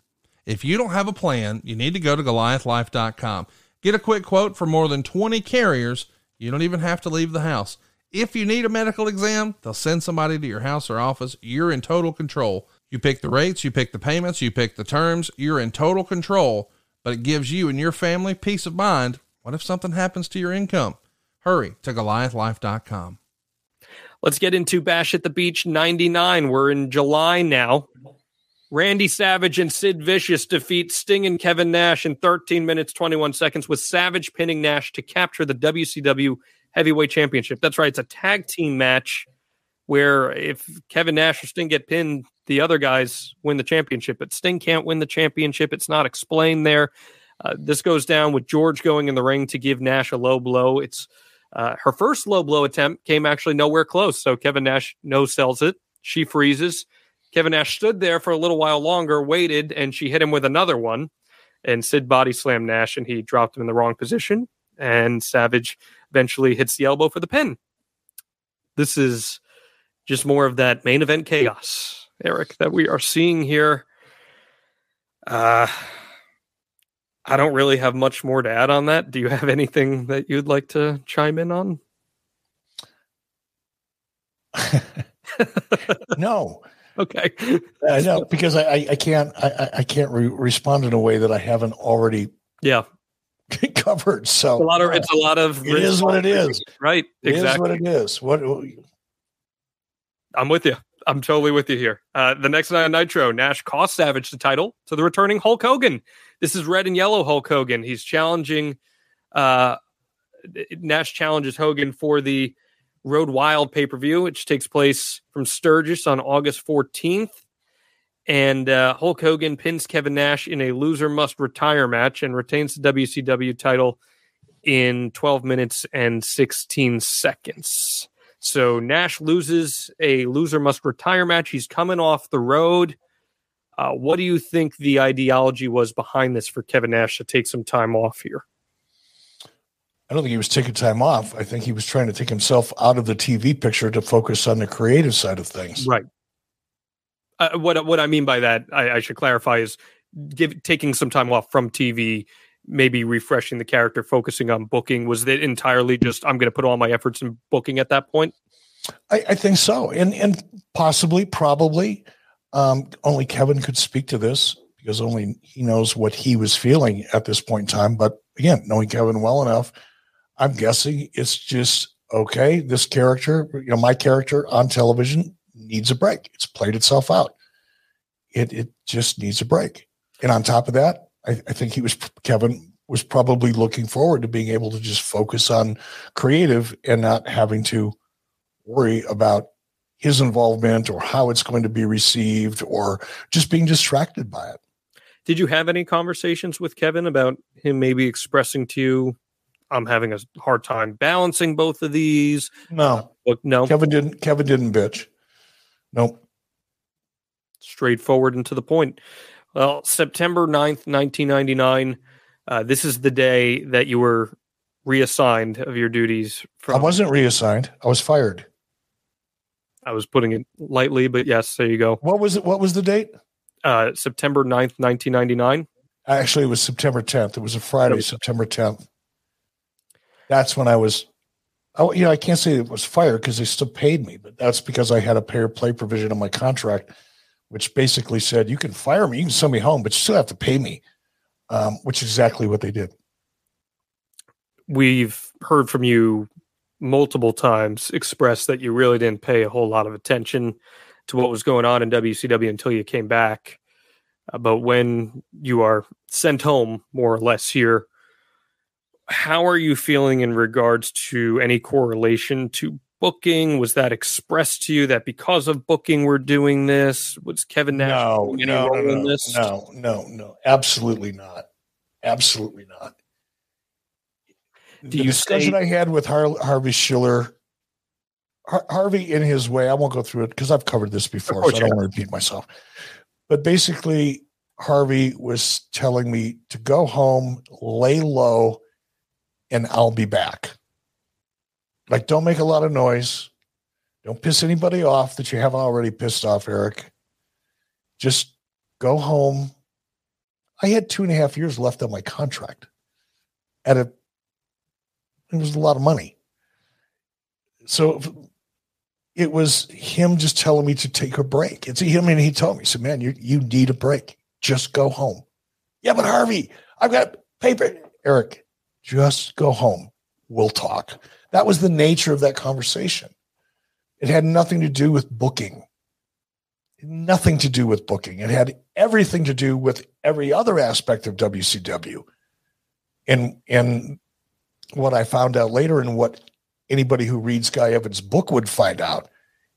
If you don't have a plan, you need to go to goliathlife.com. Get a quick quote for more than 20 carriers. You don't even have to leave the house. If you need a medical exam, they'll send somebody to your house or office. You're in total control. You pick the rates, you pick the payments, you pick the terms. You're in total control, but it gives you and your family peace of mind. What if something happens to your income? Hurry to goliathlife.com. Let's get into Bash at the Beach 99. We're in July now. Randy Savage and Sid Vicious defeat Sting and Kevin Nash in 13 minutes 21 seconds, with Savage pinning Nash to capture the WCW Heavyweight Championship. That's right, it's a tag team match where if Kevin Nash or Sting get pinned, the other guys win the championship. But Sting can't win the championship. It's not explained there. Uh, this goes down with George going in the ring to give Nash a low blow. It's uh, her first low blow attempt came actually nowhere close. So Kevin Nash no sells it. She freezes. Kevin Nash stood there for a little while longer, waited, and she hit him with another one. And Sid body slammed Nash, and he dropped him in the wrong position. And Savage eventually hits the elbow for the pin. This is just more of that main event chaos, Eric, that we are seeing here. Uh, I don't really have much more to add on that. Do you have anything that you'd like to chime in on? (laughs) no. (laughs) Okay. I know because I, I can't I, I can't re- respond in a way that I haven't already yeah (laughs) covered. So it's a lot of it's a lot of it is what it is. Right. It exactly. is what it is. What I'm with you. I'm totally with you here. Uh, the next night on Nitro, Nash cost Savage the title to the returning Hulk Hogan. This is red and yellow Hulk Hogan. He's challenging. Uh, Nash challenges Hogan for the Road Wild pay per view, which takes place from Sturgis on August 14th. And uh, Hulk Hogan pins Kevin Nash in a loser must retire match and retains the WCW title in 12 minutes and 16 seconds. So Nash loses a loser must retire match. He's coming off the road. Uh, what do you think the ideology was behind this for Kevin Nash to take some time off here? I don't think he was taking time off. I think he was trying to take himself out of the TV picture to focus on the creative side of things. Right. Uh, what what I mean by that, I, I should clarify, is give, taking some time off from TV, maybe refreshing the character, focusing on booking. Was it entirely just I'm going to put all my efforts in booking at that point? I, I think so, and and possibly, probably, um, only Kevin could speak to this because only he knows what he was feeling at this point in time. But again, knowing Kevin well enough, I'm guessing it's just okay. This character, you know, my character on television needs a break. It's played itself out. It it just needs a break. And on top of that, I, I think he was Kevin was probably looking forward to being able to just focus on creative and not having to worry about his involvement or how it's going to be received or just being distracted by it. Did you have any conversations with Kevin about him maybe expressing to you, I'm having a hard time balancing both of these? No. No. Kevin didn't Kevin didn't bitch. Nope. Straightforward and to the point. Well, September 9th, 1999. Uh, this is the day that you were reassigned of your duties. From, I wasn't reassigned. I was fired. I was putting it lightly, but yes, there you go. What was it? What was the date? Uh, September 9th, 1999. Actually, it was September 10th. It was a Friday, September 10th. That's when I was, oh, you know, I can't say it was fired because they still paid me, but that's because I had a pay or play provision in my contract, which basically said you can fire me, you can send me home, but you still have to pay me, um, which is exactly what they did. We've heard from you multiple times express that you really didn't pay a whole lot of attention to what was going on in WCW until you came back. Uh, but when you are sent home, more or less here, how are you feeling in regards to any correlation to booking? Was that expressed to you that because of booking we're doing this? Was Kevin Nash no, no, no, no, no, no, no, absolutely not, absolutely not. Do the you discussion say- I had with Har- Harvey Schiller, Har- Harvey in his way, I won't go through it because I've covered this before, so I don't want to repeat myself. But basically, Harvey was telling me to go home, lay low, and I'll be back. Like, don't make a lot of noise. Don't piss anybody off that you haven't already pissed off, Eric. Just go home. I had two and a half years left on my contract at a it was a lot of money. So it was him just telling me to take a break. It's him, and he told me, said, "Man, you you need a break. Just go home." Yeah, but Harvey, I've got paper. Eric, just go home. We'll talk. That was the nature of that conversation. It had nothing to do with booking. nothing to do with booking. It had everything to do with every other aspect of WCW. And and what I found out later and what anybody who reads Guy Evans' book would find out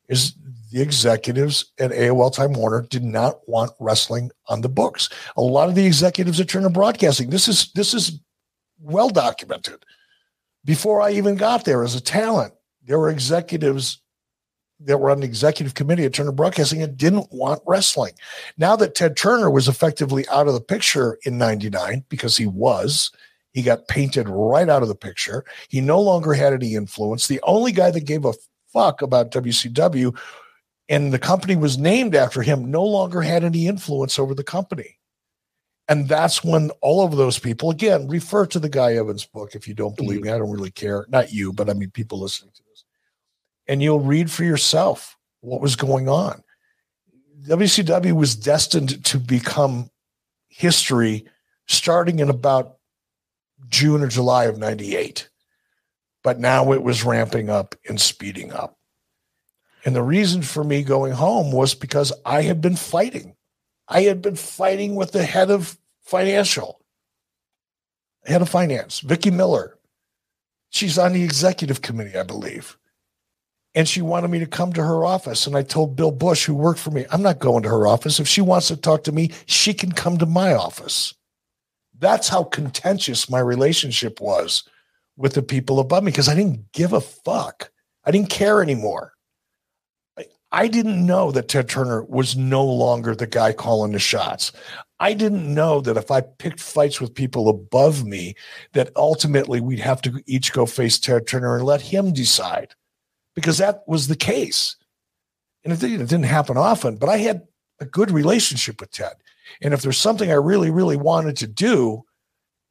is the executives at AOL Time Warner did not want wrestling on the books. A lot of the executives at Turner Broadcasting, this is this is well documented. Before I even got there as a talent, there were executives that were on the executive committee at Turner Broadcasting and didn't want wrestling. Now that Ted Turner was effectively out of the picture in 99 because he was, he got painted right out of the picture. He no longer had any influence. The only guy that gave a fuck about WCW and the company was named after him no longer had any influence over the company. And that's when all of those people, again, refer to the Guy Evans book if you don't mm-hmm. believe me. I don't really care. Not you, but I mean people listening to this. And you'll read for yourself what was going on. WCW was destined to become history starting in about June or July of 98. But now it was ramping up and speeding up. And the reason for me going home was because I had been fighting. I had been fighting with the head of financial, head of finance, Vicki Miller. She's on the executive committee, I believe. And she wanted me to come to her office. And I told Bill Bush, who worked for me, I'm not going to her office. If she wants to talk to me, she can come to my office. That's how contentious my relationship was with the people above me because I didn't give a fuck. I didn't care anymore. I, didn't know that Ted Turner was no longer the guy calling the shots. I didn't know that if I picked fights with people above me, that ultimately we'd have to each go face Ted Turner and let him decide, because that was the case. And it didn't happen often, but I had a good relationship with Ted. And if there's something I really, really wanted to do,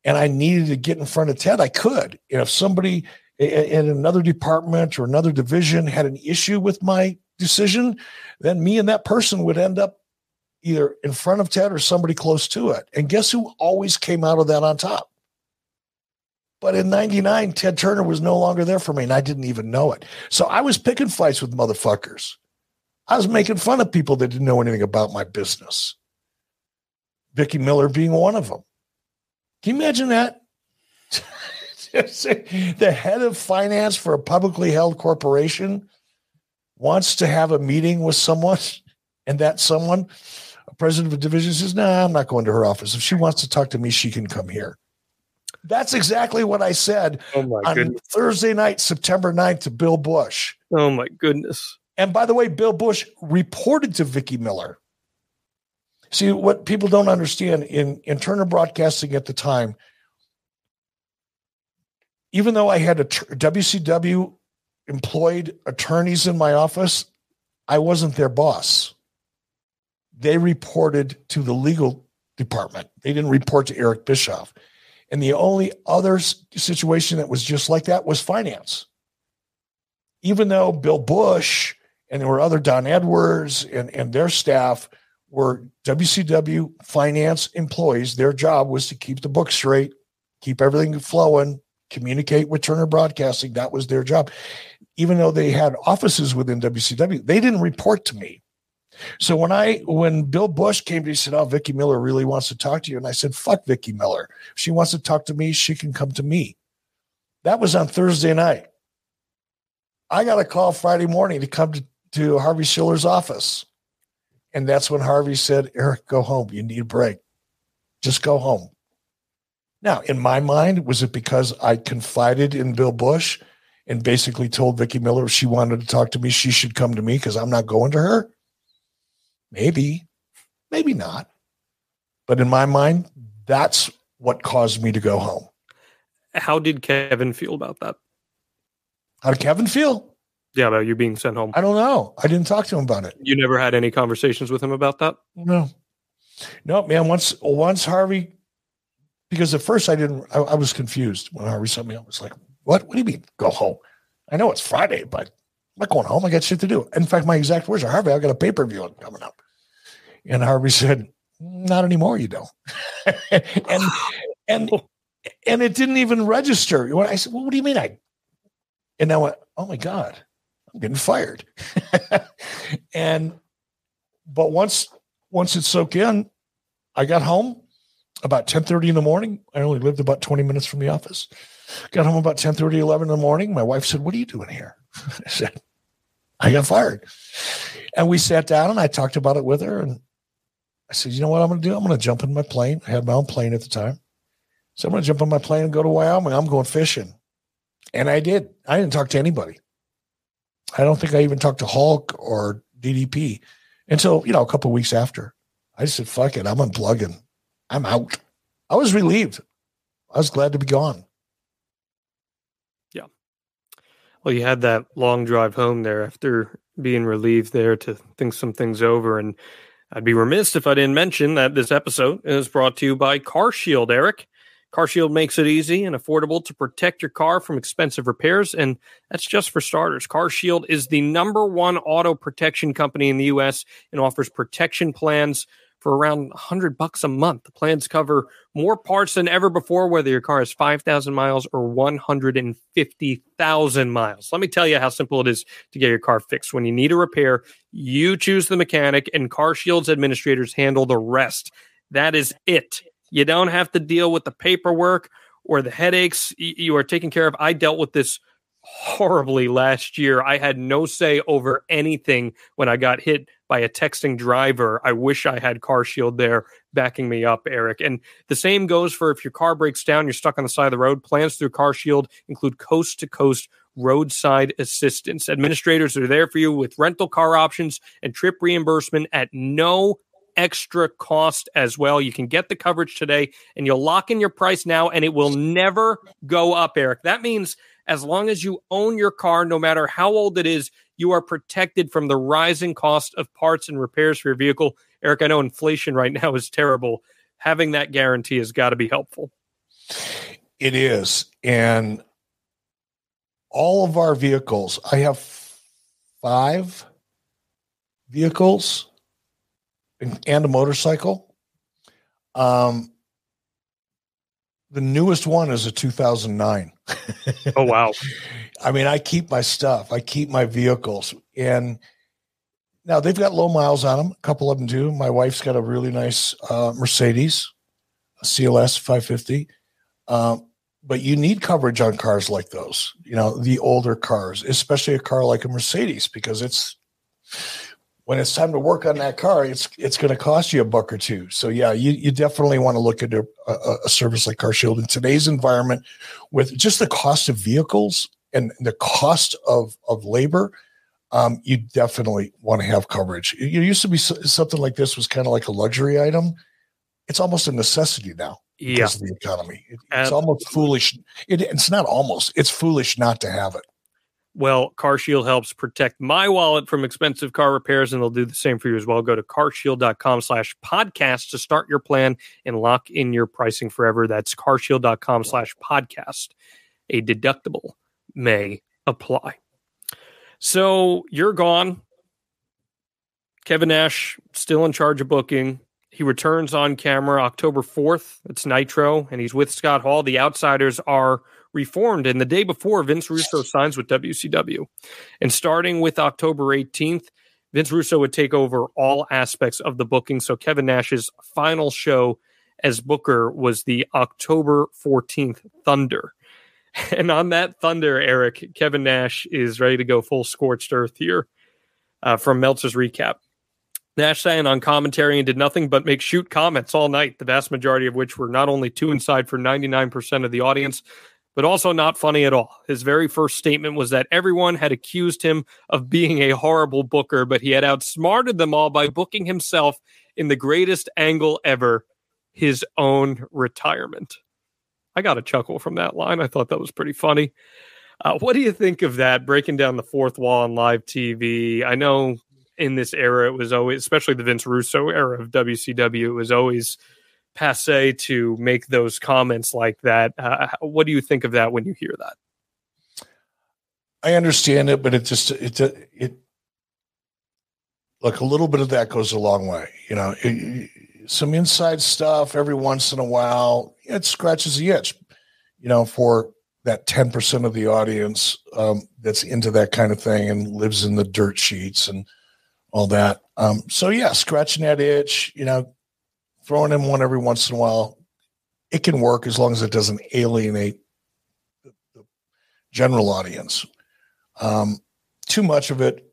and I needed to get in front of Ted, I could. And if somebody in another department or another division had an issue with my decision, then me and that person would end up either in front of Ted or somebody close to it. And guess who always came out of that on top? But in 99, Ted Turner was no longer there for me, and I didn't even know it. So I was picking fights with motherfuckers. I was making fun of people that didn't know anything about my business. Vicki Miller being one of them. Can you imagine that? (laughs) the head of finance for a publicly held corporation wants to have a meeting with someone, and that someone, a president of a division, says, No, nah, I'm not going to her office. If she wants to talk to me, she can come here. That's exactly what I said oh on goodness. Thursday night, September 9th, to Bill Bush. Oh my goodness. And by the way, Bill Bush reported to Vicki Miller See, what people don't understand in, in Turner Broadcasting at the time, even though I had a WCW employed attorneys in my office, I wasn't their boss. They reported to the legal department. They didn't report to Eric Bischoff. And the only other situation that was just like that was finance. Even though Bill Bush and there were other Don Edwards and, and their staff – were WCW finance employees. Their job was to keep the book straight, keep everything flowing, communicate with Turner Broadcasting. That was their job. Even though they had offices within WCW, they didn't report to me. So when I when Bill Bush came to me, he said, Oh, Vicki Miller really wants to talk to you. And I said, Fuck Vicki Miller. If she wants to talk to me, she can come to me. That was on Thursday night. I got a call Friday morning to come to, to Harvey Schiller's office. And that's when Harvey said, Eric, go home. You need a break. Just go home. Now, in my mind, was it because I confided in Bill Bush and basically told Vicki Miller if she wanted to talk to me, she should come to me because I'm not going to her? Maybe, maybe not. But in my mind, that's what caused me to go home. How did Kevin feel about that? How did Kevin feel? Yeah, about you being sent home. I don't know. I didn't talk to him about it. You never had any conversations with him about that? No. No, man. Once once Harvey because at first I didn't I, I was confused when Harvey sent me. I was like, what? What do you mean go home? I know it's Friday, but I'm not going home. I got shit to do. In fact, my exact words are Harvey, I got a pay-per-view coming up. And Harvey said, Not anymore, you don't. (laughs) and and and it didn't even register. I said, Well, what do you mean I and I went, Oh my God, I'm getting fired. (laughs) and but once once it soaked in, I got home about 10 30 in the morning. I only lived about 20 minutes from the office. Got home about 10 30, 11 in the morning. My wife said, What are you doing here? (laughs) I said, I got fired. And we sat down and I talked about it with her. And I said, You know what I'm going to do? I'm going to jump in my plane. I had my own plane at the time. So I'm going to jump on my plane and go to Wyoming. I'm going fishing. And I did. I didn't talk to anybody. I don't think I even talked to Hulk or DDP until, you know, a couple weeks after. I said, fuck it. I'm unplugging. I'm out. I was relieved. I was glad to be gone. Yeah. Well, you had that long drive home there after being relieved there to think some things over. And I'd be remiss if I didn't mention that this episode is brought to you by CarShield, Eric. CarShield makes it easy and affordable to protect your car from expensive repairs, and that's just for starters. CarShield is the number one auto protection company in the U.S. and offers protection plans for around 100 bucks a month. The plans cover more parts than ever before, whether your car is 5,000 miles or 150,000 miles. Let me tell you how simple it is to get your car fixed. When you need a repair, you choose the mechanic, and CarShield's administrators handle the rest. That is it. You don't have to deal with the paperwork or the headaches. You are taken care of. I dealt with this horribly last year. I had no say over anything when I got hit by a texting driver. I wish I had CarShield there backing me up, Eric. And the same goes for if your car breaks down, you're stuck on the side of the road. Plans through CarShield include coast to coast roadside assistance. Administrators are there for you with rental car options and trip reimbursement at no extra cost as well. You can get the coverage today and you'll lock in your price now and it will never go up, Eric. That means as long as you own your car, no matter how old it is, you are protected from the rising cost of parts and repairs for your vehicle. Eric, I know inflation right now is terrible. Having that guarantee has got to be helpful. It is. And all of our vehicles, I have five vehicles and a motorcycle. Um, the newest one is a 2009. oh wow! I mean, I keep my stuff. I keep my vehicles, and now they've got low miles on them. A couple of them do. My wife's got a really nice uh, Mercedes, a CLS 550. Um, but you need coverage on cars like those. You know, the older cars, especially a car like a Mercedes, because it's when it's time to work on that car, it's it's going to cost you a buck or two. So yeah, you, you definitely want to look at a, a, a service like CarShield in today's environment, with just the cost of vehicles and the cost of of labor. Um, you definitely want to have coverage. It used to be something like this was kind of like a luxury item. It's almost a necessity now yeah. because of the economy. It, it's almost foolish. It, it's not almost. It's foolish not to have it. Well, CarShield helps protect my wallet from expensive car repairs, and they'll do the same for you as well. Go to carshield.com slash podcast to start your plan and lock in your pricing forever. That's carshield.com slash podcast. A deductible may apply. So you're gone. Kevin Nash still in charge of booking. He returns on camera October 4th. It's Nitro, and he's with Scott Hall. The outsiders are reformed. And the day before, Vince Russo signs with WCW. And starting with October 18th, Vince Russo would take over all aspects of the booking. So Kevin Nash's final show as Booker was the October 14th Thunder. (laughs) And on that Thunder, Eric, Kevin Nash is ready to go full scorched earth here uh, from Meltzer's recap. Nash sang on commentary and did nothing but make shoot comments all night, the vast majority of which were not only too inside for 99% of the audience, but also not funny at all. His very first statement was that everyone had accused him of being a horrible booker, but he had outsmarted them all by booking himself in the greatest angle ever his own retirement. I got a chuckle from that line. I thought that was pretty funny. Uh, what do you think of that breaking down the fourth wall on live TV? I know in this era, it was always, especially the Vince Russo era of WCW, it was always passe to make those comments like that. Uh, what do you think of that when you hear that? I understand it, but it just it it look a little bit of that goes a long way. You know, it, some inside stuff every once in a while it scratches the itch. You know, for that ten percent of the audience um, that's into that kind of thing and lives in the dirt sheets and all that. Um, so yeah, scratching that itch, you know, throwing in one every once in a while, it can work as long as it doesn't alienate the, the general audience. Um, too much of it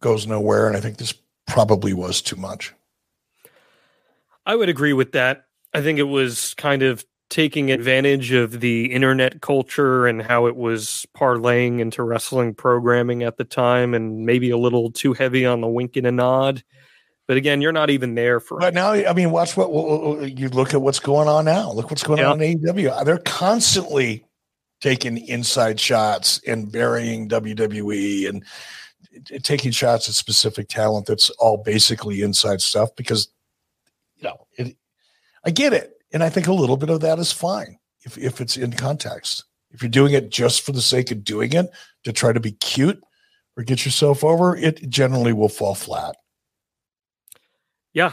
goes nowhere, and I think this probably was too much. I would agree with that. I think it was kind of taking advantage of the internet culture and how it was parlaying into wrestling programming at the time and maybe a little too heavy on the wink and a nod. But again, you're not even there for. But now, I mean, watch what, what you look at what's going on now. Look what's going yeah. on in AEW. They're constantly taking inside shots and burying WWE and taking shots at specific talent. That's all basically inside stuff because, you know, it, I get it, and I think a little bit of that is fine if if it's in context. If you're doing it just for the sake of doing it to try to be cute or get yourself over, it generally will fall flat. Yeah.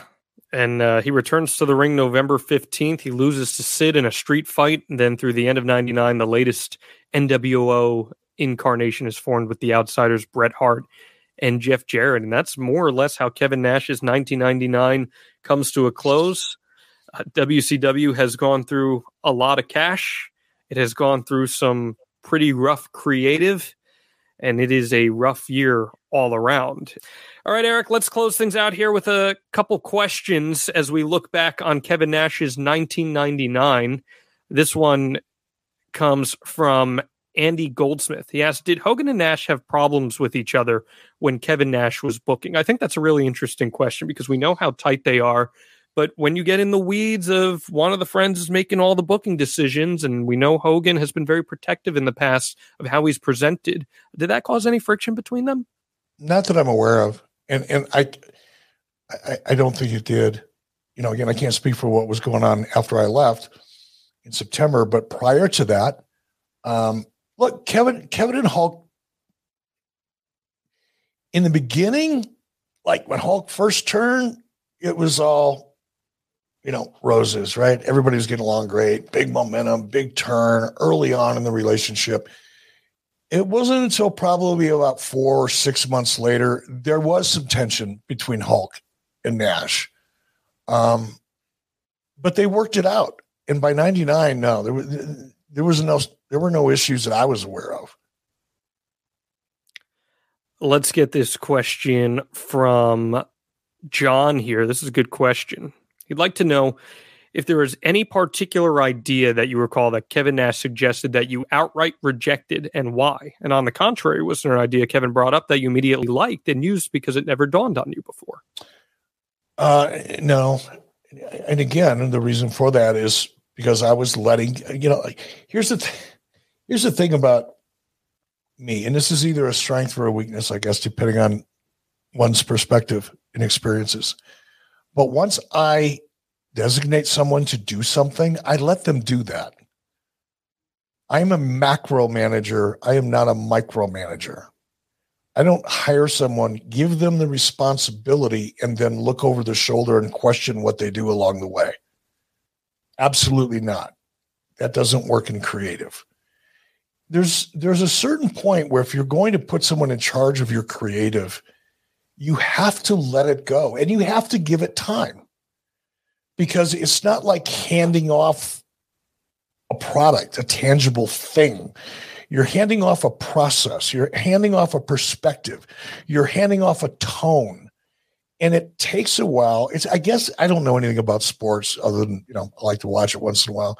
And uh, he returns to the ring November 15th. He loses to Sid in a street fight. And then through the end of 99, the latest NWO incarnation is formed with the outsiders Bret Hart and Jeff Jarrett. And that's more or less how Kevin Nash's 1999 comes to a close. Uh, WCW has gone through a lot of cash, it has gone through some pretty rough creative, and it is a rough year all around. All right, Eric, let's close things out here with a couple questions as we look back on Kevin Nash's 1999. This one comes from Andy Goldsmith. He asked, Did Hogan and Nash have problems with each other when Kevin Nash was booking? I think that's a really interesting question because we know how tight they are. But when you get in the weeds of one of the friends is making all the booking decisions, and we know Hogan has been very protective in the past of how he's presented, did that cause any friction between them? Not that I'm aware of and and I, I, I don't think it did. You know, again, I can't speak for what was going on after I left in September, but prior to that, um, look, Kevin, Kevin and Hulk. In the beginning, like when Hulk first turned, it was all, you know, roses, right? Everybody was getting along great, big momentum, big turn early on in the relationship it wasn't until probably about four or six months later there was some tension between Hulk and Nash, um, but they worked it out. And by '99, no, there was there was no there were no issues that I was aware of. Let's get this question from John here. This is a good question. He'd like to know if there was any particular idea that you recall that Kevin Nash suggested that you outright rejected and why. And on the contrary, was there an idea Kevin brought up that you immediately liked and used because it never dawned on you before? Uh, no. And again, the reason for that is because I was letting, you know, here's the, th- here's the thing about me, and this is either a strength or a weakness, I guess, depending on one's perspective and experiences. But once I designate someone to do something, I let them do that. I'm a macro manager. I am not a micromanager. I don't hire someone, give them the responsibility, and then look over their shoulder and question what they do along the way. Absolutely not. That doesn't work in creative. There's there's a certain point where if you're going to put someone in charge of your creative, you have to let it go and you have to give it time because it's not like handing off a product, a tangible thing. You're handing off a process, you're handing off a perspective, you're handing off a tone. And it takes a while. It's I guess I don't know anything about sports other than, you know, I like to watch it once in a while.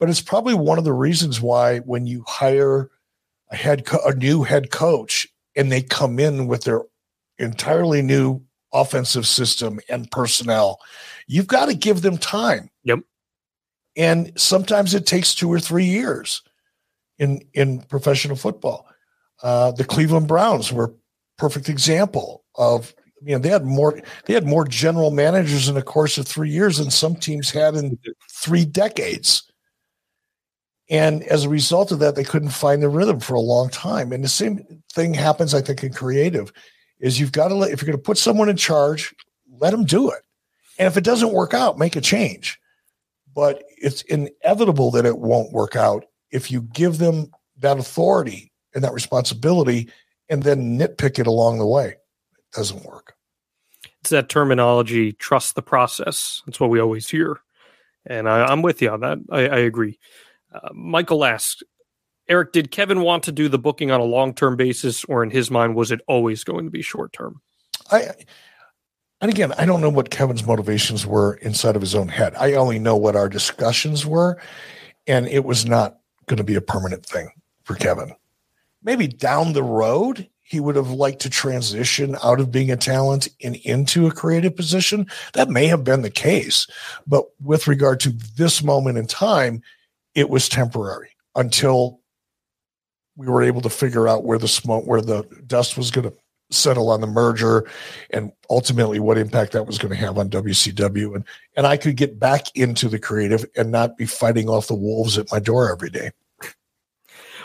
But it's probably one of the reasons why when you hire a head co- a new head coach and they come in with their entirely new offensive system and personnel You've got to give them time. Yep. And sometimes it takes two or three years in in professional football. Uh, the Cleveland Browns were a perfect example of you know they had more they had more general managers in the course of three years than some teams had in three decades. And as a result of that, they couldn't find the rhythm for a long time. And the same thing happens, I think, in creative, is you've got to let if you're going to put someone in charge, let them do it. And if it doesn't work out, make a change. But it's inevitable that it won't work out if you give them that authority and that responsibility and then nitpick it along the way. It doesn't work. It's that terminology, trust the process. That's what we always hear. And I, am with you on that. I, I agree. Uh, Michael asks, Eric, did Kevin want to do the booking on a long term basis, or in his mind, was it always going to be short term? I, and again, I don't know what Kevin's motivations were inside of his own head. I only know what our discussions were, and it was not going to be a permanent thing for Kevin. Maybe down the road, he would have liked to transition out of being a talent and into a creative position. That may have been the case. But with regard to this moment in time, it was temporary until we were able to figure out where the smoke, where the dust was going to settle on the merger and ultimately what impact that was going to have on WCW. And, and I could get back into the creative and not be fighting off the wolves at my door every day.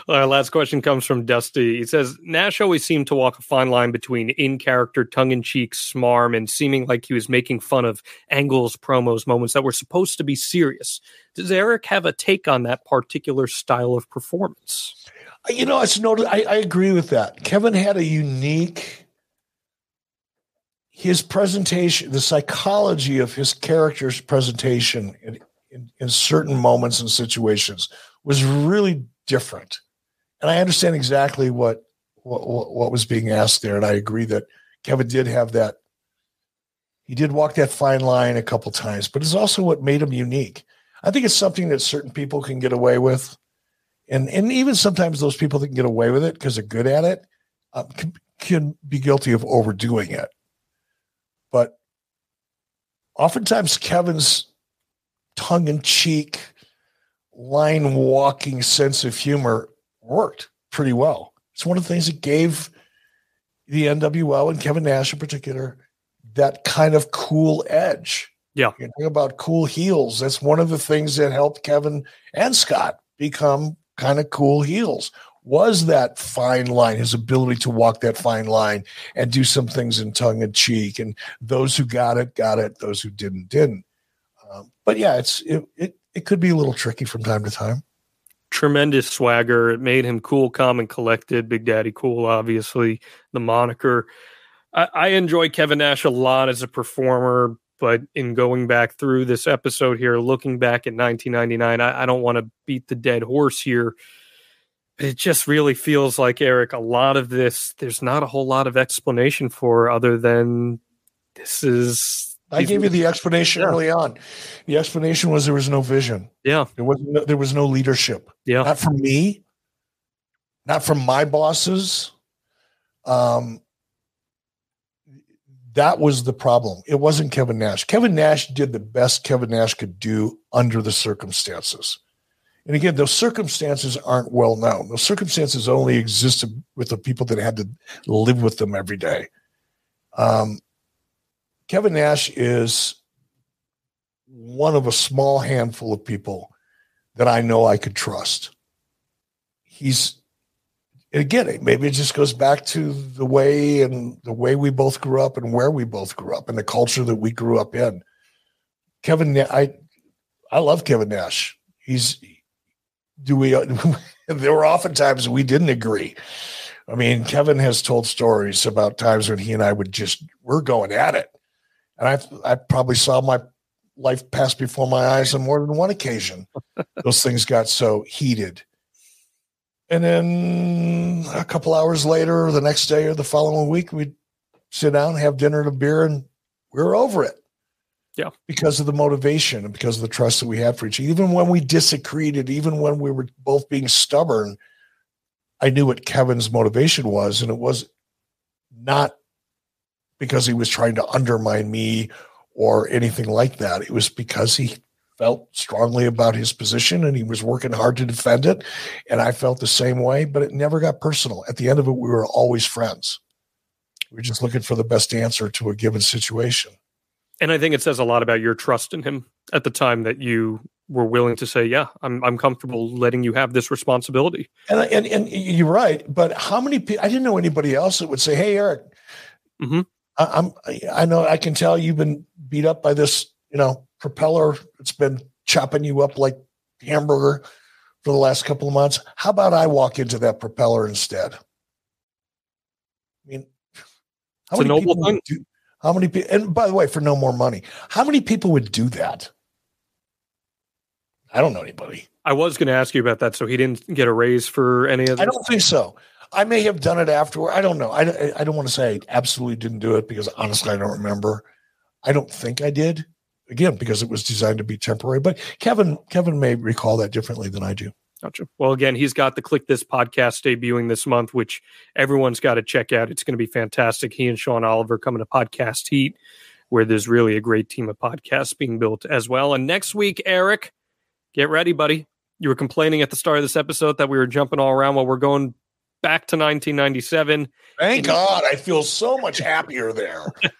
Our last question comes from Dusty. He says Nash always seemed to walk a fine line between in character, tongue in cheek smarm and seeming like he was making fun of angles, promos, moments that were supposed to be serious. Does Eric have a take on that particular style of performance? You know, it's. I, I agree with that. Kevin had a unique his presentation, the psychology of his character's presentation in, in, in, certain moments and situations was really different and I understand exactly what, what what was being asked there, and I agree that Kevin did have that. He did walk that fine line a couple times, but it's also what made him unique. I think it's something that certain people can get away with, and and even sometimes those people that can get away with it because they're good at it um, can, can be guilty of overdoing it. But oftentimes, Kevin's tongue in cheek, line walking sense of humor worked pretty well. It's one of the things that gave the NWO and Kevin Nash in particular that kind of cool edge. Yeah. You about cool heels. That's one of the things that helped Kevin and Scott become kind of cool heels was that fine line, his ability to walk that fine line and do some things in tongue and cheek. And those who got it, got it. Those who didn't, didn't. Um, but yeah, it's it, it it could be a little tricky from time to time tremendous swagger. It made him cool, calm, and collected. Big Daddy Cool, obviously, the moniker. I, I enjoy Kevin Nash a lot as a performer, but in going back through this episode here, looking back at 1999, I, I don't want to beat the dead horse here. It just really feels like Eric. A lot of this, there's not a whole lot of explanation for, other than this is I gave you the explanation yeah. early on. The explanation was there was no vision. Yeah, there was no, there was no leadership. Yeah, not from me, not from my bosses. Um, that was the problem. It wasn't Kevin Nash. Kevin Nash did the best Kevin Nash could do under the circumstances. And again, those circumstances aren't well known. Those circumstances only existed with the people that had to live with them every day. Um, Kevin Nash is one of a small handful of people that I know I could trust. He's again, maybe it just goes back to the way and the way we both grew up and where we both grew up and the culture that we grew up in. Kevin, I I love Kevin Nash. He's do we (laughs) there were often times we didn't agree. I mean, Kevin has told stories about times when he and I would just we're going at it and I I probably saw my life pass before my eyes on more than one occasion. (laughs) Those things got so heated. And then a couple hours later, or the next day, or the following week, we'd sit down, have dinner and a beer, and we were over it. Yeah. Because of the motivation and because of the trust that we had for each other. Even when we disagreed, and even when we were both being stubborn, I knew what Kevin's motivation was. And it was not because he was trying to undermine me or anything like that. It was because he felt strongly about his position and he was working hard to defend it. And I felt the same way, but it never got personal. At the end of it, we were always friends. We were just looking for the best answer to a given situation. And I think it says a lot about your trust in him at the time that you were willing to say, "Yeah, I'm I'm comfortable letting you have this responsibility." And and and you're right, but how many people? I didn't know anybody else that would say, "Hey, Eric, mm-hmm. I, am I know I can tell you've been beat up by this, you know, propeller. It's been chopping you up like hamburger for the last couple of months. How about I walk into that propeller instead? I mean, How it's many people thing. would do? How many people? And by the way, for no more money, how many people would do that? I don't know anybody. I was going to ask you about that. So he didn't get a raise for any of I don't think so. I may have done it afterward. I don't know. I, I don't want to say I absolutely didn't do it because honestly, I don't remember. I don't think I did. Again, because it was designed to be temporary. But Kevin, Kevin may recall that differently than I do. Gotcha. Well, again, he's got the Kliq This podcast debuting this month, which everyone's got to check out. It's going to be fantastic. He and Sean Oliver coming to Podcast Heat, where there's really a great team of podcasts being built as well. And next week, Eric, get ready, buddy. You were complaining at the start of this episode that we were jumping all around while we're going back to 1997. Thank God. I feel so much happier there. (laughs)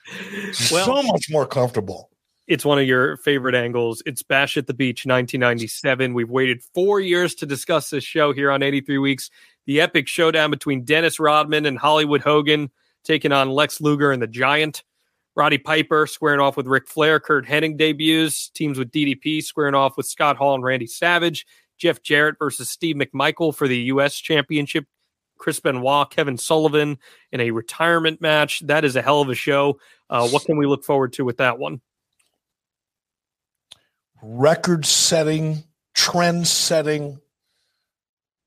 Well- so much more comfortable. It's one of your favorite angles. It's Bash at the Beach 1997. We've waited four years to discuss this show here on 83 Weeks. The epic showdown between Dennis Rodman and Hollywood Hogan taking on Lex Luger and the Giant. Roddy Piper squaring off with Ric Flair. Curt Hennig debuts. Teams with DDP squaring off with Scott Hall and Randy Savage. Jeff Jarrett versus Steve McMichael for the U.S. Championship. Chris Benoit, Kevin Sullivan in a retirement match. That is a hell of a show. Uh, what can we look forward to with that one? Record setting, trend setting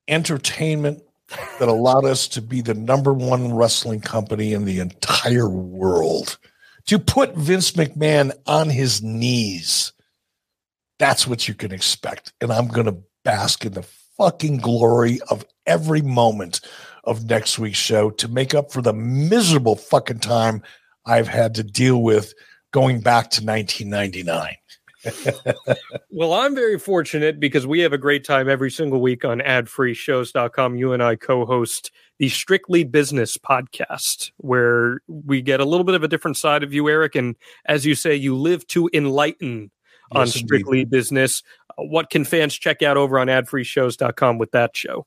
entertainment that allowed us to be the number one wrestling company in the entire world. To put Vince McMahon on his knees, that's what you can expect. And I'm going to bask in the fucking glory of every moment of next week's show to make up for the miserable fucking time I've had to deal with going back to 1999. (laughs) Well, I'm very fortunate because we have a great time every single week on adfreeshows.com. You and I co host the Strictly Business podcast, where we get a little bit of a different side of you, Eric. And as you say, you live to enlighten on Yes, indeed. Strictly Business. Uh, What can fans check out over on adfreeshows.com with that show?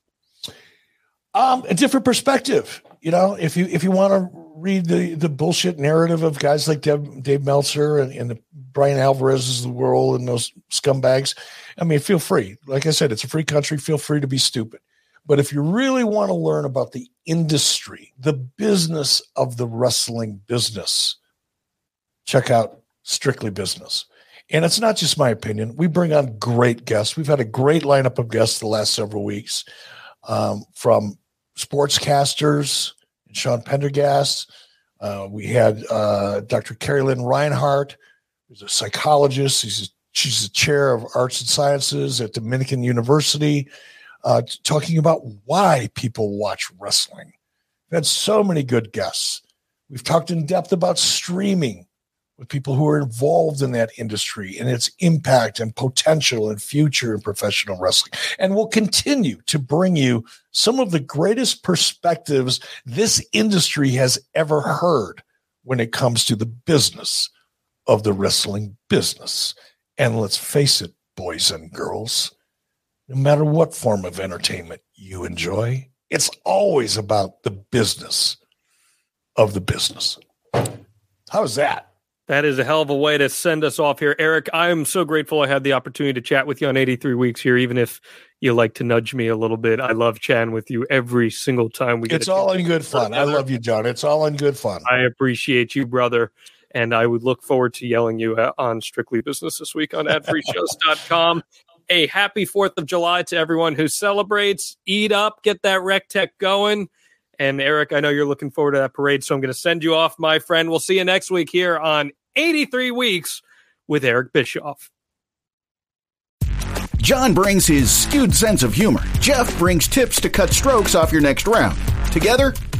um, a different perspective. You know, if you if you want to read the the bullshit narrative of guys like Dave, Dave Meltzer and, and the Bryan Alvarez's of the world and those scumbags, I mean, feel free. Like I said, it's a free country. Feel free to be stupid. But if you really want to learn about the industry, the business of the wrestling business, check out Strictly Business. And it's not just my opinion. We bring on great guests. We've had a great lineup of guests the last several weeks um, from sportscasters, Sean Pendergast. Uh, we had uh, Dr. Carrie Lynn Reinhard, who's a psychologist. She's she's the chair of arts and sciences at Dominican University, uh, talking about why people watch wrestling. We've had so many good guests. We've talked in depth about streaming with people who are involved in that industry and its impact and potential and future in professional wrestling. And we'll continue to bring you some of the greatest perspectives this industry has ever heard when it comes to the business of the wrestling business. And let's face it, boys and girls, no matter what form of entertainment you enjoy, it's always about the business of the business. How's that? That is a hell of a way to send us off here. Eric, I am so grateful I had the opportunity to chat with you on 83 Weeks here, even if you like to nudge me a little bit. I love chatting with you every single time we get It's all in good fun. I love you, John. It's all in good fun. I appreciate you, brother. And I would look forward to yelling you uh, on Strictly Business this week on adfreeshows.com. A happy 4th of July to everyone who celebrates. Eat up, get that Recteq going. And Eric, I know you're looking forward to that parade, so I'm going to send you off, my friend. We'll see you next week here on 83 Weeks with Eric Bischoff. John brings his skewed sense of humor. Jeff brings tips to cut strokes off your next round. Together,